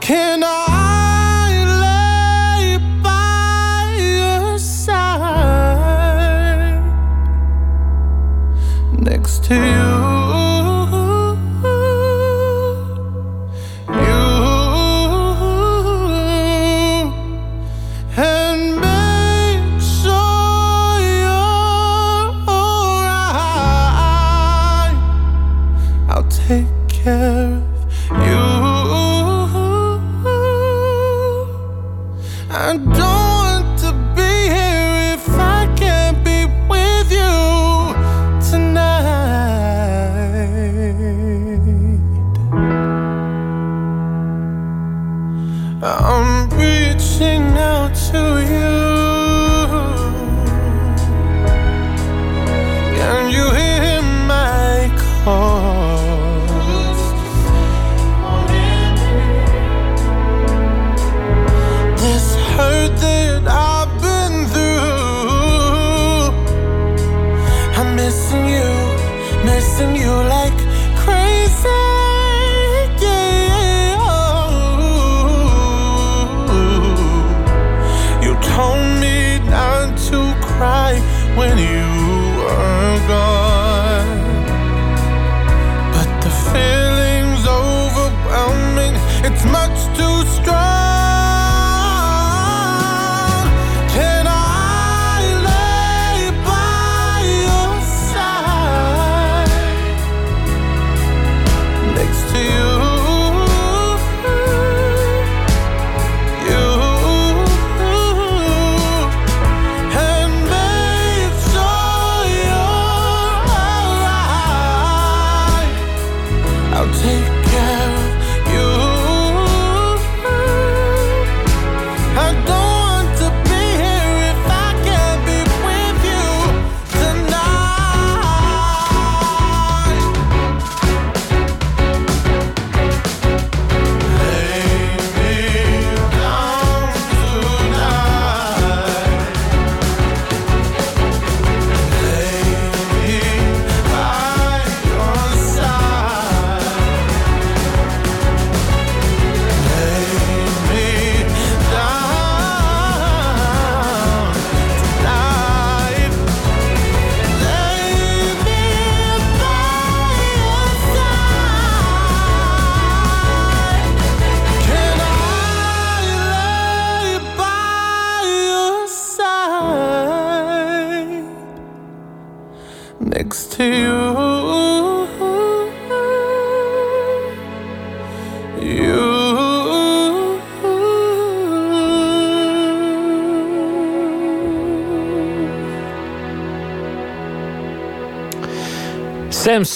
Can I lay by your side next to you? You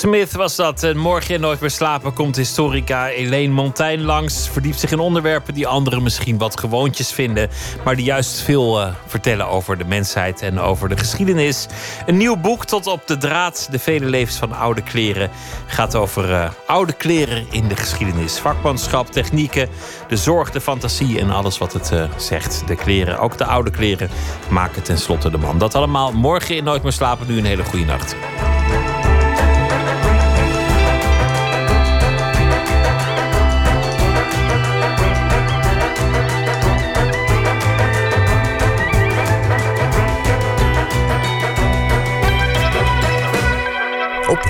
Smith was dat. En morgen in Nooit meer slapen komt historica Elaine Montaigne langs. Verdiept zich in onderwerpen die anderen misschien wat gewoontjes vinden. Maar die juist veel eh, vertellen over de mensheid en over de geschiedenis. Een nieuw boek tot op de draad. De vele levens van oude kleren. Gaat over eh, oude kleren in de geschiedenis. Vakmanschap, technieken, de zorg, de fantasie en alles wat het eh, zegt. De kleren, ook de oude kleren, maken tenslotte de man. Dat allemaal morgen in Nooit meer slapen. Nu een hele goede nacht.